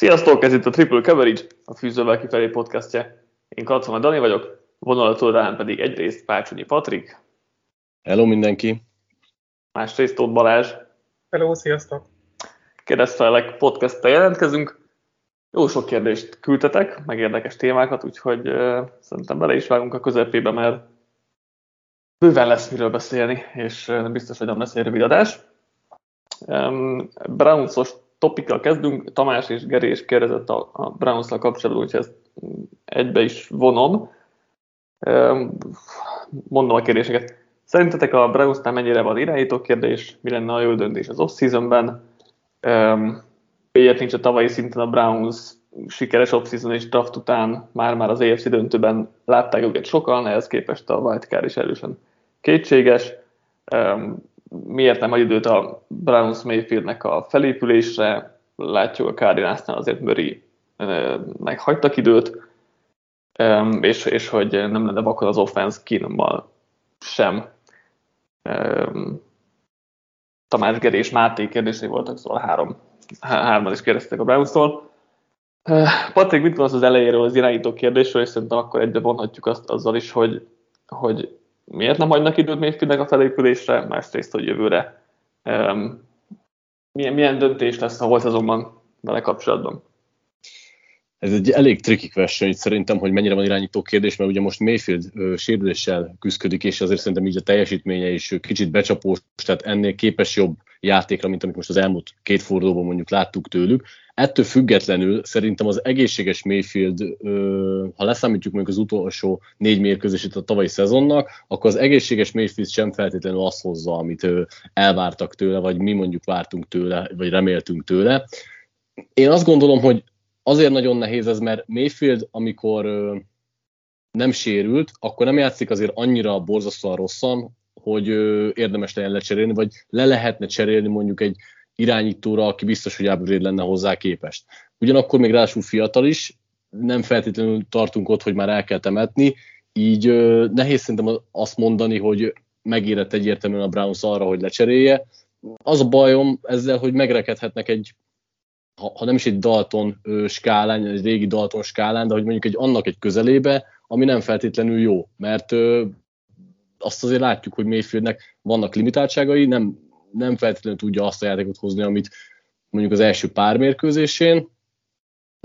Sziasztok, ez itt a Triple Coverage, a Fűzővel kifelé podcastje. Én Kacona Dani vagyok, vonalatól rám pedig egyrészt Pácsonyi Patrik. Hello mindenki. Másrészt Tóth Balázs. Hello, sziasztok. Kérdezfelek podcasttel jelentkezünk. Jó sok kérdést küldtetek, meg érdekes témákat, úgyhogy uh, szerintem bele is vágunk a közepébe, mert bőven lesz miről beszélni, és uh, biztos, hogy nem lesz egy rövid adás. Um, Brownsos topikkal kezdünk. Tamás és Geri is kérdezett a, a browns kapcsolatban, úgyhogy ezt egybe is vonom. Mondom a kérdéseket. Szerintetek a browns mennyire van irányító kérdés? Mi lenne a jó döntés az off-seasonben? Miért nincs a tavalyi szinten a Browns sikeres off-season és draft után már-már az AFC döntőben látták őket sokan, ehhez képest a wildcard is erősen kétséges miért nem ad időt a Browns Mayfieldnek a felépülésre, látjuk a Cardinalsnál azért Murray meghagytak időt, és, és hogy nem lenne vakon az offense kínommal sem. Tamás Geri és Máté kérdései voltak, szóval három, hárman is kérdeztek a Browns-tól. Patrik, mit gondolsz az elejéről az irányító kérdésről, és szerintem akkor egybe vonhatjuk azt azzal is, hogy, hogy miért nem hagynak időt Mayfieldnek a felépülésre, másrészt, hogy jövőre um, milyen, milyen döntés lesz a volt azonban vele kapcsolatban? Ez egy elég tricky question, szerintem, hogy mennyire van irányító kérdés, mert ugye most Mayfield ö, sérüléssel küzdik, és azért szerintem így a teljesítménye is kicsit becsapós, tehát ennél képes jobb játékra, mint amit most az elmúlt két fordulóban mondjuk láttuk tőlük. Ettől függetlenül szerintem az egészséges Mayfield, ha leszámítjuk mondjuk az utolsó négy mérkőzését a tavalyi szezonnak, akkor az egészséges Mayfield sem feltétlenül azt hozza, amit elvártak tőle, vagy mi mondjuk vártunk tőle, vagy reméltünk tőle. Én azt gondolom, hogy azért nagyon nehéz ez, mert Mayfield, amikor nem sérült, akkor nem játszik azért annyira borzasztóan rosszan, hogy érdemes legyen lecserélni, vagy le lehetne cserélni mondjuk egy irányítóra, aki biztos, hogy upgrade lenne hozzá képest. Ugyanakkor még ráadásul fiatal is, nem feltétlenül tartunk ott, hogy már el kell temetni, így nehéz szerintem azt mondani, hogy megérett egyértelműen a Browns arra, hogy lecserélje. Az a bajom ezzel, hogy megrekedhetnek egy ha, ha nem is egy Dalton skálán, egy régi Dalton skálán, de hogy mondjuk egy annak egy közelébe, ami nem feltétlenül jó, mert ö, azt azért látjuk, hogy Mayfieldnek vannak limitáltságai, nem nem feltétlenül tudja azt a játékot hozni, amit mondjuk az első pár mérkőzésén,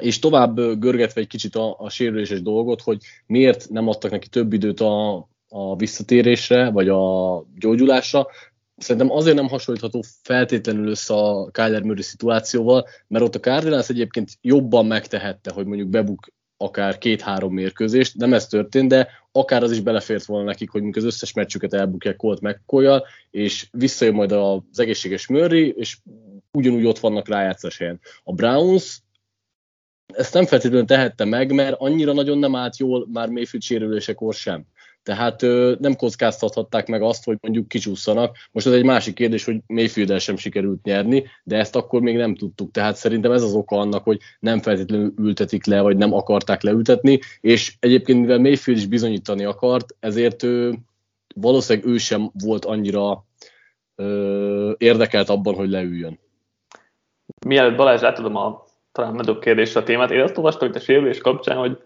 és tovább görgetve egy kicsit a, a sérüléses dolgot, hogy miért nem adtak neki több időt a, a visszatérésre, vagy a gyógyulásra, szerintem azért nem hasonlítható feltétlenül össze a Kyler Murray szituációval, mert ott a Cardinals egyébként jobban megtehette, hogy mondjuk bebuk akár két-három mérkőzést, nem ez történt, de akár az is belefért volna nekik, hogy az összes meccsüket elbukják Colt mccoy és visszajön majd az egészséges Murray, és ugyanúgy ott vannak rájátszás helyen. A Browns ezt nem feltétlenül tehette meg, mert annyira nagyon nem állt jól már Mayfield sérülésekor sem. Tehát ö, nem kockáztathatták meg azt, hogy mondjuk kicsúszanak. Most ez egy másik kérdés, hogy mayfield sem sikerült nyerni, de ezt akkor még nem tudtuk. Tehát szerintem ez az oka annak, hogy nem feltétlenül ültetik le, vagy nem akarták leültetni, és egyébként mivel Mayfield is bizonyítani akart, ezért ő, valószínűleg ő sem volt annyira ö, érdekelt abban, hogy leüljön. Mielőtt Balázs átadom a talán nagyobb kérdésre a témát, én azt olvastam hogy a sérülés kapcsán, hogy,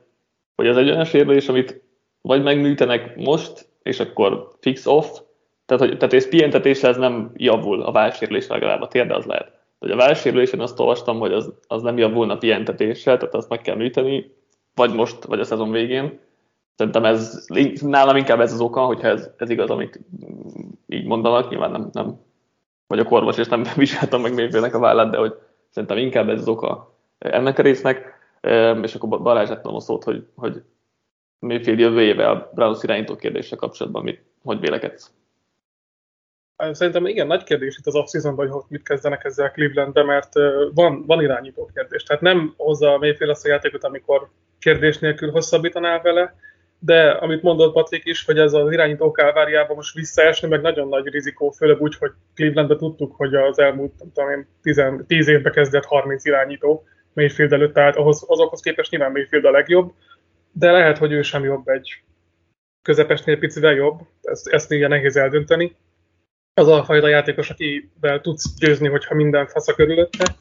hogy az egy olyan sérülés, amit vagy megműtenek most, és akkor fix off, tehát, hogy, tehát ez pihentetésre ez nem javul, a válsérülés legalább a térde az lehet. De a válsérülésen azt olvastam, hogy az, az nem javulna pihentetéssel, tehát azt meg kell műteni, vagy most, vagy a szezon végén. Szerintem ez, nálam inkább ez az oka, hogyha ez, ez igaz, amit így mondanak, nyilván nem, nem vagyok orvos, és nem vizsgáltam meg mélyfélnek a vállát, de hogy szerintem inkább ez az oka ennek a résznek, és akkor Balázs a szót, hogy, hogy Mayfield jövőjével Browns irányító kérdése kapcsolatban mit, hogy vélekedsz? Szerintem igen, nagy kérdés itt az off-seasonban, hogy mit kezdenek ezzel Clevelandbe, mert van, van irányító kérdés. Tehát nem hozza a Mayfield azt a játékot, amikor kérdés nélkül hosszabbítanál vele, de amit mondott Patrik is, hogy ez az irányító kálváriában most visszaesni, meg nagyon nagy rizikó, főleg úgy, hogy Clevelandbe tudtuk, hogy az elmúlt, nem tudom én, 10, 10 évbe kezdett 30 irányító Mayfield előtt, tehát ahhoz, azokhoz képest nyilván Mayfield a legjobb, de lehet, hogy ő sem jobb egy közepesnél picivel jobb, ezt, ezt ugye nehéz eldönteni. Az a fajta játékos, akivel tudsz győzni, hogyha minden fasz a körülötte.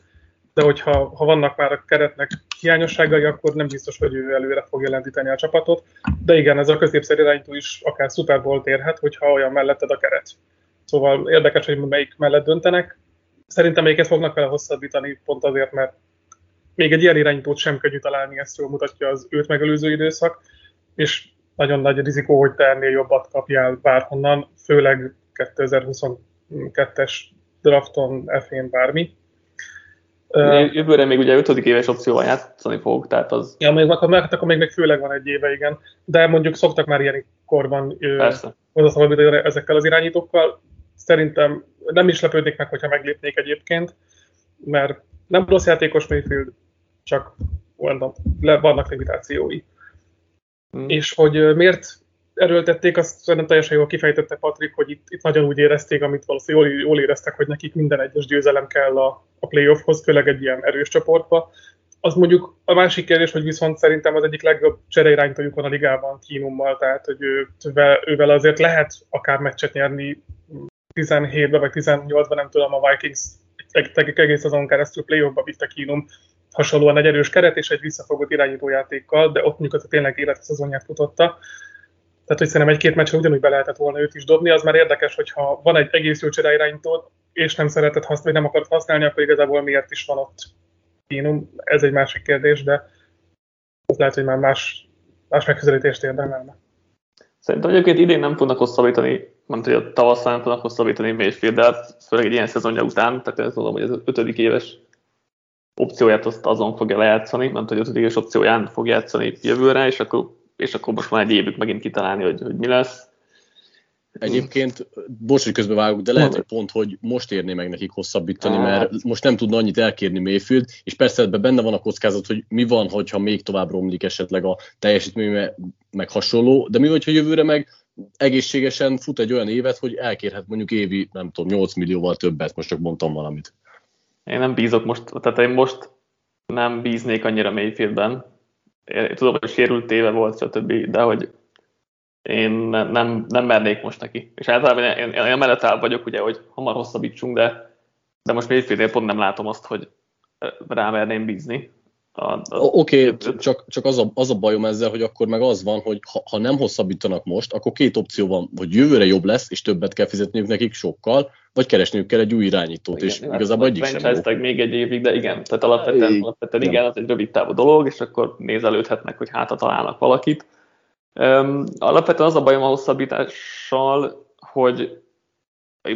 de hogyha ha vannak már a keretnek hiányosságai, akkor nem biztos, hogy ő előre fogja lendíteni a csapatot. De igen, ez a középszer irányító is akár Super Bowl érhet, hogyha olyan melletted a keret. Szóval érdekes, hogy melyik mellett döntenek. Szerintem melyiket fognak vele hosszabbítani, pont azért, mert még egy ilyen irányítót sem könnyű találni, ezt jól mutatja az őt megelőző időszak, és nagyon nagy rizikó, hogy te ennél jobbat kapjál bárhonnan, főleg 2022-es drafton, F-én bármi. Jövőre még ugye 5. éves opcióval játszani fog, tehát az... Ja, még, akkor, mert akkor még, még főleg van egy éve, igen. De mondjuk szoktak már ilyen korban hozzászabadítani ezekkel az irányítókkal. Szerintem nem is lepődnék meg, hogyha meglépnék egyébként, mert nem rossz játékos Mayfield, csak vannak limitációi. Hmm. És hogy miért erőltették, azt szerintem teljesen jól kifejtette Patrik, hogy itt, itt nagyon úgy érezték, amit valószínűleg jól, jól éreztek, hogy nekik minden egyes győzelem kell a, a playoffhoz, főleg egy ilyen erős csoportba. Az mondjuk a másik kérdés, hogy viszont szerintem az egyik legjobb csereirányítójuk van a ligában Kínummal, tehát hogy ő, ővel azért lehet akár meccset nyerni 17-ben vagy 18-ban, nem tudom, a Vikings egész azon keresztül playoffba vitte Kínum hasonlóan egy erős keret és egy visszafogott irányítójátékkal, de ott mondjuk az tényleg életszezonját futotta. Tehát, hogy szerintem egy-két meccsre ugyanúgy be lehetett volna őt is dobni, az már érdekes, hogyha van egy egész jó irányító, és nem szeretett használni, vagy nem akart használni, akkor igazából miért is van ott kínum. Ez egy másik kérdés, de az lehet, hogy már más, más megközelítést érdemelne. Szerintem egyébként idén nem fognak hosszabbítani, hogy a tavasszal nem fognak hosszabbítani Mayfield, de főleg egy ilyen szezonja után, tehát ezt mondom, hogy az ötödik éves opcióját azt azon fogja lejátszani, nem hogy az ötödik éves opcióján fog játszani jövőre, és akkor és akkor most már egy évük megint kitalálni, hogy, hogy mi lesz. Egyébként, bocs, hogy közbevágok, de lehet, hogy pont, hogy most érné meg nekik hosszabbítani, mert most nem tudna annyit elkérni Mayfield, és persze ebben benne van a kockázat, hogy mi van, hogyha még tovább romlik esetleg a teljesítmény, meg hasonló, de mi vagy, hogy jövőre meg egészségesen fut egy olyan évet, hogy elkérhet mondjuk évi, nem tudom, 8 millióval többet, most csak mondtam valamit. Én nem bízok most, tehát én most nem bíznék annyira Mayfieldben, én tudom, hogy sérült éve volt, stb., de hogy én nem, nem mernék most neki. És általában én, én, én mellett áll vagyok, ugye, hogy hamar hosszabbítsunk, de, de most Mayfieldnél pont nem látom azt, hogy rámerném bízni. Oké, okay, csak, csak az, a, az a bajom ezzel, hogy akkor meg az van, hogy ha, ha nem hosszabbítanak most, akkor két opció van, hogy jövőre jobb lesz, és többet kell fizetniük nekik sokkal, vagy keresniük kell egy új irányítót, igen, és igazából egyik sem jó. még egy évig, de igen, tehát alapvetően, igen, alapvetően igen, az egy rövid távú dolog, és akkor nézelődhetnek, hogy hát találnak valakit. Um, alapvetően az a bajom a hosszabbítással, hogy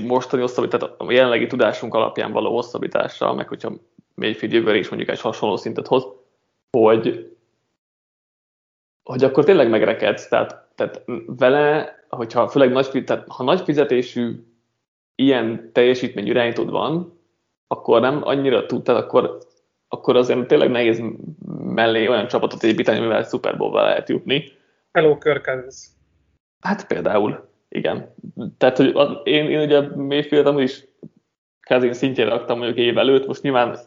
mostani hosszabbítás, tehát a jelenlegi tudásunk alapján való hosszabbítással, meg hogyha Mayfield jövőre is mondjuk egy hasonló szintet hoz, hogy, hogy akkor tényleg megrekedsz. Tehát, tehát vele, hogyha főleg nagy, tehát ha nagy fizetésű ilyen teljesítmény irányítód van, akkor nem annyira tud, tehát akkor, akkor azért tényleg nehéz mellé olyan csapatot építeni, amivel Super bowl lehet jutni. Hello, Kirk Hát például, igen. Tehát, hogy az, én, én ugye Mayfield amúgy is Kazin szintjére raktam mondjuk év előtt, most nyilván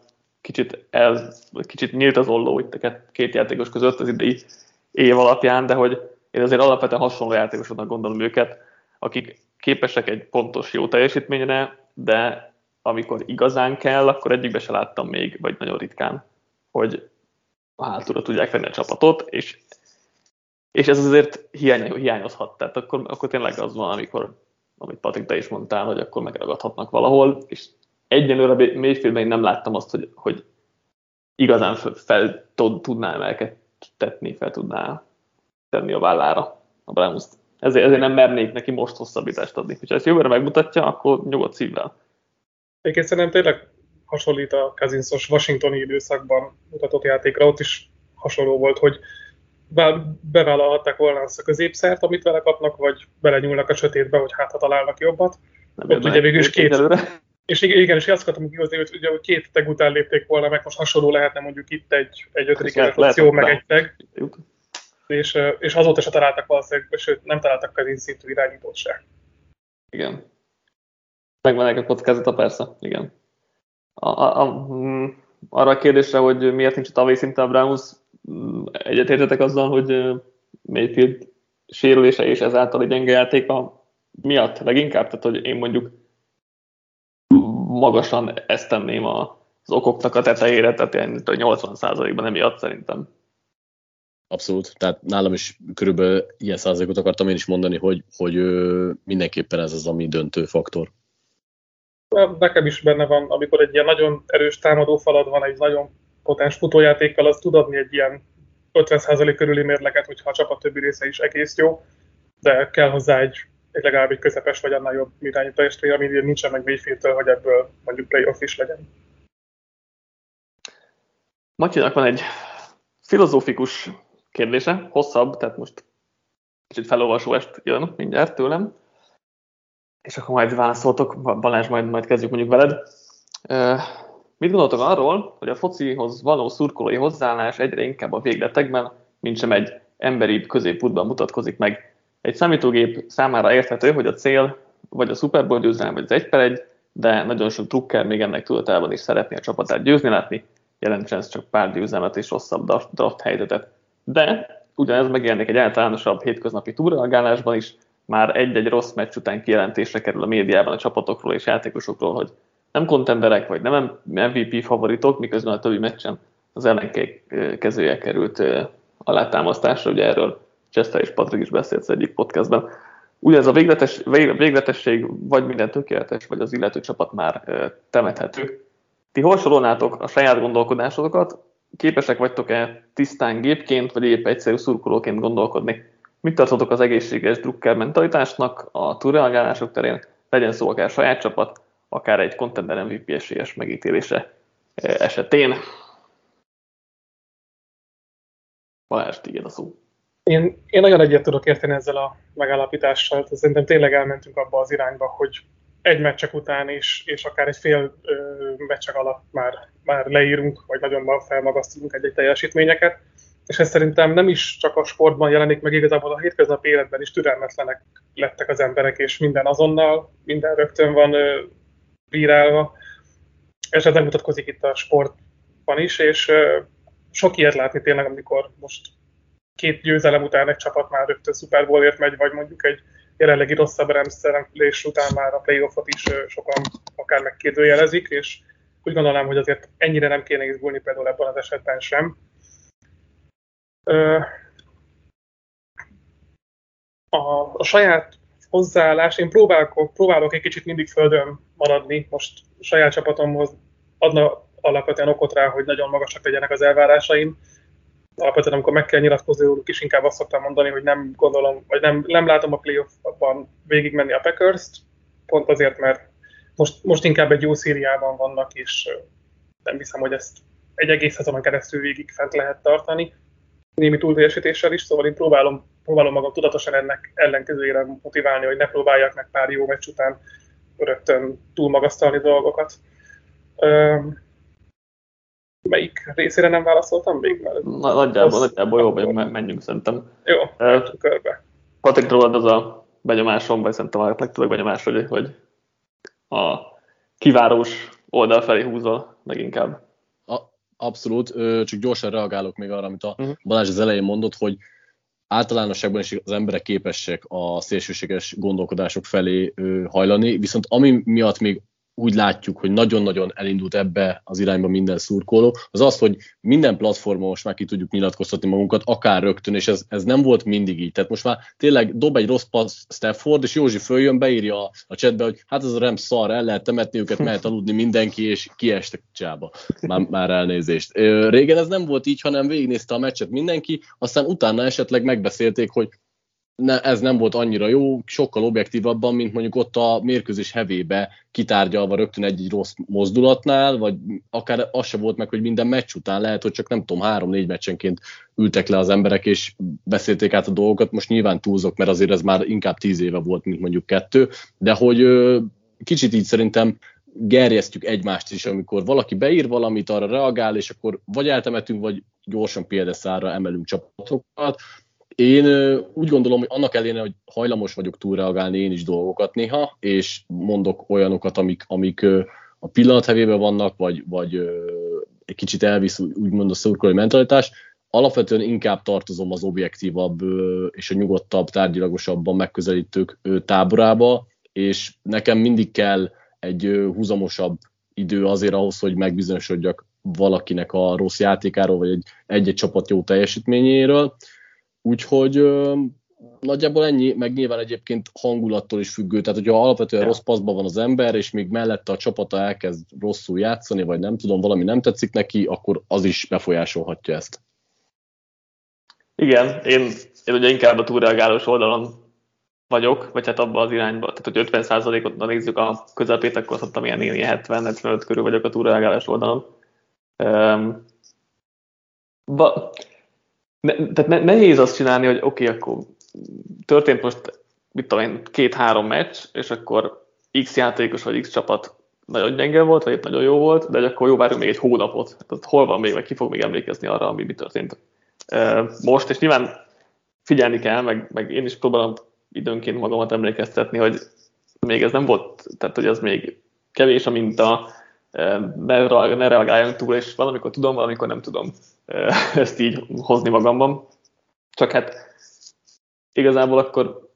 kicsit, el, kicsit nyílt az olló itt a két játékos között az idei év alapján, de hogy én azért alapvetően hasonló játékosoknak gondolom őket, akik képesek egy pontos jó teljesítményre, de amikor igazán kell, akkor egyikbe se láttam még, vagy nagyon ritkán, hogy a hátulra tudják venni a csapatot, és, és ez azért hiány, hiányozhat. Tehát akkor, akkor tényleg az van, amikor, amit Patrik, te is mondtál, hogy akkor megragadhatnak valahol, és egyenlőre Mayfieldben én nem láttam azt, hogy, hogy igazán fel, fel tudná emelkedtetni, fel tudná tenni a vállára a browns. Ezért, ezért nem mernék neki most hosszabbítást adni. Ha ezt jövőre megmutatja, akkor nyugodt szívvel. Egyébként szerintem tényleg hasonlít a Kazinszos Washingtoni időszakban mutatott játékra, ott is hasonló volt, hogy bevállalhatták volna azt a középszert, amit vele kapnak, vagy belenyúlnak a sötétbe, hogy hát ha találnak jobbat. Nem ott ugye végül is két, előre. És igen, és azt akartam kihozni, hogy, ugye, hogy két teg után lépték volna meg, most hasonló lehetne mondjuk itt egy, egy ötödik opció, meg egy teg. És, és azóta se találtak valószínűleg, sőt nem találtak Kazin szintű irányítót se. Igen. Megvan a kockázata, persze, igen. A, a, a, mm, arra a kérdésre, hogy miért nincs a tavalyi szinte a Browns, mm, egyetértetek azzal, hogy Mayfield sérülése és ezáltal egy gyenge játéka miatt leginkább, tehát hogy én mondjuk magasan ezt tenném a, az okoknak a tetejére, tehát ilyen 80%-ban emiatt szerintem. Abszolút, tehát nálam is körülbelül ilyen százalékot akartam én is mondani, hogy, hogy mindenképpen ez az, ami döntő faktor. Nekem is benne van, amikor egy ilyen nagyon erős támadó falad van, egy nagyon potens futójátékkal, az tud adni egy ilyen 50% körüli mérleget, hogyha a csapat többi része is egész jó, de kell hozzá egy, egy legalább egy közepes vagy annál jobb irányítás, ami nincsen meg Mayfield-től, hogy ebből mondjuk playoff is legyen. Matyinak van egy filozófikus kérdése, hosszabb, tehát most kicsit felolvasóest jön mindjárt tőlem, és akkor majd válaszoltok, Balázs, majd, majd kezdjük mondjuk veled. Mit gondoltok arról, hogy a focihoz való szurkolói hozzáállás egyre inkább a végletekben, mint sem egy emberi középútban mutatkozik meg? Egy számítógép számára érthető, hogy a cél vagy a Super győzelem, vagy az egy per egy, de nagyon sok trukker még ennek tudatában is szeretné a csapatát győzni látni, jelentsen ez csak pár győzelmet és rosszabb draft helyzetet. De ugyanez megjelenik egy általánosabb hétköznapi túlreagálásban is, már egy-egy rossz meccs után kijelentésre kerül a médiában a csapatokról és játékosokról, hogy nem kontenderek, vagy nem MVP favoritok, miközben a többi meccsen az ellenkezője került alátámasztásra, ugye erről Chester és Patrick is beszélt az egyik podcastben. Ugye ez a végletes, végletesség vagy minden tökéletes, vagy az illető csapat már temethető. Ti hol sorolnátok a saját gondolkodásotokat? Képesek vagytok-e tisztán gépként, vagy épp egyszerű szurkolóként gondolkodni? Mit tartotok az egészséges drukker mentalitásnak a túlreagálások terén? Legyen szó akár saját csapat, akár egy contender MVP esélyes megítélése esetén. Balázs, tiéd a szó. Én, én nagyon egyet tudok érteni ezzel a megállapítással. Szerintem tényleg elmentünk abba az irányba, hogy egy meccsek után is, és akár egy fél meccsek alatt már, már leírunk, vagy nagyon felmagasztunk egy-egy teljesítményeket. És ez szerintem nem is csak a sportban jelenik meg, igazából a hétköznapi életben is türelmetlenek lettek az emberek, és minden azonnal, minden rögtön van ö, bírálva. És ez nem mutatkozik itt a sportban is, és ö, sok ilyet látni tényleg, amikor most két győzelem után egy csapat már rögtön Super Bowlért megy, vagy mondjuk egy jelenlegi rosszabb rendszerelés után már a playoffot is sokan akár megkérdőjelezik, és úgy gondolom, hogy azért ennyire nem kéne izgulni például ebben az esetben sem. A, a saját hozzáállás, én próbálok, próbálok egy kicsit mindig földön maradni, most a saját csapatomhoz adna alapvetően okot rá, hogy nagyon magasak legyenek az elvárásaim, alapvetően amikor meg kell nyilatkozni róluk is, inkább azt szoktam mondani, hogy nem gondolom, vagy nem, nem látom a playoffban végigmenni a Packers-t, pont azért, mert most, most inkább egy jó szériában vannak, és nem hiszem, hogy ezt egy egész szezonon keresztül végig fent lehet tartani, némi túlteljesítéssel is, szóval én próbálom, próbálom magam tudatosan ennek ellenkezőjére motiválni, hogy ne próbáljak meg pár jó meccs után rögtön túlmagasztalni dolgokat melyik részére nem válaszoltam még? Mert Na, nagyjából, az... nagyjából jó vagyunk, menjünk szerintem. Jó, uh, körbe. Patrik, rólad az a benyomásom, vagy szerintem a legtöbb benyomás, hogy, hogy a kivárós oldal felé húzol leginkább. A, abszolút, csak gyorsan reagálok még arra, amit a uh-huh. Balázs az elején mondott, hogy általánosságban is az emberek képesek a szélsőséges gondolkodások felé hajlani, viszont ami miatt még úgy látjuk, hogy nagyon-nagyon elindult ebbe az irányba minden szurkoló, az az, hogy minden platformon most már ki tudjuk nyilatkoztatni magunkat, akár rögtön, és ez, ez nem volt mindig így. Tehát most már tényleg dob egy rossz passz Stafford, és Józsi följön, beírja a, a chatbe, hogy hát ez a rem szar, el lehet temetni őket, mehet aludni mindenki, és kiestek csába. Már, már elnézést. Régen ez nem volt így, hanem végignézte a meccset mindenki, aztán utána esetleg megbeszélték, hogy ne, ez nem volt annyira jó, sokkal objektívabban, mint mondjuk ott a mérkőzés hevébe kitárgyalva rögtön egy-egy rossz mozdulatnál, vagy akár az se volt meg, hogy minden meccs után lehet, hogy csak nem tudom, három-négy meccsenként ültek le az emberek, és beszélték át a dolgokat. Most nyilván túlzok, mert azért ez már inkább tíz éve volt, mint mondjuk kettő, de hogy kicsit így szerintem gerjesztjük egymást is, amikor valaki beír valamit, arra reagál, és akkor vagy eltemetünk, vagy gyorsan példaszára emelünk csapatokat, én úgy gondolom, hogy annak ellenére, hogy hajlamos vagyok túlreagálni én is dolgokat néha, és mondok olyanokat, amik, amik a pillanat hevében vannak, vagy, vagy egy kicsit elvisz úgymond a szurkolói mentalitás, alapvetően inkább tartozom az objektívabb és a nyugodtabb, tárgyilagosabban megközelítők táborába, és nekem mindig kell egy húzamosabb idő azért ahhoz, hogy megbizonyosodjak valakinek a rossz játékáról, vagy egy, egy-egy csapat jó teljesítményéről. Úgyhogy ö, nagyjából ennyi, meg nyilván egyébként hangulattól is függő. Tehát, hogyha alapvetően ja. rossz paszban van az ember, és még mellette a csapata elkezd rosszul játszani, vagy nem tudom, valami nem tetszik neki, akkor az is befolyásolhatja ezt. Igen, én, én ugye inkább a túlreagálós oldalon vagyok, vagy hát abban az irányba, tehát hogy 50%-ot nézzük a közepét, akkor szoktam ilyen, ilyen 70-75 körül vagyok a túlreagálás oldalon. Um, ba, tehát ne, nehéz azt csinálni, hogy oké, okay, akkor történt most, mit tudom én, két-három meccs, és akkor X játékos vagy X csapat nagyon gyenge volt, vagy nagyon jó volt, de akkor jó, várjunk még egy hónapot. Tehát hol van még, vagy ki fog még emlékezni arra, ami mi történt most, és nyilván figyelni kell, meg, meg én is próbálom időnként magamat emlékeztetni, hogy még ez nem volt, tehát hogy ez még kevés a minta, ne, ne reagáljunk túl, és valamikor tudom, valamikor nem tudom ezt így hozni magamban. Csak hát igazából akkor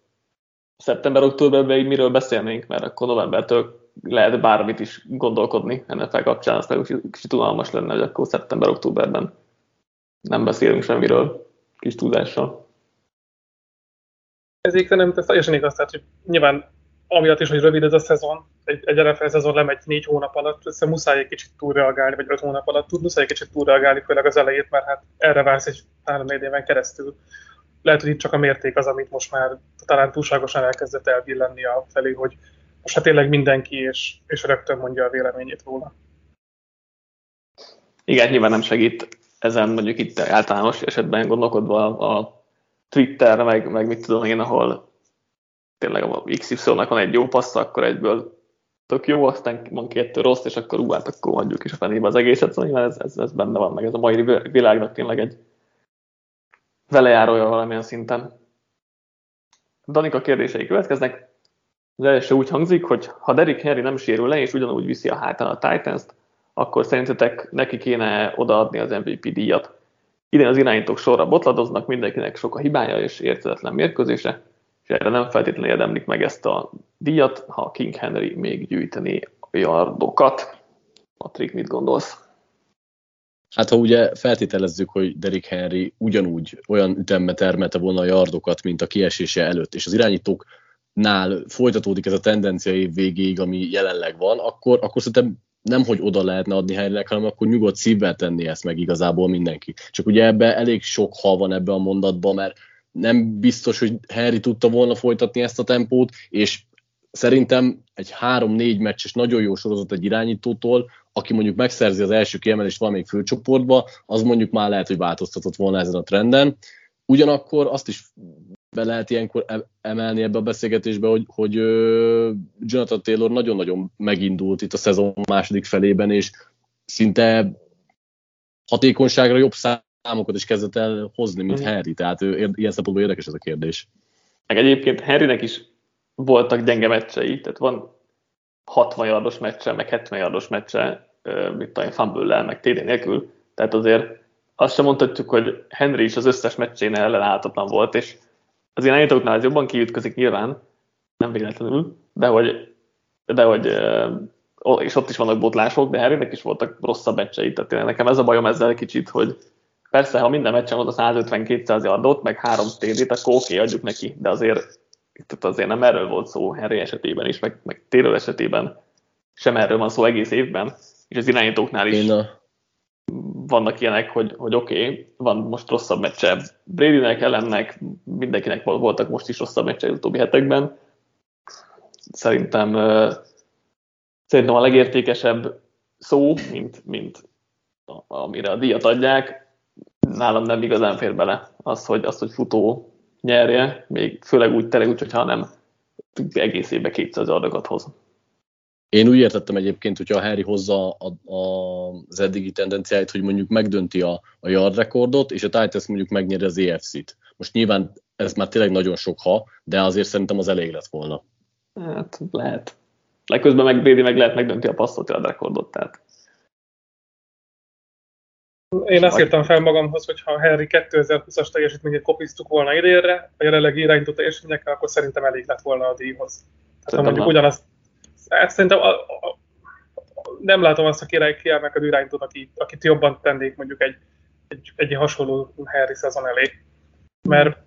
szeptember-októberben így miről beszélnénk, mert akkor novembertől lehet bármit is gondolkodni NFL kapcsán, aztán kicsit unalmas lenne, hogy akkor szeptember-októberben nem beszélünk semmiről, kis tudással. Ez nem tesz teljesen igaz, tehát hogy nyilván amiatt is, hogy rövid ez a szezon, egy, egy NFL szezon lemegy négy hónap alatt, össze muszáj egy kicsit túlreagálni, vagy öt hónap alatt tud, muszáj egy kicsit túlreagálni, főleg az elejét, mert hát erre vársz egy három-négy éven keresztül. Lehet, hogy itt csak a mérték az, amit most már talán túlságosan elkezdett elbillenni a felé, hogy most hát tényleg mindenki, és, és rögtön mondja a véleményét róla. Igen, nyilván nem segít ezen mondjuk itt általános esetben gondolkodva a Twitter, meg, meg mit tudom én, ahol tényleg a XY-nak van egy jó passz, akkor egyből tök jó, aztán van kettő rossz, és akkor ú, hát akkor hagyjuk is a fenébe az egészet, szóval ez, ez, ez benne van, meg ez a mai világnak tényleg egy velejárója valamilyen szinten. Danika kérdései következnek. Az első úgy hangzik, hogy ha Derek Henry nem sérül le, és ugyanúgy viszi a hátán a Titans-t, akkor szerintetek neki kéne odaadni az MVP díjat. Idén az irányítók sorra botladoznak, mindenkinek sok a hibája és értetetlen mérkőzése, és erre nem feltétlenül érdemlik meg ezt a díjat, ha King Henry még gyűjteni yardokat. Patrik, mit gondolsz? Hát ha ugye feltételezzük, hogy Derek Henry ugyanúgy olyan ütembe termelte volna a yardokat, mint a kiesése előtt, és az irányítóknál folytatódik ez a tendencia év végéig, ami jelenleg van, akkor, akkor szerintem nem, hogy oda lehetne adni helyre, hanem akkor nyugodt szívvel tenni ezt meg igazából mindenki. Csak ugye ebbe elég sok hal van ebbe a mondatban, mert nem biztos, hogy Harry tudta volna folytatni ezt a tempót, és szerintem egy három-négy meccses nagyon jó sorozat egy irányítótól, aki mondjuk megszerzi az első kiemelést valamelyik főcsoportba, az mondjuk már lehet, hogy változtatott volna ezen a trenden. Ugyanakkor azt is be lehet ilyenkor e- emelni ebbe a beszélgetésbe, hogy, hogy Jonathan Taylor nagyon-nagyon megindult itt a szezon második felében, és szinte hatékonyságra jobb számokat is kezdett el hozni, mint mm. Harry, tehát ő, ilyen szempontból érdekes ez a kérdés. Meg egyébként Harrynek is voltak gyenge meccsei, tehát van 60 yardos meccse, meg 70 yardos meccse, mit tudom, fumble meg TD nélkül, tehát azért azt sem mondhatjuk, hogy Henry is az összes meccsén ellenállhatatlan volt, és az irányítóknál ez jobban kiütközik nyilván, nem véletlenül, de hogy, de hogy és ott is vannak botlások, de Harrynek is voltak rosszabb meccsei, tehát nekem ez a bajom ezzel kicsit, hogy persze, ha minden meccsen volt a 150-200 yardot, meg 3 TD-t, akkor oké, okay, adjuk neki, de azért, tehát azért nem erről volt szó Harry esetében is, meg, meg Taylor esetében sem erről van szó egész évben, és az irányítóknál is. Én a vannak ilyenek, hogy, hogy oké, okay, van most rosszabb meccse Bradynek, ellennek, mindenkinek voltak most is rosszabb meccse az utóbbi hetekben. Szerintem, szerintem a legértékesebb szó, mint, mint amire a díjat adják, nálam nem igazán fér bele az, hogy, az, hogy futó nyerje, még főleg úgy, tényleg úgy, hogyha nem egész évben 200 adagot hoz. Én úgy értettem egyébként, hogyha a Harry hozza a, a, az eddigi tendenciáit, hogy mondjuk megdönti a, a yard rekordot, és a Titans mondjuk megnyeri az EFC-t. Most nyilván ez már tényleg nagyon sok ha, de azért szerintem az elég lett volna. Hát lehet. Legközben meg Brady meg lehet megdönti a passzot yard rekordot, tehát. Én azt írtam fel magamhoz, hogy ha Harry 2020-as teljesítményét kopiztuk volna idénre, a jelenlegi irányító teljesítményekkel, akkor szerintem elég lett volna a díjhoz. Tehát ha mondjuk ugyanazt Hát szerintem a, a, nem látom azt a király kiemelkedő irányítót, akit, akit jobban tennék mondjuk egy, egy, egy hasonló Harry szezon elé. Mert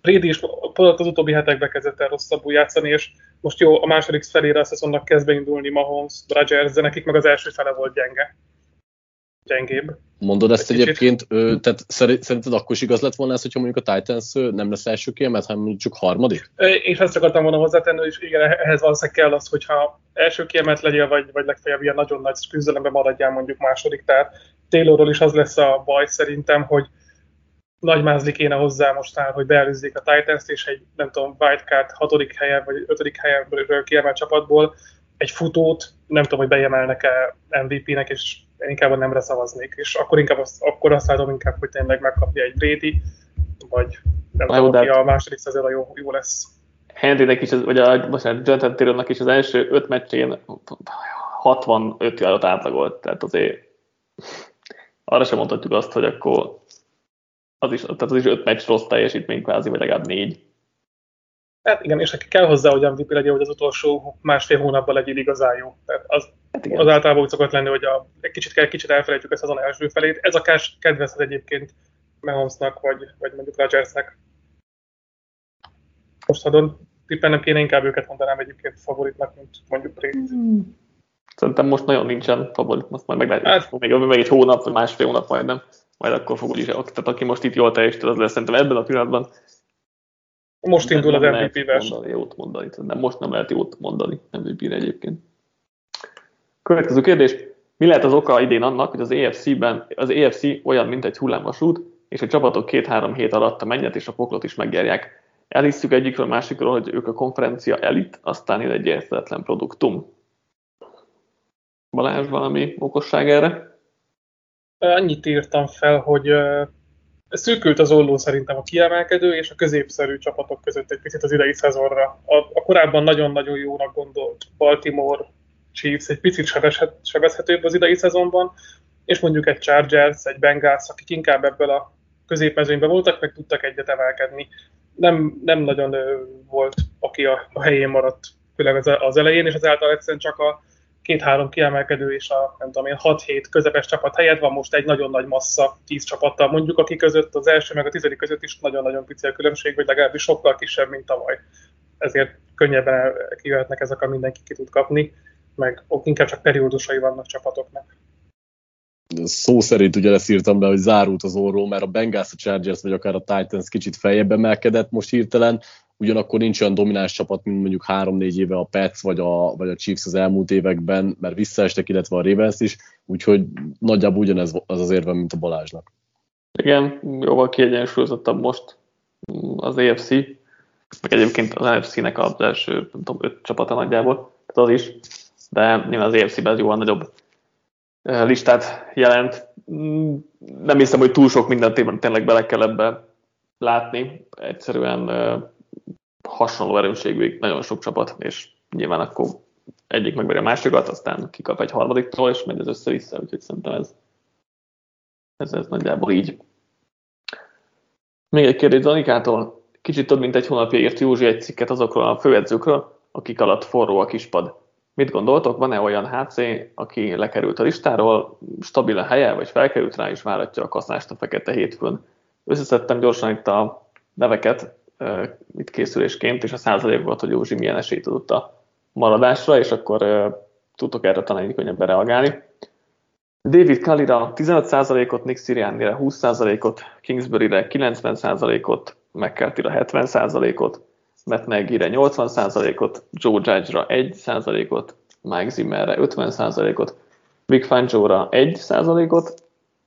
Brady is pont az utóbbi hetekben kezdett el rosszabbul játszani, és most jó, a második felére a szezonnak kezd beindulni Mahomes, Rodgers, de nekik meg az első fele volt gyenge. Gyengébb. Mondod ezt egy egyébként, ö, tehát szerinted akkor is igaz lett volna ez, hogyha mondjuk a Titans nem lesz első kiemelt, hanem mondjuk csak harmadik? Én ezt akartam volna hozzátenni, és igen, ehhez valószínűleg kell az, hogyha első kiemelt legyél, vagy, vagy legfeljebb ilyen nagyon nagy küzdelemben maradjál mondjuk második. Tehát Taylorról is az lesz a baj szerintem, hogy nagy mázli kéne hozzá mostán, hogy beelőzzék a Titans-t, és egy, nem tudom, wildcard hatodik helyen, vagy ötödik helyen kiemelt csapatból egy futót, nem tudom, hogy bejemelnek-e MVP-nek, és inkább a nemre szavaznék, és akkor inkább azt, akkor azt látom inkább, hogy tényleg megkapja egy Brady, vagy nem tudom, aki a második szezonra jó, jó lesz. Henrynek is, vagy a, bocsánat, Jonathan Taylornak is az első öt meccsén 65 járat átlagolt, tehát azért arra sem mondhatjuk azt, hogy akkor az is, tehát az is öt meccs rossz teljesítmény kvázi, vagy legalább négy. Hát igen, és aki kell hozzá, hogy MVP legyen, hogy az utolsó másfél hónapban legyen igazán jó. Tehát az, hát az általában úgy szokott lenni, hogy a, egy kicsit kell, kicsit elfelejtjük ezt azon első felét. Ez akár kedvezhet egyébként Mahomesnak, vagy, vagy mondjuk Rodgersnek. Most ha nem kéne, inkább őket mondanám egyébként favoritnak, mint mondjuk Brady. Hmm. Szerintem most nagyon nincsen favorit, most majd meglátjuk. Hát, még, még egy hónap, vagy másfél hónap majdnem majd akkor fog úgyis, tehát aki most itt jól teljesít, az lesz szerintem ebben a pillanatban. Most indul az MVP verseny. Mondani, jót mondani, de most nem lehet jót mondani MVP-re egyébként. Következő kérdés. Mi lehet az oka idén annak, hogy az EFC-ben az EFC olyan, mint egy hullámvasút, és a csapatok két-három hét alatt a mennyet és a poklot is meggerják. Elhisztük egyikről a másikról, hogy ők a konferencia elit, aztán egy érthetetlen produktum. Balázs, valami okosság erre? annyit írtam fel, hogy szűkült az olló szerintem a kiemelkedő és a középszerű csapatok között egy picit az idei szezonra. A, a korábban nagyon-nagyon jónak gondolt Baltimore Chiefs egy picit sebezhetőbb az idei szezonban, és mondjuk egy Chargers, egy Bengals, akik inkább ebből a középmezőnyben voltak, meg tudtak egyet emelkedni. Nem, nem nagyon volt, aki a, a helyén maradt, főleg az, az elején, és ezáltal egyszerűen csak a két-három kiemelkedő és a nem tudom én, 6-7 közepes csapat helyett van most egy nagyon nagy massza 10 csapattal mondjuk, aki között az első meg a tizedik között is nagyon-nagyon pici a különbség, vagy legalábbis sokkal kisebb, mint tavaly. Ezért könnyebben kijöhetnek ezek, a mindenki ki tud kapni, meg inkább csak periódusai vannak csapatoknak. Szó szerint ugye ezt írtam be, hogy zárult az orró, mert a Bengals, a Chargers vagy akár a Titans kicsit feljebb emelkedett most hirtelen, ugyanakkor nincs olyan domináns csapat, mint mondjuk 3-4 éve a Pets vagy a, vagy a Chiefs az elmúlt években, mert visszaestek, illetve a Ravens is, úgyhogy nagyjából ugyanez az az érve, mint a Balázsnak. Igen, jóval kiegyensúlyozottabb most az AFC, meg egyébként az NFC-nek az első, nem tudom, öt csapata nagyjából, tehát az is, de nyilván az AFC-ben jóval nagyobb listát jelent. Nem hiszem, hogy túl sok mindent tényleg bele kell ebbe látni. Egyszerűen hasonló erősségű nagyon sok csapat, és nyilván akkor egyik megveri a másikat, aztán kikap egy harmadiktól, és megy az össze-vissza, úgyhogy szerintem ez, ez, ez nagyjából így. Még egy kérdés Zanikától. Kicsit több mint egy hónapja írt Józsi egy cikket azokról a főedzőkről, akik alatt forró a kispad. Mit gondoltok, van-e olyan HC, aki lekerült a listáról, stabil a helye, vagy felkerült rá, és váratja a kasznást a fekete hétfőn? Összeszedtem gyorsan itt a neveket, itt készülésként, és a százalékokat, hogy Józsi milyen esélyt adott a maradásra, és akkor tudtok erre talán könnyebben reagálni. David Kalira 15%-ot, Nick Sirianni-re 20%-ot, Kingsbury-re 90%-ot, McCarthy-ra 70%-ot, Matt Nagy-re 80%-ot, Joe Judge-ra 1%-ot, Mike Zimmerre 50%-ot, Big Fangio-ra 1%-ot,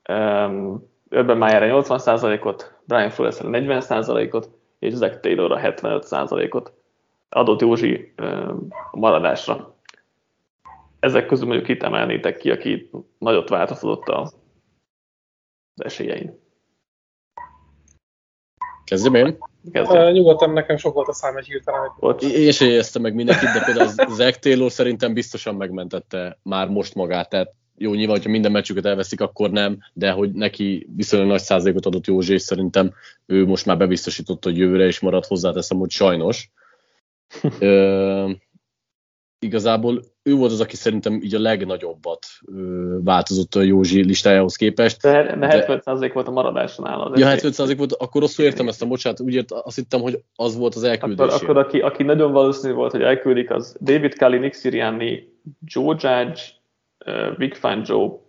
um, Urban Meyerre 80%-ot, Brian Flores-re 40%-ot, és Zach Taylorra 75%-ot adott Józsi a maradásra. Ezek közül mondjuk itt emelnétek ki, aki nagyot változott az esélyein. Kezdjem én? Kezdjem. Nyugodtan nekem sok volt a szám egy hirtelen. Én sem éreztem meg mindenkit, de például Zach Taylor szerintem biztosan megmentette már most magát, tehát jó, nyilván, hogyha minden meccsüket elveszik, akkor nem, de hogy neki viszonylag nagy százalékot adott Józsi, és szerintem ő most már bebiztosította, hogy jövőre is marad, hozzáteszem, hogy sajnos. igazából ő volt az, aki szerintem így a legnagyobbat ö, változott a Józsi listájához képest. De, de 75% volt a maradás nála. Ja, 75% volt, akkor rosszul értem ezt a bocsánat, úgy ért, azt hittem, hogy az volt az elküldés. Akkor, akkor aki, aki nagyon valószínű volt, hogy elküldik, az David Kelly, Nick Sirianni, Joe Judge, uh, Vic Fangio,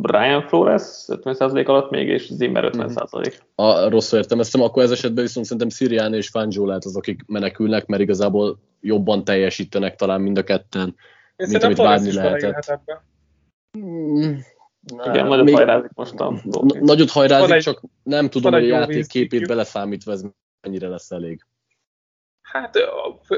Brian Flores 50% alatt még, és Zimmer 50%. A, rosszul értem ezt, akkor ez esetben viszont szerintem Sirianni és Fangio lehet az, akik menekülnek, mert igazából jobban teljesítenek talán mind a ketten, Én mint amit várni lehetett. Ebbe. Mm, Igen, nagyot még- hajrázik most a n- Nagyot hajrázik, egy- csak nem tudom, hogy a játék képét beleszámítva ez mennyire lesz elég. Hát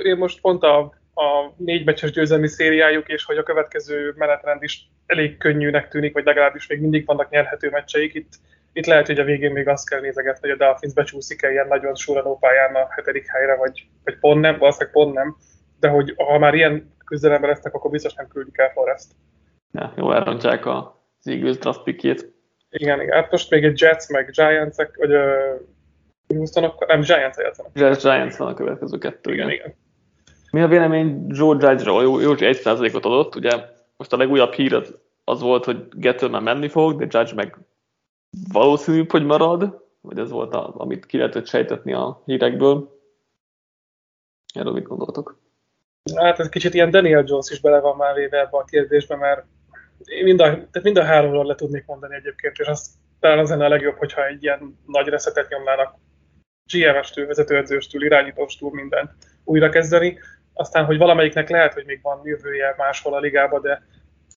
én most pont a, a négy meccses győzelmi szériájuk, és hogy a következő menetrend is elég könnyűnek tűnik, vagy legalábbis még mindig vannak nyerhető meccseik. Itt, itt lehet, hogy a végén még azt kell nézegetni, hogy a Dolphins becsúszik-e ilyen nagyon suranó pályán a hetedik helyre, vagy, vagy pont nem, valószínűleg pont nem, de hogy ha már ilyen küzdelemben lesznek, akkor biztos nem küldik el Forrest. Ja, jó, elrontják a az Eagles draft pickjét. Igen, igen. Hát most még egy Jets, meg Giants, vagy uh, Houston, nem, Giants játszanak. Giants Giants van a következő kettő. Igen, Igen. igen. Mi a vélemény Joe Judge-ról? Jó, Józsi 1%-ot adott, ugye most a legújabb hír az, az volt, hogy Gettleman menni fog, de Judge meg valószínűbb, hogy marad, vagy ez volt, a, amit ki lehetett sejtetni a hírekből. Erről mit gondoltok? Hát ez kicsit ilyen Daniel Jones is bele van már véve ebbe a kérdésbe, mert én mind a, tehát mind a háromról le tudnék mondani egyébként, és az talán az lenne a legjobb, hogyha egy ilyen nagy reszetet nyomnának GM-estől, vezetőedzőstől, irányítóstól mindent újra kezdeni. Aztán, hogy valamelyiknek lehet, hogy még van jövője máshol a ligában, de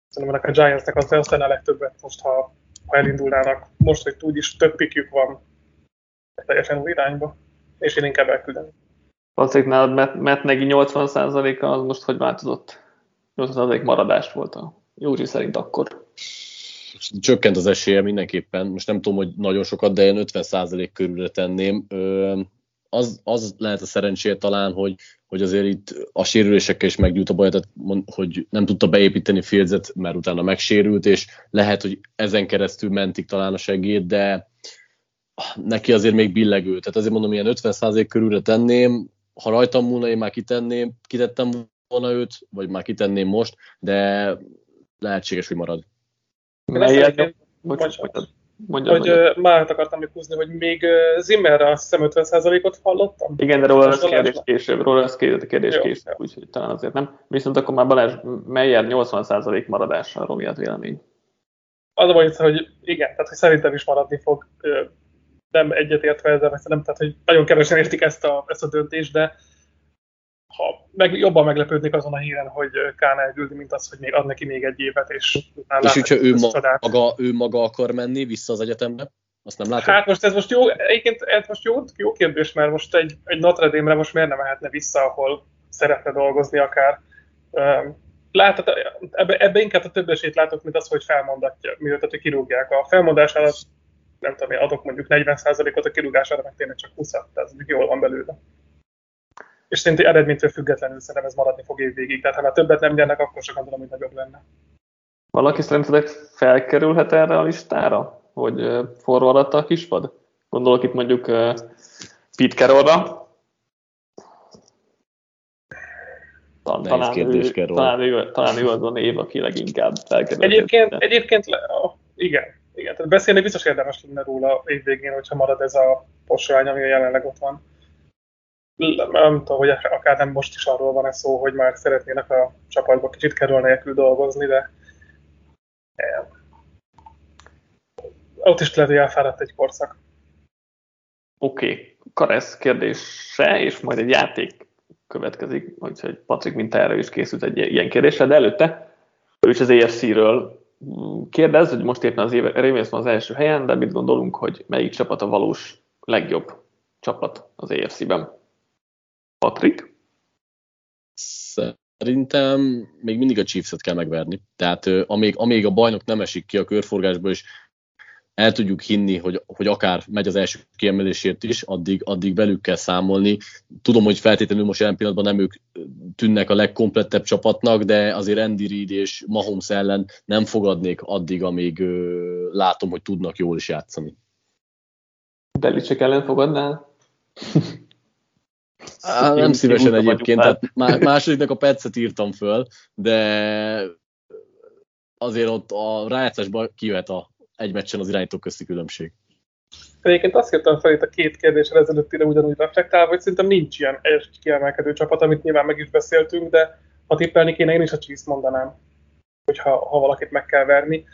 szerintem ennek a Giantsnek az azt lenne a legtöbbet most, ha, ha elindulnának. Most, hogy úgyis több pikjük van teljesen új irányba, és én inkább elküldeni. Valószínűleg nálad Matt, Matt Nagy 80%-a az most hogy változott? 80% maradást volt a Józsi szerint akkor. Csökkent az esélye mindenképpen, most nem tudom, hogy nagyon sokat, de én 50% körülre tenném. Ö, az, az lehet a szerencséje talán, hogy, hogy azért itt a sérülésekkel is meggyújt a baj, tehát mond- hogy nem tudta beépíteni Fieldset, mert utána megsérült, és lehet, hogy ezen keresztül mentik talán a segéd, de neki azért még billegő. Tehát azért mondom, ilyen 50% körülre tenném, ha rajtam múlna, én már kitenném, kitettem volna őt, vagy már kitenném most, de lehetséges, hogy marad. Bocsánat. Mondjad, hogy már akartam még húzni, hogy még Zimmerre azt hiszem 50%-ot hallottam. Igen, de róla lesz Most kérdés később, róla lesz kérdés, kérdés Jó, később, jó. úgyhogy talán azért nem. Viszont akkor már Balázs Meyer 80% maradásáról mi az vélemény? Az a baj, hogy igen, tehát hogy szerintem is maradni fog. Nem egyetértve ezzel, mert nem, tehát hogy nagyon kevesen értik ezt a, ezt a döntést, de ha meg, jobban meglepődnék azon a híren, hogy Kán elküldi, mint az, hogy még ad neki még egy évet, és utána És hogyha ő maga, ő maga akar menni vissza az egyetemre, azt nem látom. Hát most ez most jó, egyébként ez most jó, jó kérdés, mert most egy, egy Notre Dame-re most miért nem mehetne vissza, ahol szeretne dolgozni akár. Látod, ebbe, ebbe inkább a több esélyt látok, mint az, hogy felmondatja, mielőtt hogy kirúgják. A felmondásnál az, nem tudom, én adok mondjuk 40%-ot, a kirúgására meg tényleg csak 20 tehát ez jól van belőle. És szerintem eredménytől függetlenül szerintem ez maradni fog évvégig. Tehát ha már többet nem nyernek, akkor csak gondolom, hogy nagyobb lenne. Valaki szerintetek felkerülhet erre a listára, hogy forró alatt a kispad? Gondolok itt mondjuk uh, Pete Carrollra. Ta- Nehéz Talán kérdés, ő, talán, ő, talán ő az a név, aki leginkább felkerülhet. Egyébként, egyébként igen, igen, tehát beszélni biztos érdemes lenne róla évvégén, hogyha marad ez a posvány, ami jelenleg ott van. L- Nem tudom, hogy akár nem most is arról van ez szó, hogy már szeretnének a csapatba kicsit kerül nélkül dolgozni, de ott is lehet, hogy elfáradt egy korszak. Oké, okay. Karesz kérdése, és majd egy játék következik, úgyhogy Patrik, mint te erre is készült egy ilyen kérdésre, de előtte ő is az EFC-ről kérdez, hogy most éppen az Ravens van az első helyen, de mit gondolunk, hogy melyik csapat a valós legjobb csapat az EFC-ben? Patrik? Szerintem még mindig a Chiefs-et kell megverni. Tehát amíg, amíg a bajnok nem esik ki a körforgásba, és el tudjuk hinni, hogy, hogy akár megy az első kiemelésért is, addig, addig velük kell számolni. Tudom, hogy feltétlenül most jelen pillanatban nem ők tűnnek a legkomplettebb csapatnak, de azért Andy Reid és Mahomes ellen nem fogadnék addig, amíg ö, látom, hogy tudnak jól is játszani. Belicek ellen fogadnál? Á, nem szívesen egyébként, tehát másodiknak a percet írtam föl, de azért ott a rájátszásban kijöhet a egy meccsen az irányító közti különbség. Egyébként azt írtam fel itt a két kérdésre ezelőttire ugyanúgy reflektálva, hogy szerintem nincs ilyen egy kiemelkedő csapat, amit nyilván meg is beszéltünk, de ha tippelni kéne, én is a Chiefs mondanám, hogyha ha valakit meg kell verni.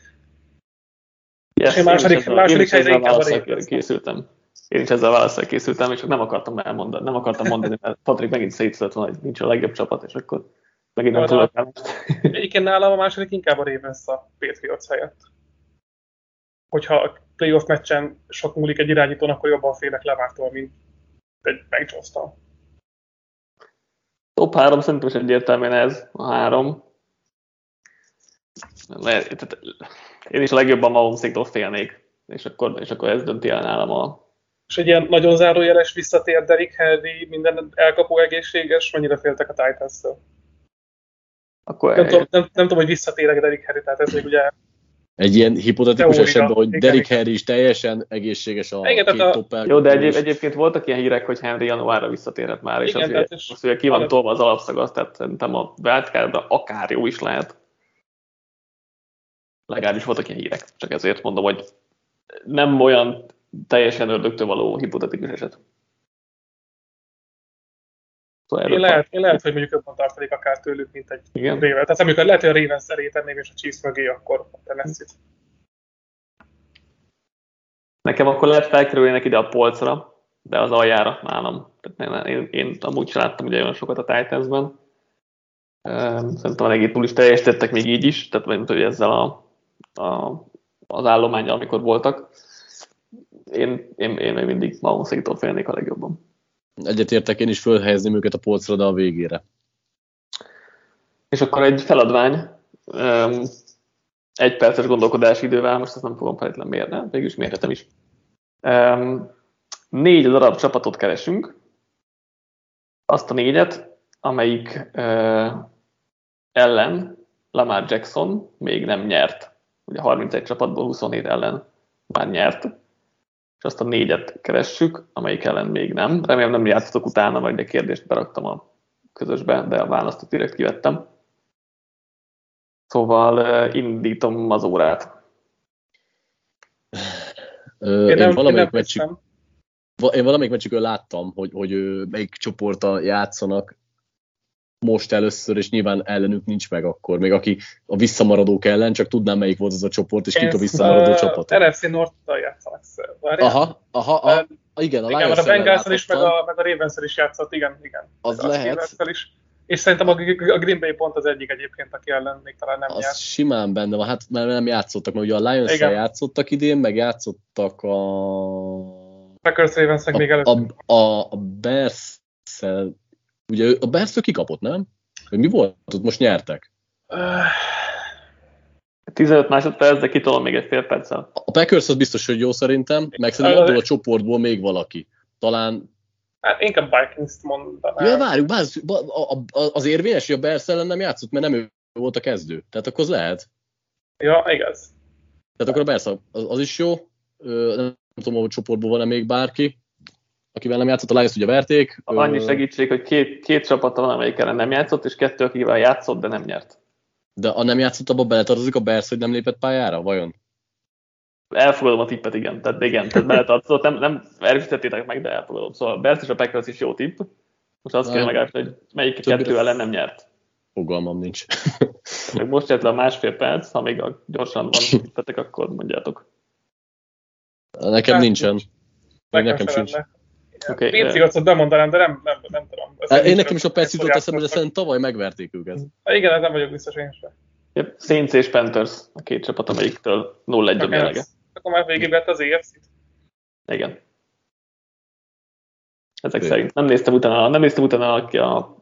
Yes, én második, én második helyre inkább a készültem. Én is ezzel válaszol készültem, és csak nem akartam elmondani, nem akartam mondani, mert Patrik megint szétszedett volna, hogy nincs a legjobb csapat, és akkor megint nem tudok Egyébként nálam a második inkább a Ravens a Patriots helyett. Hogyha a playoff meccsen sok múlik egy irányítón, akkor jobban félek Levártól, mint egy megjones Top 3 szerintem is egyértelműen ez, a három. Én is a legjobban Mahomes-tól félnék, és akkor, és akkor ez dönti el nálam a... És egy ilyen nagyon zárójeles visszatér Derek Henry, minden elkapó egészséges, mennyire féltek a Titans-től? Akkor nem, tudom, nem, nem, tudom, hogy visszatérek Derek Henry, tehát ez még ugye egy ilyen hipotetikus Teória. esetben, hogy igen, Derek Henry is teljesen egészséges a igen, két a... top Jó, de egyéb, egyébként voltak ilyen hírek, hogy Henry januárra visszatérhet már, és igen, azért most ugye ki van tolva az alapszag, tehát szerintem a wildcardra akár jó is lehet. Legalábbis voltak ilyen hírek, csak ezért mondom, hogy nem olyan teljesen ördögtől való hipotetikus eset. Szóval én, lehet, én lehet, hogy mondjuk jobban tartanék akár tőlük, mint egy Igen. Raven. Tehát amikor lehet, hogy a Ravens elé tenném, és a Chiefs mögé, akkor a tennessee Nekem akkor lehet felkerülnének ide a polcra, de az aljára nálam. Tehát én, én, én amúgy sem láttam ugye olyan sokat a Titans-ben. Szerintem a legét is teljesítettek még így is, tehát mint hogy ezzel a, a, az állományjal, amikor voltak. Én, én, én még mindig Mahomes-tól félnék a legjobban. Egyetértek, én is fölhelyezném őket a polcra, de a végére. És akkor egy feladvány, egy perces gondolkodási idővel, most ezt nem fogom feltétlenül mérni, végül is mérhetem is. Négy darab csapatot keresünk, azt a négyet, amelyik ellen Lamar Jackson még nem nyert. Ugye 31 csapatból 27 ellen már nyert és azt a négyet keressük, amelyik ellen még nem. Remélem nem játszottak utána, vagy egy kérdést beraktam a közösbe, de a választot direkt kivettem. Szóval indítom az órát. Ö, én, én, valamelyik meccsük, én valamelyik meccsükön láttam, hogy, hogy melyik csoporta játszanak, most először, és nyilván ellenük nincs meg akkor, még aki a visszamaradók ellen, csak tudnám melyik volt az a csoport, és kik a visszamaradó uh, csapat. NFC North-tal játszanak. Aha, aha, a, a, igen, a igen, a bengals is, meg a, meg a ravens is játszott, igen, igen. Az a lehet. Is. És szerintem a, a Green Bay pont az egyik egyébként, aki ellen még talán nem az járt. simán benne van, hát mert nem játszottak, mert ugye a lions játszottak idén, meg játszottak a... Packers ravens még előtt. A, a, a bears Ugye a Bears kikapott, nem? Mi volt? Ott most nyertek. 15 másodperc, de kitolom még egy fél perccel. A Packers az biztos, hogy jó szerintem, meg szerintem abból a csoportból még valaki. Talán Hát inkább Vikings-t mondanám. Ja, várjuk, várjuk, az érvényes, hogy a Bears ellen nem játszott, mert nem ő volt a kezdő. Tehát akkor az lehet. Ja, igaz. Tehát akkor a Bears az, az is jó. Nem tudom, hogy csoportból van-e még bárki akivel nem játszott, a Lions ugye verték. Annyi segítség, hogy két, két csapat van, amelyik ellen nem játszott, és kettő, akivel játszott, de nem nyert. De a nem játszott, abba beletartozik a Bears, hogy nem lépett pályára, vajon? Elfogadom a tippet, igen. Tehát igen, tehát beletartozott, nem, nem erősítettétek meg, de elfogadom. Szóval a Bears és a Packers is jó tipp. Most azt kell megállni, hogy melyik kettő ellen nem nyert. Fogalmam nincs. most jött le a másfél perc, ha még gyorsan van tippetek, akkor mondjátok. Nekem nincsen. Meg nekem sincs. Lenne. Okay, Patriotsot bemondanám, de nem, nem, nem tudom. Ez én nekem is a perc jutott eszembe, de szerintem tavaly megverték őket. Ha igen, ez nem vagyok biztos én sem. Yep. Saints és Panthers, a két csapat, amelyiktől 0-1 a mérlege. Akkor már végig vett az EFC-t. Igen. Ezek Fő. szerint. Nem néztem utána, nem néztem utána a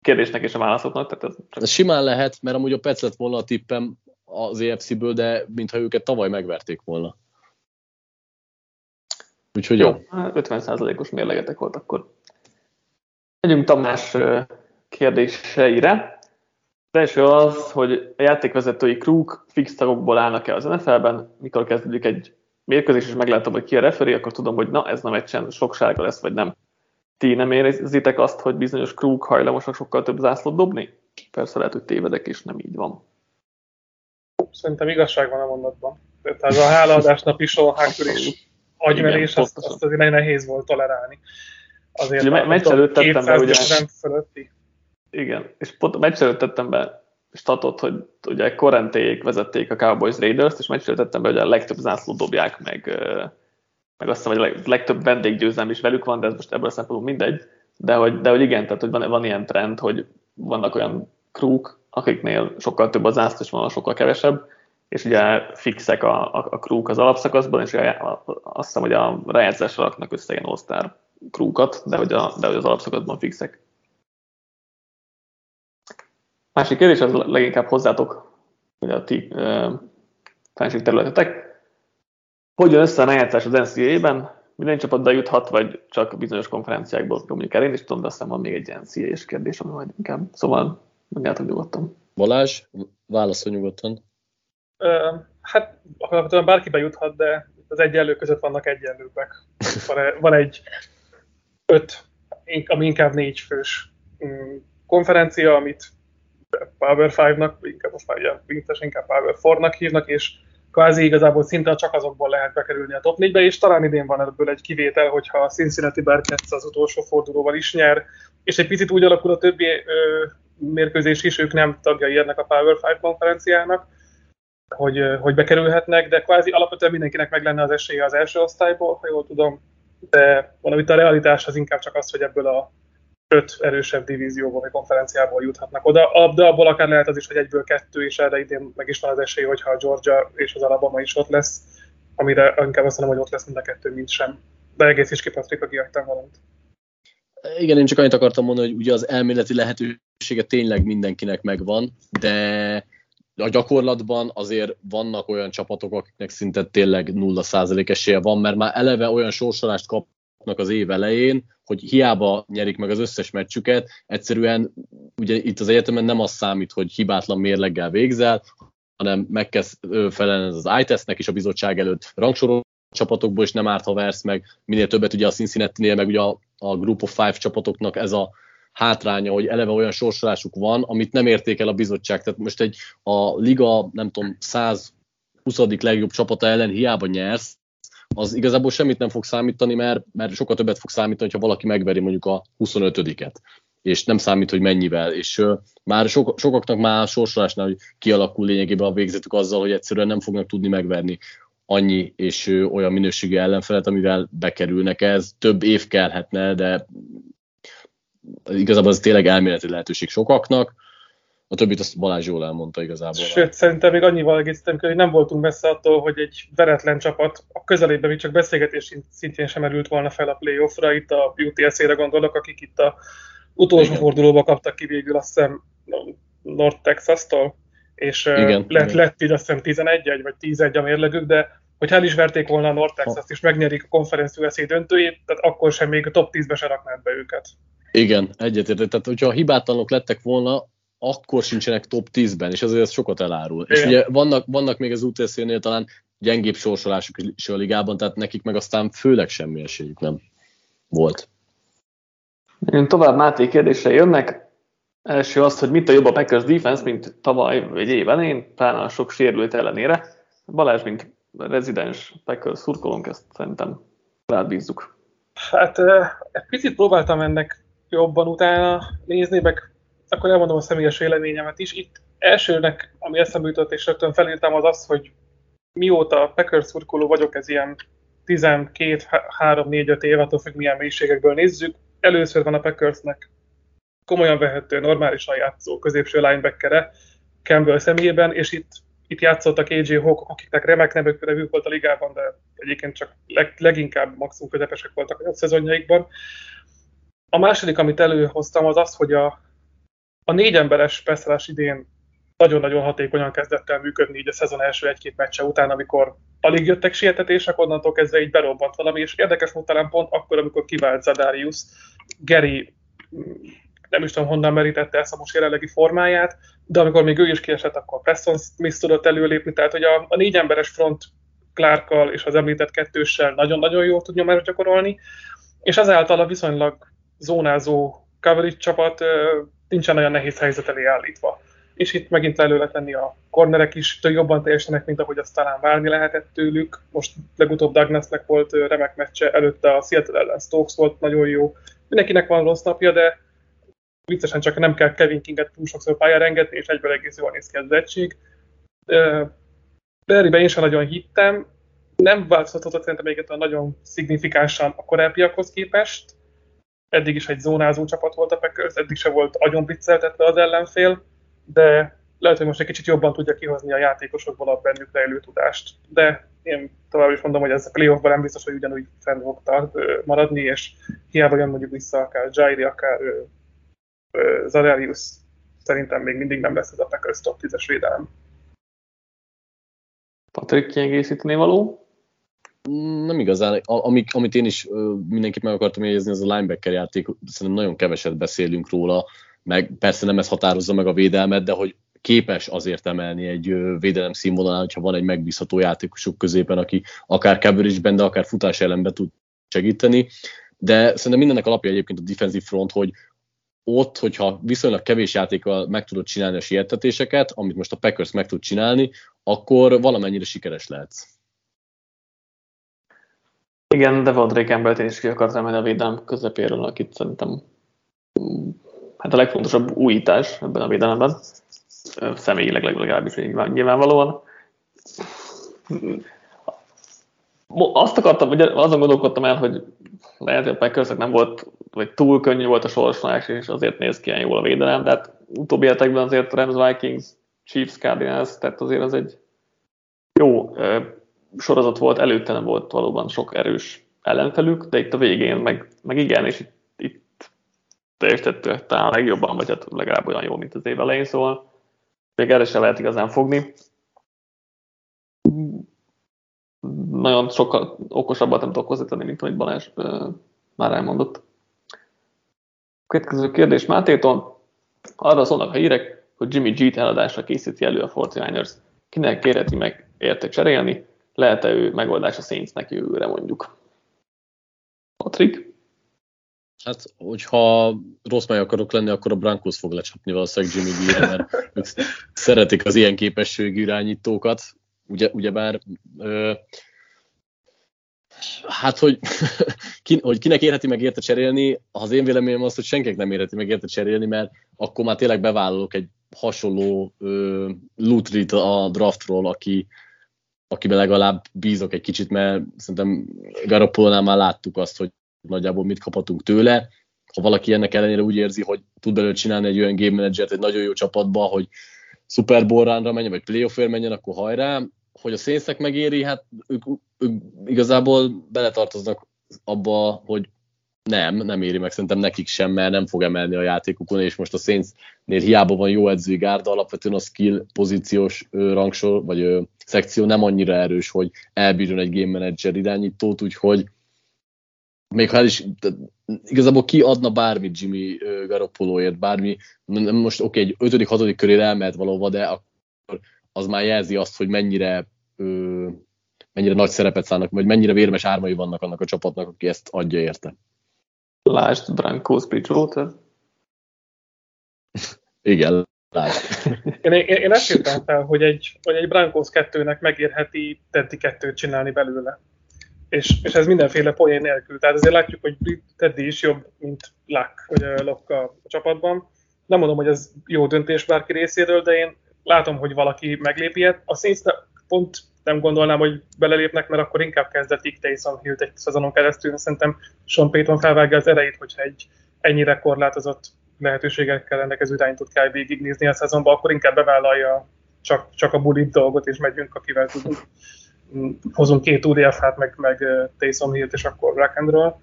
kérdésnek és a válaszoknak. Tehát ez, csak... ez simán lehet, mert amúgy a Pec lett volna a tippem az EFC-ből, de mintha őket tavaly megverték volna. Úgyhogy jó. jó. 50%-os hát mérlegetek volt akkor. Megyünk Tamás kérdéseire. Az első az, hogy a játékvezetői krúk fix tagokból állnak-e az NFL-ben, mikor kezdődik egy mérkőzés, és meglátom, hogy ki a referé, akkor tudom, hogy na, ez nem egy sok sárga lesz, vagy nem. ti nem érzitek azt, hogy bizonyos krúk hajlamosak sokkal több zászlót dobni? Persze lehet, hogy tévedek, és nem így van. Szerintem igazság van a mondatban. Tehát ez a hálaadásnap is, a is agymerés, azt, azt azért nehéz volt tolerálni. Azért ugye, meccs előtt tettem be, ugye, fölötti. Igen, és pont a meccs előtt tettem be statot, hogy ugye Korentéjék vezették a Cowboys Raiders-t, és meccs előtt tettem be, hogy a legtöbb zászlót dobják meg, meg azt hiszem, hogy a legtöbb vendéggyőzelem is velük van, de ez most ebből a szempontból mindegy, de hogy, de hogy igen, tehát hogy van, van ilyen trend, hogy vannak olyan krúk, akiknél sokkal több az zászló, és van sokkal kevesebb, és ugye fixek a, a, a krúk az alapszakaszban, és ugye azt hiszem, hogy a rájátszásra raknak össze ilyen all krúkat, de hogy, a, de hogy az alapszakaszban fixek. Másik kérdés az leginkább hozzátok, hogy a ti fenség területetek. Hogy jön össze a rájátszás az NCAA-ben? Minden csapat bejuthat, vagy csak bizonyos konferenciákból, mondjuk el én is tudom, de aztán van még egy NCAA-s kérdés, ami majd inkább. Szóval mondjátok nyugodtan. Balázs, válaszol nyugodtan. Hát alapvetően bárki bejuthat, de az egyenlő között vannak egyenlőbbek. Van egy öt, ami inkább négy fős mm, konferencia, amit Power 5-nak, inkább most már ugye inkább Power 4-nak hívnak, és kvázi igazából szinte csak azokból lehet bekerülni a top 4-be, és talán idén van ebből egy kivétel, hogyha a Cincinnati Bearcats az utolsó fordulóval is nyer, és egy picit úgy alakul a többi ö, mérkőzés is, ők nem tagjai ennek a Power 5 konferenciának, hogy, hogy bekerülhetnek, de kvázi alapvetően mindenkinek meg lenne az esélye az első osztályból, ha jól tudom, de valamit a realitás az inkább csak az, hogy ebből a öt erősebb divízióból vagy konferenciából juthatnak oda, de abból akár lehet az is, hogy egyből kettő, és erre idén meg is van az esély, hogyha a Georgia és az Alabama is ott lesz, amire inkább azt mondom, hogy ott lesz mind a kettő, mint sem. De egész is ki Patrik, aki valamit. Igen, én csak annyit akartam mondani, hogy ugye az elméleti lehetősége tényleg mindenkinek megvan, de a gyakorlatban azért vannak olyan csapatok, akiknek szinte tényleg 0% esélye van, mert már eleve olyan sorsolást kapnak az év elején, hogy hiába nyerik meg az összes meccsüket, egyszerűen ugye itt az egyetemen nem az számít, hogy hibátlan mérleggel végzel, hanem meg kell felelni az iTestnek is a bizottság előtt rangsorol csapatokból, és nem árt, ha versz meg. Minél többet ugye a Cincinnati-nél, meg ugye a, a Group of Five csapatoknak ez a hátránya, hogy eleve olyan sorsolásuk van, amit nem értékel a bizottság. Tehát most egy a liga, nem tudom, 120. legjobb csapata ellen hiába nyersz, az igazából semmit nem fog számítani, mert, mert sokkal többet fog számítani, ha valaki megveri mondjuk a 25-et és nem számít, hogy mennyivel, és uh, már sok, sokaknak már sorsolásnál hogy kialakul lényegében a végzetük azzal, hogy egyszerűen nem fognak tudni megverni annyi és uh, olyan minőségű ellenfelet, amivel bekerülnek ez. Több év kellhetne, de igazából ez tényleg elméleti lehetőség sokaknak. A többit azt Balázs jól elmondta igazából. Sőt, szerintem még annyival egészítem hogy nem voltunk messze attól, hogy egy veretlen csapat a közelében még csak beszélgetés szintjén sem merült volna fel a playoffra. Itt a UTS-ére gondolok, akik itt a utolsó igen. fordulóba kaptak ki végül azt hiszem North Texas-tól, és igen, lett, igen. lett így azt hiszem 11 vagy 10-1 a mérlegük, de hogy el is verték volna a North Texas-t, és megnyerik a konferencia USA döntőjét, tehát akkor sem még a top 10-be se raknád be őket. Igen, egyetértek. Tehát, hogyha hibátlanok lettek volna, akkor sincsenek top 10-ben, és azért ez sokat elárul. Igen. És ugye vannak, vannak még az UTC-nél talán gyengébb sorsolásuk is a ligában, tehát nekik meg aztán főleg semmi esélyük nem volt. Én tovább Máté kérdésre jönnek. Első az, hogy mit a jobb a Packers defense, mint tavaly vagy év elején, pláne a sok sérült ellenére. Balázs, mint rezidens Packers szurkolónk, ezt szerintem rád bízzuk. Hát egy picit próbáltam ennek jobban utána nézni, meg akkor elmondom a személyes véleményemet is. Itt elsőnek, ami eszembe jutott, és rögtön felírtam, az az, hogy mióta Packers szurkoló vagyok, ez ilyen 12-3-4-5 év, attól függ milyen mélységekből nézzük. Először van a Packersnek komolyan vehető, normálisan játszó középső linebackere Campbell személyében, és itt, itt játszottak AJ Hawk, akiknek remek nevük, nevük volt a ligában, de egyébként csak leg, leginkább maximum közepesek voltak a szezonjaikban. A második, amit előhoztam, az az, hogy a, a négy emberes Peszerás idén nagyon-nagyon hatékonyan kezdett el működni így a szezon első egy-két meccse után, amikor alig jöttek sietetések, onnantól kezdve így berobbant valami, és érdekes volt talán pont akkor, amikor kivált Zadarius, Geri nem is tudom honnan merítette ezt a most jelenlegi formáját, de amikor még ő is kiesett, akkor Preston Smith tudott előlépni, tehát hogy a, a négy emberes front Clarkkal és az említett kettőssel nagyon-nagyon jól tud nyomást gyakorolni, és ezáltal a viszonylag zónázó coverage csapat nincsen olyan nehéz helyzet elé állítva. És itt megint elő lehet tenni a cornerek is, től jobban teljesítenek, mint ahogy azt talán várni lehetett tőlük. Most legutóbb Douglasnek volt remek meccse, előtte a Seattle ellen Stokes volt nagyon jó. Mindenkinek van rossz napja, de viccesen csak nem kell Kevin Kinget túl sokszor pályára engedni, és egyből egész jól néz ki az egység. Berrybe én sem nagyon hittem, nem változtatott szerintem még nagyon szignifikánsan a korábbiakhoz képest. Eddig is egy zónázó csapat volt a Packers, eddig se volt agyon blitzeltetve az ellenfél, de lehet, hogy most egy kicsit jobban tudja kihozni a játékosokból a bennük rejlő tudást. De én tovább is mondom, hogy ez a playoffban nem biztos, hogy ugyanúgy fenn fog maradni, és hiába jön mondjuk vissza akár Jairi, akár Zadarius, szerintem még mindig nem lesz ez a Packers top 10-es védelem. Patrik, kiegészíteni való? Nem igazán. Amik, amit én is mindenképp meg akartam jegyezni, az a linebacker játék. Szerintem nagyon keveset beszélünk róla, meg persze nem ez határozza meg a védelmet, de hogy képes azért emelni egy védelem színvonalán, hogyha van egy megbízható játékosuk középen, aki akár coverage de akár futás ellenbe tud segíteni. De szerintem mindennek alapja egyébként a defensive front, hogy ott, hogyha viszonylag kevés játékkal meg tudod csinálni a siettetéseket, amit most a Packers meg tud csinálni, akkor valamennyire sikeres lehetsz. Igen, de volt Campbell-t én is ki akartam a védelem közepéről, akit szerintem hát a legfontosabb újítás ebben a védelemben. Személyileg legalábbis nyilvánvalóan. Azt akartam, vagy azon gondolkodtam el, hogy lehet, hogy a packers nem volt, vagy túl könnyű volt a sorsolás, és azért néz ki ilyen jól a védelem, de hát utóbbi hetekben azért Rams Vikings, Chiefs, Cardinals, tehát azért az egy jó sorozat volt, előtte nem volt valóban sok erős ellenfelük, de itt a végén meg, meg igen, és itt, itt teljesítettük talán legjobban, vagy hát legalább olyan jó, mint az év elején, szóval még erre sem lehet igazán fogni. Nagyon sokkal okosabbat nem tudok hozzátenni, mint amit Balázs már elmondott. Következő kérdés Mátétól. Arra szólnak a hírek, hogy Jimmy G-t eladásra készíti elő a 49ers. Kinek kérheti meg érte cserélni? lehet-e ő megoldás a Saintsnek jövőre mondjuk? Patrik? Hát, hogyha rossz meg akarok lenni, akkor a Brankos fog lecsapni valószínűleg Jimmy g mert szeretik az ilyen képességű irányítókat. Ugye, ugyebár ö, hát, hogy, hogy kinek érheti meg érte cserélni, az én véleményem az, hogy senkinek nem érheti meg érte cserélni, mert akkor már tényleg bevállalok egy hasonló ö, lutrit a draftról, aki, akiben legalább bízok egy kicsit, mert szerintem Garoppolónál már láttuk azt, hogy nagyjából mit kaphatunk tőle. Ha valaki ennek ellenére úgy érzi, hogy tud belőle csinálni egy olyan game managert egy nagyon jó csapatba, hogy Super Bowl ránra menjen, vagy playoffért menjen, akkor hajrá. Hogy a szénszek megéri, hát ők, ők igazából beletartoznak abba, hogy nem, nem éri meg szerintem nekik sem, mert nem fog emelni a játékukon, és most a Saintsnél hiába van jó edzői gárda, alapvetően a skill pozíciós rangsor, vagy ö, szekció nem annyira erős, hogy elbírjon egy game manager irányítót, úgyhogy még ha el is, igazából ki adna bármit Jimmy Garoppoloért, bármi, most oké, okay, egy ötödik, hatodik körére elmehet valahova, de akkor az már jelzi azt, hogy mennyire ö, mennyire nagy szerepet szállnak, vagy mennyire vérmes ármai vannak annak a csapatnak, aki ezt adja érte. Lásd Brankos Bridgewater. Igen, lásd. én, én, én ezt írtam fel, hogy egy, hogy egy Brankos kettőnek megérheti Teddy kettőt csinálni belőle. És, és ez mindenféle poén nélkül. Tehát azért látjuk, hogy Teddy is jobb, mint Luck, vagy a Locke a, a csapatban. Nem mondom, hogy ez jó döntés bárki részéről, de én látom, hogy valaki meglépi ilyet. A Saints pont nem gondolnám, hogy belelépnek, mert akkor inkább kezdetik Taysom hill egy szezonon keresztül. Szerintem Sean Payton felvágja az erejét, hogyha egy ennyire korlátozott lehetőségekkel rendelkező irányítót kell végignézni a szezonban, akkor inkább bevállalja csak, csak a bulit dolgot, és megyünk, akivel tudunk. Hozunk két UDF-hát, meg, meg Taysom Hill-t, és akkor rock and roll.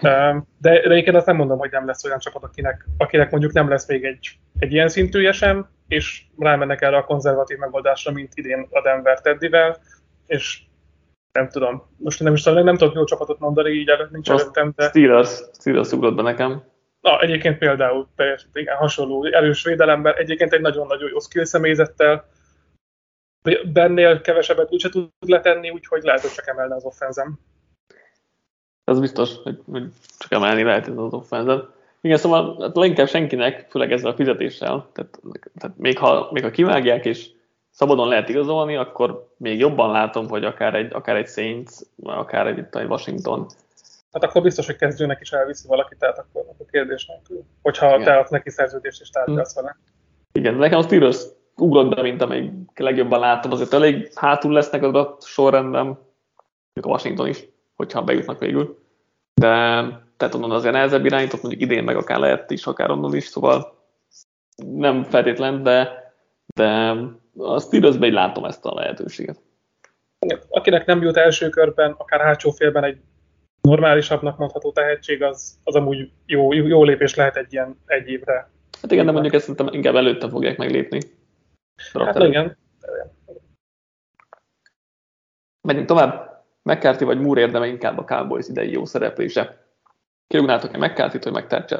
De, de egyébként azt nem mondom, hogy nem lesz olyan csapat, akinek, akinek mondjuk nem lesz még egy, egy ilyen szintűje sem, és rámennek erre a konzervatív megoldásra, mint idén a Denver Teddyvel, és nem tudom, most nem is tudom, nem tudok jó csapatot mondani, így előtt nincs előttem, de... Steelers, Steelers ugrott be nekem. Na, egyébként például teljesen igen, hasonló erős védelemben, egyébként egy nagyon-nagyon jó skill személyzettel, bennél kevesebbet úgyse tud letenni, úgyhogy lehet, hogy csak emelne az offenzem. Ez biztos, hogy, hogy csak emelni lehet ez az offenzet. Igen, szóval hát leginkább senkinek, főleg ezzel a fizetéssel, tehát, tehát még, ha, még ha kivágják és szabadon lehet igazolni, akkor még jobban látom, hogy akár egy, akár egy Saints, akár egy, egy Washington. Hát akkor biztos, hogy kezdőnek is elviszi valaki, tehát akkor a kérdés nélkül. Hogyha Igen. te adsz neki szerződést és tárgyalsz vele. Igen, nekem a Steelers ugrott be, mint amelyik legjobban láttam, azért elég hátul lesznek az a sorrendben, mint a Washington is, hogyha bejutnak végül. De tehát onnan azért nehezebb irányított, mondjuk idén meg akár lehet is, akár onnan is, szóval nem feltétlen, de, de a Steelersben látom ezt a lehetőséget. Akinek nem jut első körben, akár hátsó félben egy normálisabbnak mondható tehetség, az, az amúgy jó, jó lépés lehet egy ilyen egy évre. Hát igen, de mondjuk ezt szerintem inkább előtte fogják meglépni. Hát igen. Menjünk tovább. McCarthy vagy Moore érdeme inkább a Cowboys idei jó szereplése. Kirúgnátok-e McCarthy-t, hogy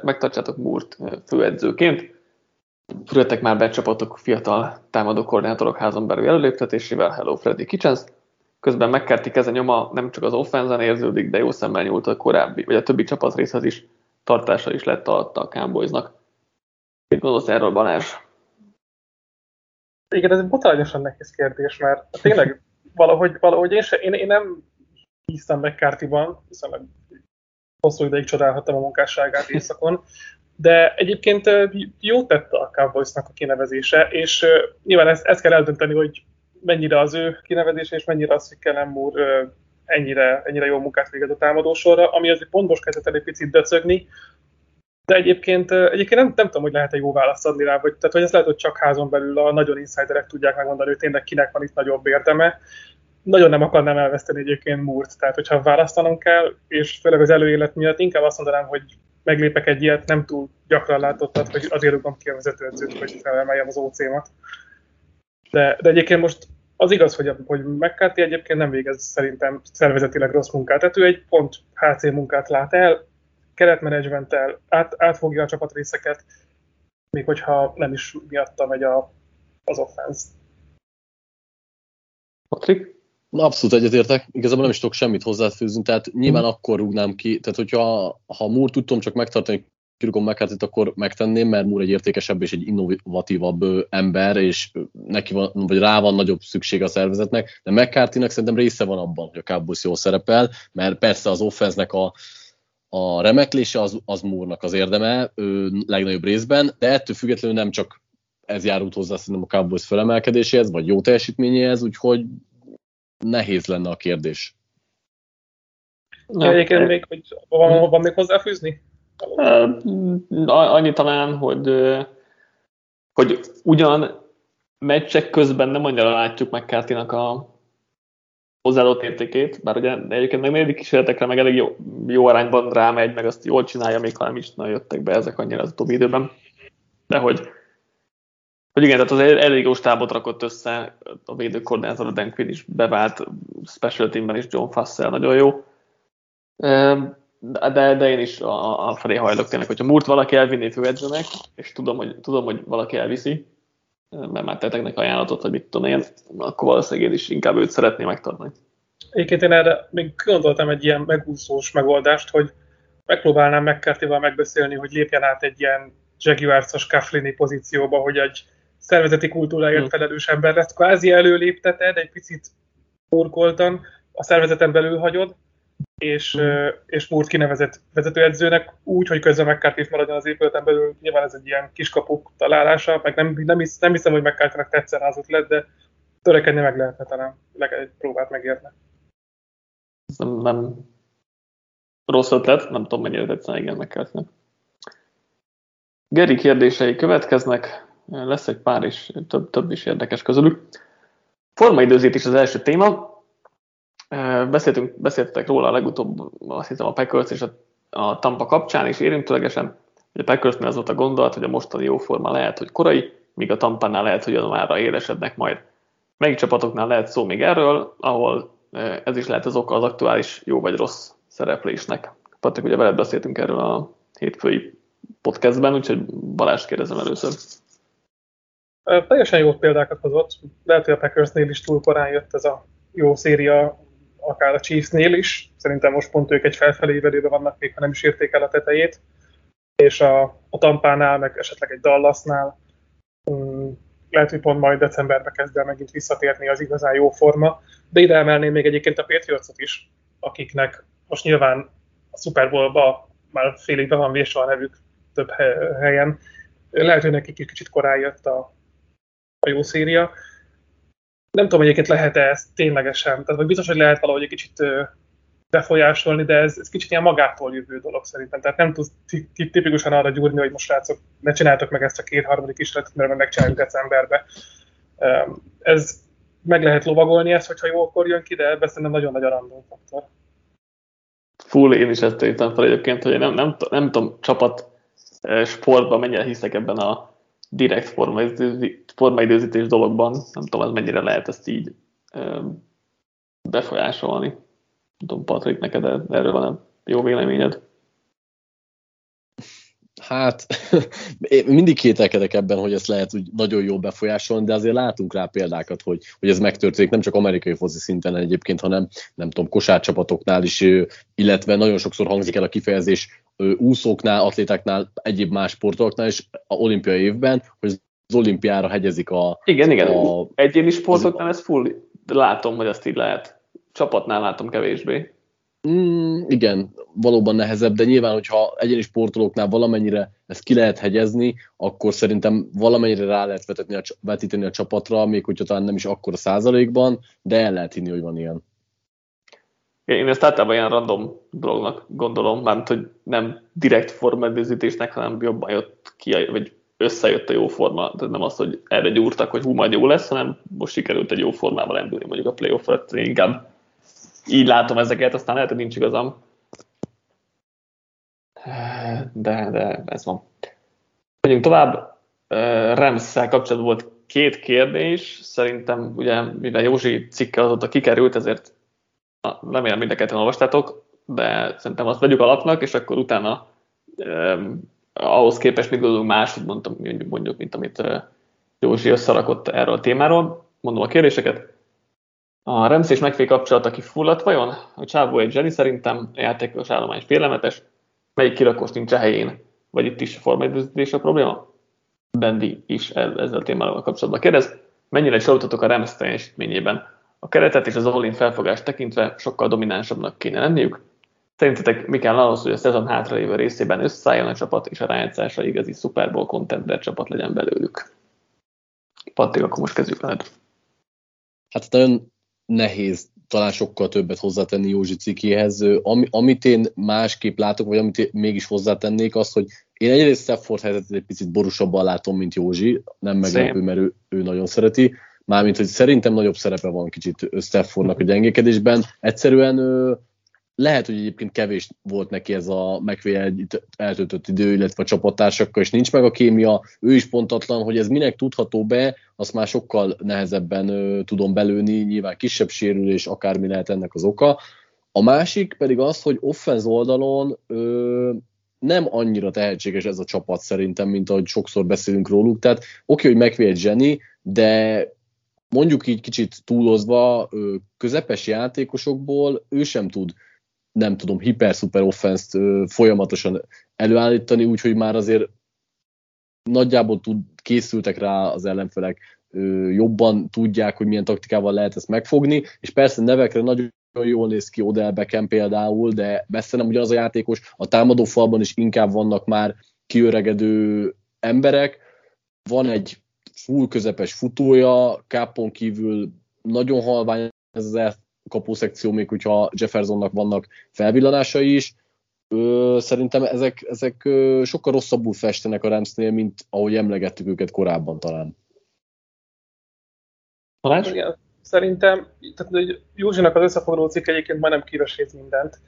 megtartsátok Moore-t főedzőként? Fülöttek már be csapatok fiatal támadó koordinátorok házon belül előléptetésével, Hello Freddy Kitchens. Közben McCarthy keze nyoma nem csak az offenzen érződik, de jó szemmel nyúlt a korábbi, vagy a többi csapat részhez is tartása is lett alatta a Cowboysnak. Mit gondolsz erről, Balázs? Igen, ez egy botrányosan nehéz kérdés, mert tényleg valahogy, valahogy én, se, én, én nem hiszem McCarthy-ban, hiszen hosszú ideig csodálhattam a munkásságát éjszakon, de egyébként jó tett a Cowboysnak a kinevezése, és nyilván ezt, ezt kell eldönteni, hogy mennyire az ő kinevezése, és mennyire az, hogy Kellen Moore ennyire, ennyire jó munkát végez a támadósorra, ami azért pont most kezdett egy picit döcögni, de egyébként, egyébként nem, nem tudom, hogy lehet egy jó választ adni rá, vagy, tehát hogy ez lehet, hogy csak házon belül a nagyon insiderek tudják megmondani, hogy tényleg kinek van itt nagyobb érdeme. Nagyon nem akarnám elveszteni egyébként Múrt, tehát hogyha választanom kell, és főleg az előélet miatt inkább azt mondanám, hogy meglépek egy ilyet, nem túl gyakran látottat, hogy azért rúgom ki a vezetőedzőt, hogy felemeljem az OC-mat. De, de egyébként most az igaz, hogy, hogy McCarthy egyébként nem végez szerintem szervezetileg rossz munkát. Tehát ő egy pont HC munkát lát el, keretmenedzsmenttel át, átfogja a csapatrészeket, még hogyha nem is miatta megy a, az offense. Patrik? Abszolút egyetértek, igazából nem is tudok semmit hozzáfűzni, tehát nyilván mm. akkor rúgnám ki, tehát hogyha ha Moore tudtam csak megtartani kirúgom mccarthy akkor megtenném, mert Moore egy értékesebb és egy innovatívabb ember, és neki van, vagy rá van nagyobb szükség a szervezetnek, de mccarthy szerintem része van abban, hogy a Cowboys jól szerepel, mert persze az offense a, a remeklése az, az Moore-nak az érdeme ő legnagyobb részben, de ettől függetlenül nem csak ez járult hozzá szerintem a Cowboys felemelkedéséhez, vagy jó teljesítményéhez, úgyhogy nehéz lenne a kérdés. Ja, egyébként még, hogy van, van még hozzáfűzni? Annyi talán, hogy, hogy ugyan meccsek közben nem annyira látjuk mccarthy a hozzáadott értékét, bár ugye egyébként meg negyedik kísérletekre meg elég jó, jó arányban rámegy, meg azt jól csinálja, még ha nem is nagyon jöttek be ezek annyira az utóbbi időben. De hogy, hogy igen, tehát az elég jó stábot rakott össze, a védőkoordinátor, Dan Quinn is bevált, special teamben is John Fassel nagyon jó de, de én is a, a felé hajlok tényleg, hogyha múlt valaki elvinné főedzőnek, és tudom hogy, tudom, hogy valaki elviszi, mert már tettek neki ajánlatot, hogy mit tudom én, akkor valószínűleg én is inkább őt szeretném megtartani. Egyébként én erre még gondoltam egy ilyen megúszós megoldást, hogy megpróbálnám mccarthy megbeszélni, hogy lépjen át egy ilyen Jaguars-os Kaflini pozícióba, hogy egy szervezeti kultúráért hmm. felelős ember lesz. Kvázi előlépteted, egy picit burkoltan, a szervezeten belül hagyod, és, mm. és Moore kinevezett vezetőedzőnek úgy, hogy közben McCarthy maradjon az épületen belül. Nyilván ez egy ilyen kiskapuk találása, meg nem, nem, hisz, nem hiszem, hogy McCarthy-nak tetszen az ötlet, de törekedni meg lehetne talán, legalább egy próbát megérni. Nem, nem rossz ötlet, nem tudom, mennyire tetszene, igen, mccarthy Geri kérdései következnek, lesz egy pár is, több, több is érdekes közülük. Formaidőzítés az első téma. Beszéltünk, beszéltetek róla a legutóbb, azt hiszem a Packers és a, a Tampa kapcsán, és érintőlegesen, hogy a Packersnél az volt a gondolat, hogy a mostani jó forma lehet, hogy korai, míg a Tampánál lehet, hogy januárra élesednek majd. Melyik csapatoknál lehet szó még erről, ahol ez is lehet az oka az aktuális jó vagy rossz szereplésnek. Patrik, ugye veled beszéltünk erről a hétfői podcastben, úgyhogy Balázs kérdezem először. Teljesen jó példákat hozott. Lehet, hogy a Packersnél is túl korán jött ez a jó széria akár a Chiefsnél is. Szerintem most pont ők egy felfelé velőbe vannak, még ha nem is érték el a tetejét. És a, a Tampánál, meg esetleg egy Dallasnál um, lehet, hogy pont majd decemberben kezd el megint visszatérni az igazán jó forma. De ide emelném még egyébként a Patriotsot is, akiknek most nyilván a Super Bowl-ba már félig be van vésve a nevük több helyen. Lehet, hogy nekik egy kicsit korán jött a jó széria. Nem tudom, egyébként lehet-e ez ténylegesen, tehát vagy biztos, hogy lehet valahogy egy kicsit befolyásolni, de ez, ez kicsit ilyen magától jövő dolog szerintem. Tehát nem tudsz tipikusan arra gyúrni, hogy most srácok, ne csináltok meg ezt a két harmadik kísérletet, mert megcsináljuk decemberbe. Ez meg lehet lovagolni ezt, hogyha jó akkor jön ki, de ebben szerintem nagyon nagy a random faktor. Full, én is ezt írtam fel egyébként, hogy én nem, nem, nem tudom csapat sportban mennyire hiszek ebben a direkt formaidőzítés dologban. Nem tudom, ez mennyire lehet ezt így befolyásolni. Nem tudom, Patrik, neked erről van jó véleményed? Hát, én mindig kételkedek ebben, hogy ezt lehet úgy nagyon jól befolyásolni, de azért látunk rá példákat, hogy, hogy ez megtörténik, nem csak amerikai foci szinten egyébként, hanem nem tudom, kosárcsapatoknál is, illetve nagyon sokszor hangzik el a kifejezés úszóknál, atlétáknál, egyéb más sportoknál is a olimpiai évben, hogy az olimpiára hegyezik a... Igen, igen. A, Egyéni sportoknál ez full, látom, hogy azt így lehet. Csapatnál látom kevésbé. Mm, igen, valóban nehezebb, de nyilván, hogyha egyéni sportolóknál valamennyire ezt ki lehet hegyezni, akkor szerintem valamennyire rá lehet vetetni a, vetíteni a csapatra, még hogyha talán nem is akkor a százalékban, de el lehet hinni, hogy van ilyen. Én ezt általában ilyen random dolognak gondolom, mármint, hogy nem direkt formaldőzítésnek, hanem jobban jött ki, vagy összejött a jó forma. Tehát nem az, hogy erre gyúrtak, hogy hú, majd jó lesz, hanem most sikerült egy jó formával endülni mondjuk a playoff-ra. Inkább így látom ezeket, aztán lehet, hogy nincs igazam. De, de ez van. Megyünk tovább. rams kapcsolatban volt két kérdés. Szerintem, ugye, mivel Józsi cikke azóta kikerült, ezért remélem mind a ketten olvastátok, de szerintem azt vegyük alapnak, és akkor utána eh, ahhoz képest mit gondolunk máshogy mondtam, mondjuk, mint amit eh, Józsi összerakott erről a témáról. Mondom a kérdéseket. A Remsz és megfél kapcsolata kifulladt vajon? A csávó egy zseni szerintem, a játékos állomány félelmetes. Melyik kirakós nincs a helyén? Vagy itt is formálydőzítés a probléma? Bendi is ezzel a témával kapcsolatban kérdez. Mennyire csalódtatok a Remsz teljesítményében? A keretet és az all felfogást tekintve sokkal dominánsabbnak kéne lenniük. Szerintetek mi kell ahhoz, hogy a szezon hátralévő részében összeálljon a csapat, és a rájátszásra igazi Super Bowl contender csapat legyen belőlük? Patrik, akkor most kezdjük veled. Hát nagyon nehéz talán sokkal többet hozzátenni Józsi cikéhez. Ami, amit én másképp látok, vagy amit mégis hozzátennék, az, hogy én egyrészt Stafford helyzetet egy picit borúsabban látom, mint Józsi, nem meglepő, mert ő, ő nagyon szereti. Mármint, hogy szerintem nagyobb szerepe van kicsit Staffordnak a gyengékedésben. Egyszerűen lehet, hogy egyébként kevés volt neki ez a megvé eltöltött idő, illetve a csapattársakkal, és nincs meg a kémia, ő is pontatlan, hogy ez minek tudható be, azt már sokkal nehezebben ö, tudom belőni, nyilván kisebb sérülés, akármi lehet ennek az oka. A másik pedig az, hogy offenz oldalon ö, nem annyira tehetséges ez a csapat szerintem, mint ahogy sokszor beszélünk róluk. Tehát oké, hogy egy zseni, de mondjuk így kicsit túlozva közepes játékosokból ő sem tud nem tudom, hiper-szuper offenszt folyamatosan előállítani, úgyhogy már azért nagyjából tud, készültek rá az ellenfelek, jobban tudják, hogy milyen taktikával lehet ezt megfogni, és persze nevekre nagyon jól néz ki Odell Beckham például, de messze nem ugyanaz a játékos, a támadó falban is inkább vannak már kiöregedő emberek, van egy full közepes futója, kápon kívül nagyon halvány ez az kapószekció, még hogyha Jeffersonnak vannak felvillanásai is. Ö, szerintem ezek, ezek ö, sokkal rosszabbul festenek a Ramsnél, mint ahogy emlegettük őket korábban talán. Talán? Igen, szerintem, tehát hogy Józsinak az összefoglaló cikk egyébként majdnem kiveséz mindent.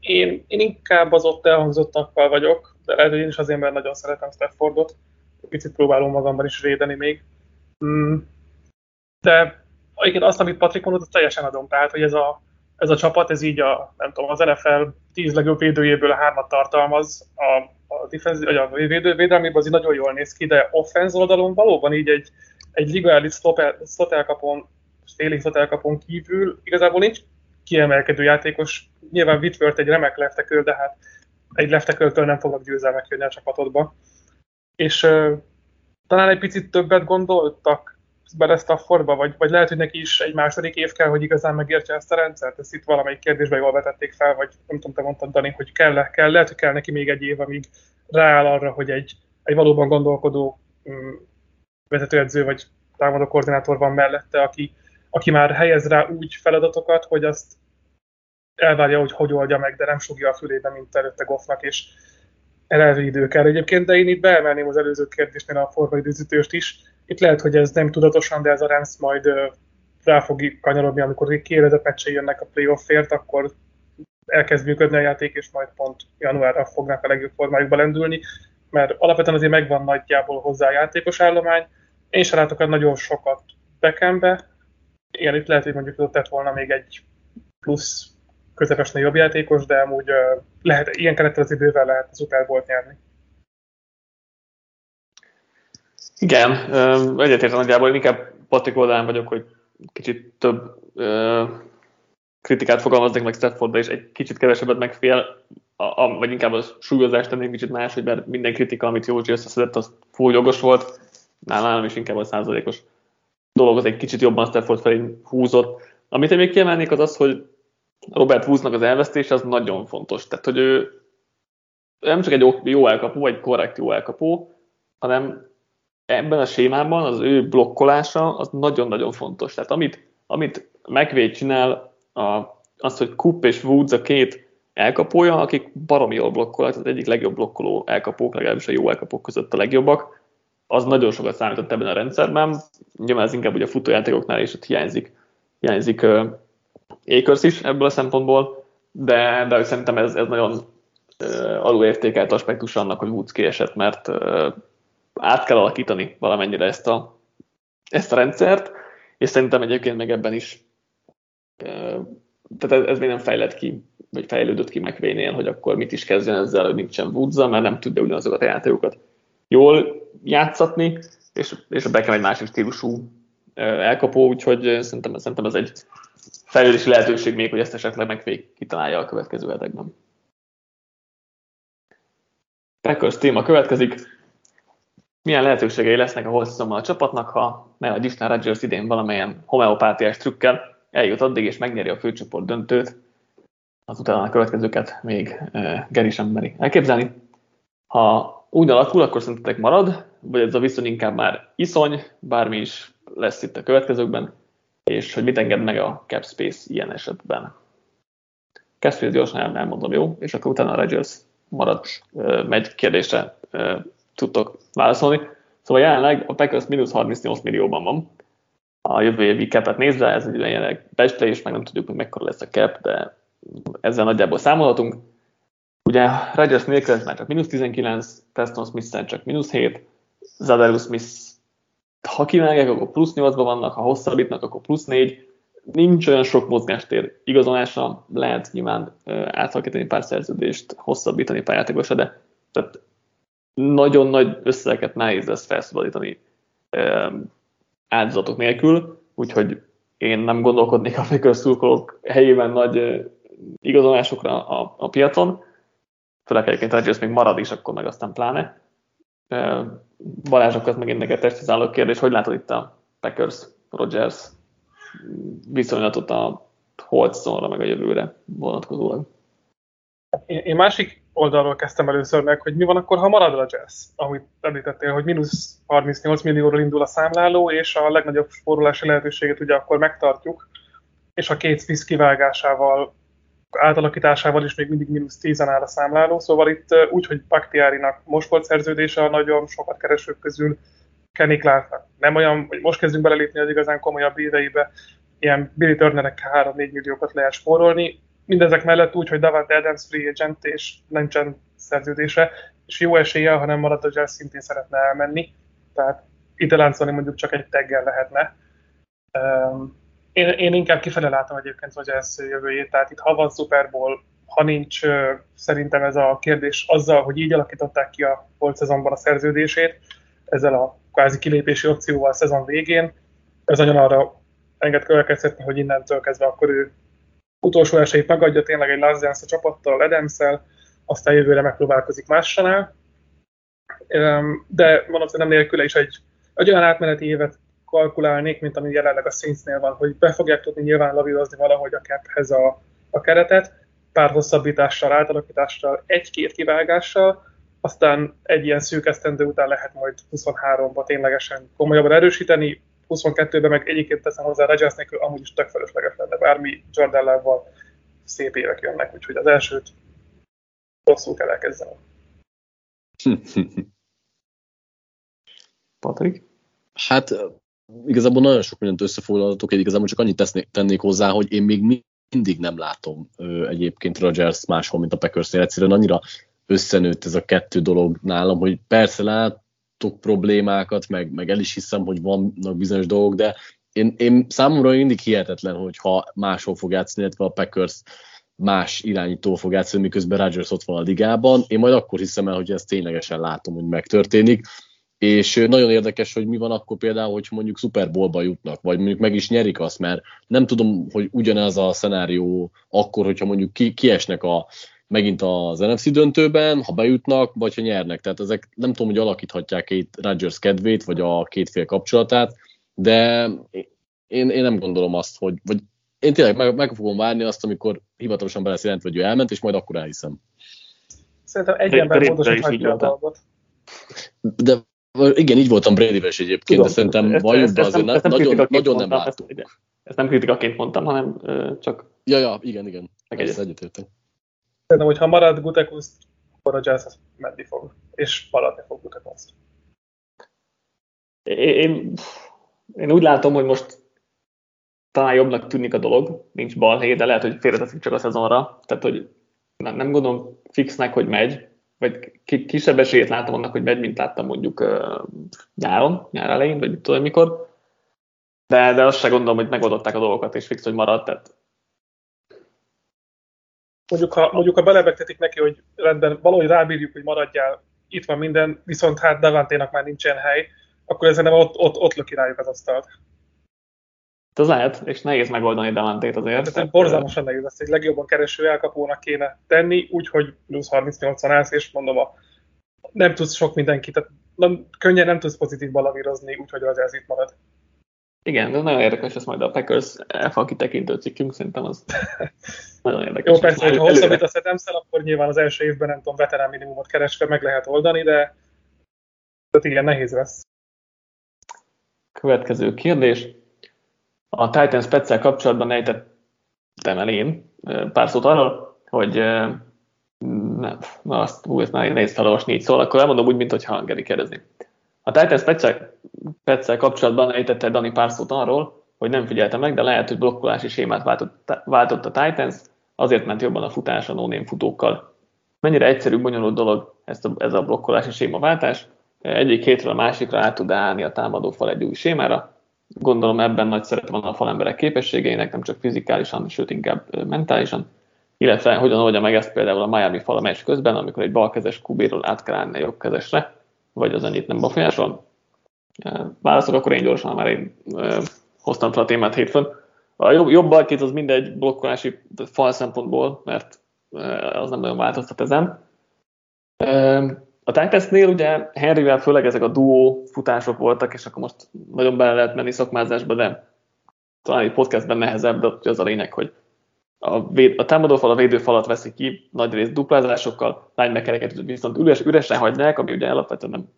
Én, én inkább az ott elhangzottakkal vagyok, de lehet, hogy én is azért, mert nagyon szeretem Staffordot. Picit próbálom magamban is védeni még. Mm. De igen, azt, amit Patrik mondott, azt teljesen adom. Tehát, hogy ez a, ez a csapat, ez így a, nem tudom, az NFL 10 legjobb védőjéből a hármat tartalmaz, a, a, defensiv, vagy a védő, védelmében azért nagyon jól néz ki, de offense oldalon valóban így egy, egy ligális slot elkapon, félig elkapon kívül igazából nincs kiemelkedő játékos. Nyilván Whitworth egy remek leftekör, de hát egy leftekörtől nem fognak győzelmek jönni a csapatodba. És uh, talán egy picit többet gondoltak bele Staffordba, vagy, vagy lehet, hogy neki is egy második év kell, hogy igazán megértse ezt a rendszert? Ezt itt valamelyik kérdésben jól vetették fel, vagy nem tudom, te mondtad, Dani, hogy kell, kell lehet, hogy kell neki még egy év, amíg rááll arra, hogy egy, egy valóban gondolkodó um, vezetőedző vagy támadó koordinátor van mellette, aki, aki már helyez rá úgy feladatokat, hogy azt elvárja, hogy hogy oldja meg, de nem sugja a fülébe, mint előtte Goffnak, és erre idő kell egyébként, de én itt beemelném az előző kérdésnél a formaidőzítőst is. Itt lehet, hogy ez nem tudatosan, de ez a Rams majd rá fog kanyarodni, amikor kiéredett meccsei jönnek a playoffért, akkor elkezd működni a játék, és majd pont januárra fognak a legjobb formájukba lendülni, mert alapvetően azért megvan nagyjából hozzá a játékos állomány. Én sem látok nagyon sokat Beckhambe. Igen, itt lehet, hogy mondjuk ott tett volna még egy plusz közepesen jobb játékos, de amúgy lehet, ilyen kerettel az idővel lehet az volt nyerni. Igen, egyetértem nagyjából, inkább Patrik oldalán vagyok, hogy kicsit több kritikát fogalmaznék meg Staffordra, és egy kicsit kevesebbet megfél, a, a, vagy inkább a súlyozást tennék kicsit más, hogy mert minden kritika, amit Józsi összeszedett, az full jogos volt, nálam is inkább a százalékos dolog az egy kicsit jobban Stafford felé húzott. Amit én még kiemelnék az az, hogy Robert Woodsnak az elvesztése az nagyon fontos. Tehát, hogy ő nem csak egy jó elkapó, vagy korrekt jó elkapó, hanem ebben a sémában az ő blokkolása az nagyon-nagyon fontos. Tehát amit, amit McVay csinál, a, az, hogy Coop és Woods a két elkapója, akik baromi jól blokkolnak, az egyik legjobb blokkoló elkapók, legalábbis a jó elkapók között a legjobbak, az nagyon sokat számított ebben a rendszerben. Nyilván ez inkább ugye a futójátékoknál is ott hiányzik, hiányzik Akers is ebből a szempontból, de, de szerintem ez, ez nagyon uh, alulértékelt aspektus annak, hogy Woods kiesett, mert uh, át kell alakítani valamennyire ezt a, ezt a rendszert, és szerintem egyébként meg ebben is uh, tehát ez, ez még nem fejlett ki, vagy fejlődött ki McVay-nél, hogy akkor mit is kezdjen ezzel, hogy nincsen woods mert nem tudja ugyanazokat a játékokat jól játszatni, és, és a Beckham egy másik stílusú elkapó, úgyhogy szerintem, szerintem ez egy fejlődési lehetőség még, hogy ezt esetleg megvég kitalálja a következő hetekben. Packers téma következik. Milyen lehetőségei lesznek a hosszommal a csapatnak, ha ne a Isten Rodgers idén valamilyen homeopátiás trükkel eljut addig és megnyeri a főcsoport döntőt, azután a következőket még uh, Geri sem meri elképzelni. Ha úgy alakul, akkor szerintetek marad, vagy ez a viszony inkább már iszony, bármi is lesz itt a következőkben, és hogy mit enged meg a cap space ilyen esetben. Cap space gyorsan elmondom, jó? És akkor utána a Rodgers marad, megy kérdésre tudtok válaszolni. Szóval jelenleg a Packers mínusz 38 millióban van. A jövő évi capet nézve, ez egy jelenleg becslés, meg nem tudjuk, hogy mekkora lesz a cap, de ezzel nagyjából számolhatunk. Ugye Rodgers nélkül ez már csak mínusz 19, Preston smith csak mínusz 7, Zadarus Smith ha kivágják, akkor plusz 8 vannak, ha hosszabbítnak, akkor plusz 4. Nincs olyan sok mozgástér igazolása, lehet nyilván átalakítani pár szerződést, hosszabbítani pár játékosra, de tehát nagyon nagy összegeket nehéz lesz felszabadítani áldozatok nélkül, úgyhogy én nem gondolkodnék a Packers szurkolók helyében nagy igazolásokra a, a piacon főleg egyébként Rodgers még marad is, akkor meg aztán pláne. Balázsokat megint neked testizáló kérdés, hogy látod itt a Packers, Rodgers viszonylatot a Holtzonra, meg a jövőre vonatkozólag? Én, én másik oldalról kezdtem először meg, hogy mi van akkor, ha marad a jazz, amit említettél, hogy mínusz 38 millióról indul a számláló, és a legnagyobb spórolási lehetőséget ugye akkor megtartjuk, és a két Smith kivágásával átalakításával is még mindig mínusz 10 áll a számláló, szóval itt úgy, hogy Baktiárinak most volt szerződése a nagyon sokat keresők közül, Kenny Clarknak nem olyan, hogy most kezdünk belelépni az igazán komolyabb éveibe, ilyen Billy Turnernek 3-4 milliókat lehet spórolni, mindezek mellett úgy, hogy Davante Adams free agent és nincsen szerződése, és jó esélye, ha nem marad a jazz, szintén szeretne elmenni, tehát ide láncolni mondjuk csak egy teggel lehetne. Én, én inkább kifele látom egyébként, ez jövőjét, tehát itt ha van Super Bowl, ha nincs, szerintem ez a kérdés azzal, hogy így alakították ki a volt szezonban a szerződését, ezzel a kvázi kilépési opcióval a szezon végén, ez nagyon arra enged következtetni, hogy innentől kezdve akkor ő utolsó esélyt megadja tényleg egy Dance a csapattal, adams aztán jövőre megpróbálkozik mással. De valószínűleg nem nélküle is egy, egy olyan átmeneti évet kalkulálnék, mint ami jelenleg a Saintsnél van, hogy be fogják tudni nyilván lavírozni valahogy a caphez a, a keretet, pár hosszabbítással, átalakítással, egy-két kivágással, aztán egy ilyen szűk esztendő után lehet majd 23-ba ténylegesen komolyabban erősíteni, 22-ben meg egyébként teszem hozzá Rodgers nélkül amúgy is tök felesleges lenne, bármi Jordan love szép évek jönnek, úgyhogy az elsőt rosszul kell elkezdeni. Patrik? Hát igazából nagyon sok mindent összefoglalhatok, igazából csak annyit tesznék, tennék hozzá, hogy én még mindig nem látom ö, egyébként Rodgers máshol, mint a Packersnél. Egyszerűen annyira összenőtt ez a kettő dolog nálam, hogy persze látok problémákat, meg, meg el is hiszem, hogy vannak bizonyos dolgok, de én, én számomra mindig hihetetlen, hogy ha máshol fog játszani, illetve a Packers más irányító fog játszani, miközben Rodgers ott van a ligában. Én majd akkor hiszem el, hogy ezt ténylegesen látom, hogy megtörténik. És nagyon érdekes, hogy mi van akkor például, hogy mondjuk Super Bowlba jutnak, vagy mondjuk meg is nyerik azt, mert nem tudom, hogy ugyanez a szenárió akkor, hogyha mondjuk ki, kiesnek a, megint az NFC döntőben, ha bejutnak, vagy ha nyernek. Tehát ezek nem tudom, hogy alakíthatják itt Rodgers kedvét, vagy a két fél kapcsolatát, de én, én nem gondolom azt, hogy, vagy én tényleg meg, meg fogom várni azt, amikor hivatalosan be lesz jelentve, hogy ő elment, és majd akkor elhiszem. Szerintem egy ember módosíthatja a dolgot. De igen, így voltam Bradyvel is egyébként, Tudom, de szerintem valljuk be azért nem, nagyon, nagyon nem látom. Ezt, ezt nem kritikaként mondtam, hanem uh, csak... Ja, ja, igen, igen. Ezt egyetértek. Szerintem, hogy ha marad Gutekus, akkor a Jazz menni fog, és maradni fog Gutekus. Én, én úgy látom, hogy most talán jobbnak tűnik a dolog, nincs balhé, de lehet, hogy félreteszik csak a szezonra. Tehát, hogy nem, nem gondolom fixnek, hogy megy, vagy kisebb esélyét látom annak, hogy megy, mint láttam mondjuk uh, nyáron, nyár elején, vagy tudom mikor. De, de azt se gondolom, hogy megoldották a dolgokat, és fix, hogy maradt. Tehát... Mondjuk, ha, mondjuk, ha belebegtetik neki, hogy rendben, valahogy rábírjuk, hogy maradjál, itt van minden, viszont hát Devanténak már nincsen hely, akkor ezen nem ott, ott, ott löki rájuk az asztalt. Az lehet, és nehéz megoldani Devantét azért. Tehát borzalmasan nehéz ezt egy legjobban kereső elkapónak kéne tenni, úgyhogy plusz 38-an állsz, és mondom, a, nem tudsz sok mindenkit, tehát nem, könnyen nem tudsz pozitív balavírozni, úgyhogy az ez itt marad. Igen, de nagyon érdekes, ez majd a Packers elfal kitekintő cikkünk, szerintem az nagyon érdekes. Jó, persze, ha hosszabbít a adams akkor nyilván az első évben nem tudom, veterán minimumot keresve meg lehet oldani, de tehát igen, nehéz lesz. Következő kérdés. A Titan Spetszel kapcsolatban ejtettem el én pár szót arról, hogy nem, na azt, ú, ezt már nehéz felolvasni így szól, akkor elmondom úgy, mint hogy Hangeri kérdezni. A Titan Spetszel kapcsolatban ejtette Dani pár szót arról, hogy nem figyelte meg, de lehet, hogy blokkolási sémát váltott, váltott a Titans, azért ment jobban a futás a no futókkal. Mennyire egyszerű, bonyolult dolog ez a, ez a blokkolási sémaváltás? Egyik hétről a másikra át tud állni a támadó fal egy új sémára, Gondolom ebben nagy szerep van a falemberek képességeinek, nem csak fizikálisan, sőt inkább mentálisan. Illetve hogyan oldja meg ezt például a Miami fal a meccs közben, amikor egy balkezes kubéről át kell állni a jobbkezesre, vagy az annyit nem befolyásol. Válaszok akkor én gyorsan, mert én hoztam fel a témát hétfőn. A jobb, jobb balkét az mindegy blokkolási fal szempontból, mert az nem nagyon változtat ezen. A Titansnél ugye Henryvel főleg ezek a duó futások voltak, és akkor most nagyon bele lehet menni szakmázásba, de talán egy podcastben nehezebb, de az a lényeg, hogy a, véd, a támadófal a védőfalat veszi ki, nagy rész duplázásokkal, linebackereket viszont üres, üresen hagyják, ami ugye alapvetően nem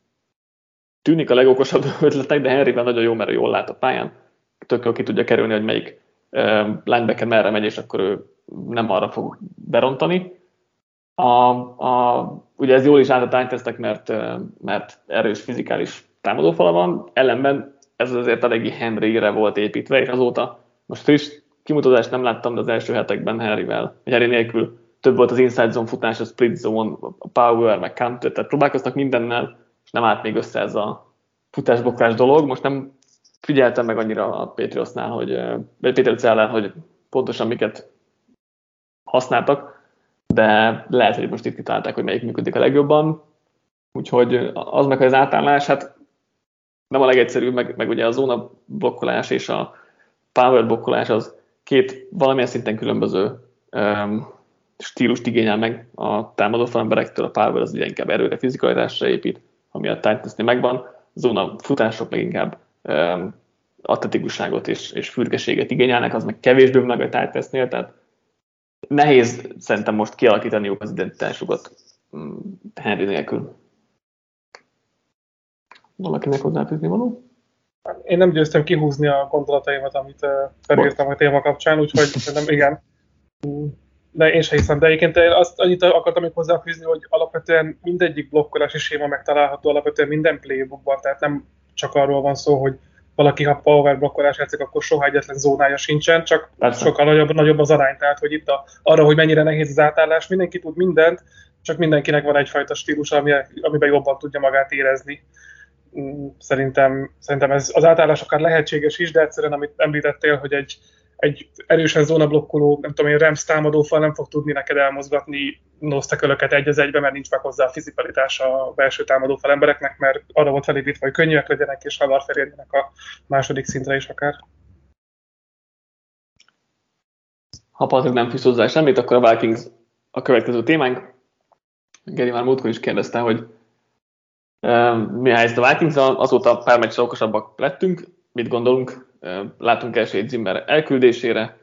tűnik a legokosabb ötletnek, de Henryvel nagyon jó, mert ő jól lát a pályán, tök ki tudja kerülni, hogy melyik linebacker merre megy, és akkor ő nem arra fog berontani. A, a, ugye ez jól is állt a tánytesztek, mert, mert erős fizikális támadófala van, ellenben ez azért eléggé Henryre volt építve, és azóta most friss kimutatást nem láttam, de az első hetekben Henryvel, Henry nélkül több volt az inside zone futás, a split zone, a power, meg counter, tehát próbálkoztak mindennel, és nem állt még össze ez a futásbokrás dolog. Most nem figyeltem meg annyira a Patriotsnál, hogy, vagy Patriots hogy pontosan miket használtak, de lehet, hogy most itt kitalálták, hogy melyik működik a legjobban. Úgyhogy az meg az átállás, hát nem a legegyszerűbb, meg, meg ugye a zóna blokkolás és a power blokkolás az két valamilyen szinten különböző um, stílust igényel meg a támadó falemberektől, a Power az ugye inkább erőre, fizikalitásra épít, ami a Titansnél megvan, zóna futások meg inkább um, atletikusságot és, és fürgeséget igényelnek, az meg kevésbé meg a Titansnél, tehát nehéz szerintem most kialakítani az identitásukat mm, Henry nélkül. Valakinek hozzáfűzni való? Én nem győztem kihúzni a gondolataimat, amit felírtam a téma kapcsán, úgyhogy nem, igen. De én sem hiszem. De egyébként azt annyit akartam még hozzáfűzni, hogy alapvetően mindegyik blokkolási séma megtalálható alapvetően minden playbookban, tehát nem csak arról van szó, hogy valaki, ha power blokkolás játszik, akkor soha egyetlen zónája sincsen, csak Persze. sokkal nagyobb, nagyobb az arány. Tehát, hogy itt a, arra, hogy mennyire nehéz az átállás, mindenki tud mindent, csak mindenkinek van egyfajta stílus, ami, amiben jobban tudja magát érezni. Mm, szerintem, szerintem ez az átállás akár lehetséges is, de egyszerűen, amit említettél, hogy egy, egy erősen zónablokkoló, nem tudom én, Rams támadófal nem fog tudni neked elmozgatni nosztekölöket egy az egybe, mert nincs meg hozzá a fizikalitás a belső támadófal embereknek, mert arra volt felépítve, hogy könnyűek legyenek, és hamar felérjenek a második szintre is akár. Ha Patrik nem fűz hozzá semmit, akkor a Vikings a következő témánk. Geri már múltkor is kérdezte, hogy mi a helyzet a vikings azóta pár meccs okosabbak lettünk, mit gondolunk, látunk esélyt Zimmer elküldésére,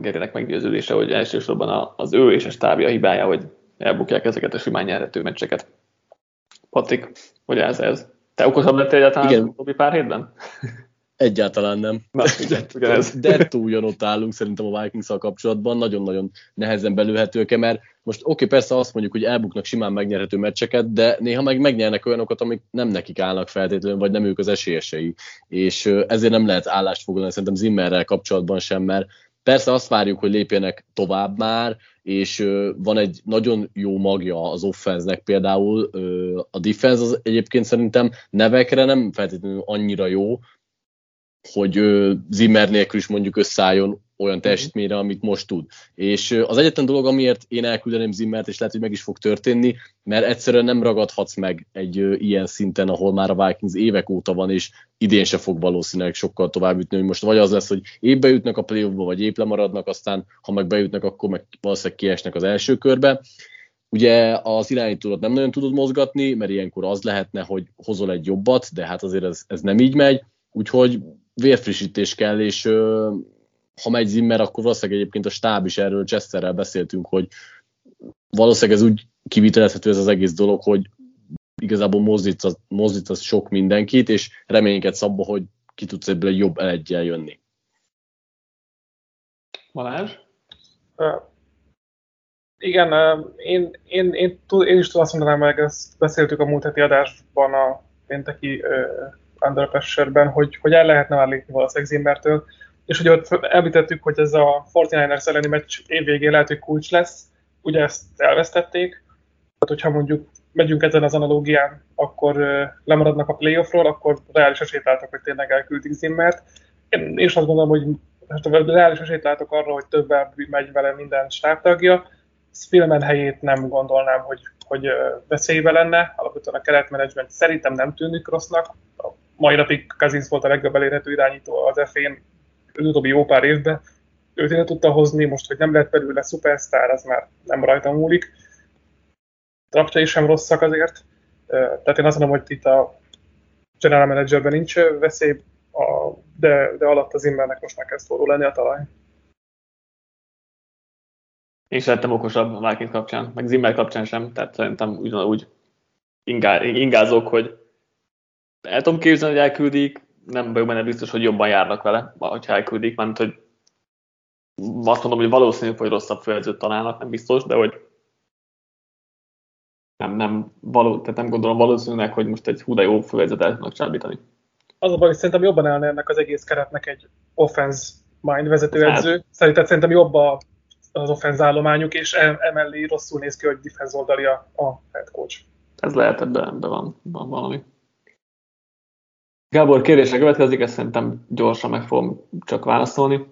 Gerinek meggyőződése, hogy elsősorban az ő és a stábja hibája, hogy elbukják ezeket a simán nyerhető meccseket. Patrik, hogy ez ez? Te okosabb lettél egyáltalán Igen. a pár hétben? Egyáltalán nem. Na, de, de túl ott állunk szerintem a vikings kapcsolatban, nagyon-nagyon nehezen belőhetők mert most oké, okay, persze azt mondjuk, hogy elbuknak simán megnyerhető meccseket, de néha meg megnyernek olyanokat, amik nem nekik állnak feltétlenül, vagy nem ők az esélyesei. És ezért nem lehet állást foglalni szerintem Zimmerrel kapcsolatban sem, mert persze azt várjuk, hogy lépjenek tovább már, és van egy nagyon jó magja az offenznek például, a defense az egyébként szerintem nevekre nem feltétlenül annyira jó, hogy Zimmer nélkül is mondjuk összeálljon olyan mhm. teljesítményre, amit most tud. És az egyetlen dolog, amiért én elküldeném Zimmert, és lehet, hogy meg is fog történni, mert egyszerűen nem ragadhatsz meg egy ilyen szinten, ahol már a Vikings évek óta van, és idén se fog valószínűleg sokkal tovább jutni, hogy most vagy az lesz, hogy épp bejutnak a playoffba, vagy épp lemaradnak, aztán ha meg bejutnak, akkor meg valószínűleg kiesnek az első körbe. Ugye az irányítót nem nagyon tudod mozgatni, mert ilyenkor az lehetne, hogy hozol egy jobbat, de hát azért ez, ez nem így megy, úgyhogy vérfrissítés kell, és ö, ha megy Zimmer, akkor valószínűleg egyébként a stáb is erről Chesterrel beszéltünk, hogy valószínűleg ez úgy kivitelezhető ez az egész dolog, hogy igazából mozdítasz, mozdítasz sok mindenkit, és reményeket abba, hogy ki tudsz ebből egy jobb elegyel jönni. Balázs? Uh, igen, uh, én, én, én, én, is tudom azt mondanám, meg ezt beszéltük a múlt heti adásban a pénteki uh, Under Pressure-ben, hogy, hogy el lehetne már lépni valószínűleg Zimmertől, és hogy ott említettük, hogy ez a 49ers elleni meccs évvégén lehet, hogy kulcs lesz, ugye ezt elvesztették, tehát hogyha mondjuk megyünk ezen az analógián, akkor lemaradnak a playoffról, akkor reális esélyt látok, hogy tényleg elküldik Zimmert. Én is azt gondolom, hogy hát reális esélyt látok arra, hogy többen megy vele minden stábtagja. Spillman helyét nem gondolnám, hogy, hogy veszélybe lenne. Alapvetően a keretmenedzsment szerintem nem tűnik rossznak. A mai napig Kazinsz volt a legjobb elérhető irányító az F-én az utóbbi jó pár évben. Őt ide tudta hozni, most, hogy nem lett belőle szupersztár, az már nem rajta múlik. Draftjai sem rosszak azért. Tehát én azt mondom, hogy itt a general managerben nincs veszély, de, de alatt az Zimmernek most kezd forró lenni a talaj. Én sem okosabb a Vikings kapcsán, meg Zimmer kapcsán sem, tehát szerintem ugyanúgy ingázok, hogy el tudom képzelni, hogy elküldik, nem vagyok benne biztos, hogy jobban járnak vele, ha elküldik, mert hogy azt mondom, hogy valószínű, hogy rosszabb főedzőt találnak, nem biztos, de hogy nem, nem, való, tehát nem gondolom valószínűleg, hogy most egy húda jó főedzőt el tudnak csábítani. Az a baj, hogy szerintem jobban állna ennek az egész keretnek egy offense mind vezetőedző. Hát. Szerintem, szerintem jobb a, az offense állományuk, és emellé rosszul néz ki, hogy defense oldali a, a head coach. Ez lehet, ebben, ebben van, van valami. Gábor kérdése következik, ezt szerintem gyorsan meg fogom csak válaszolni.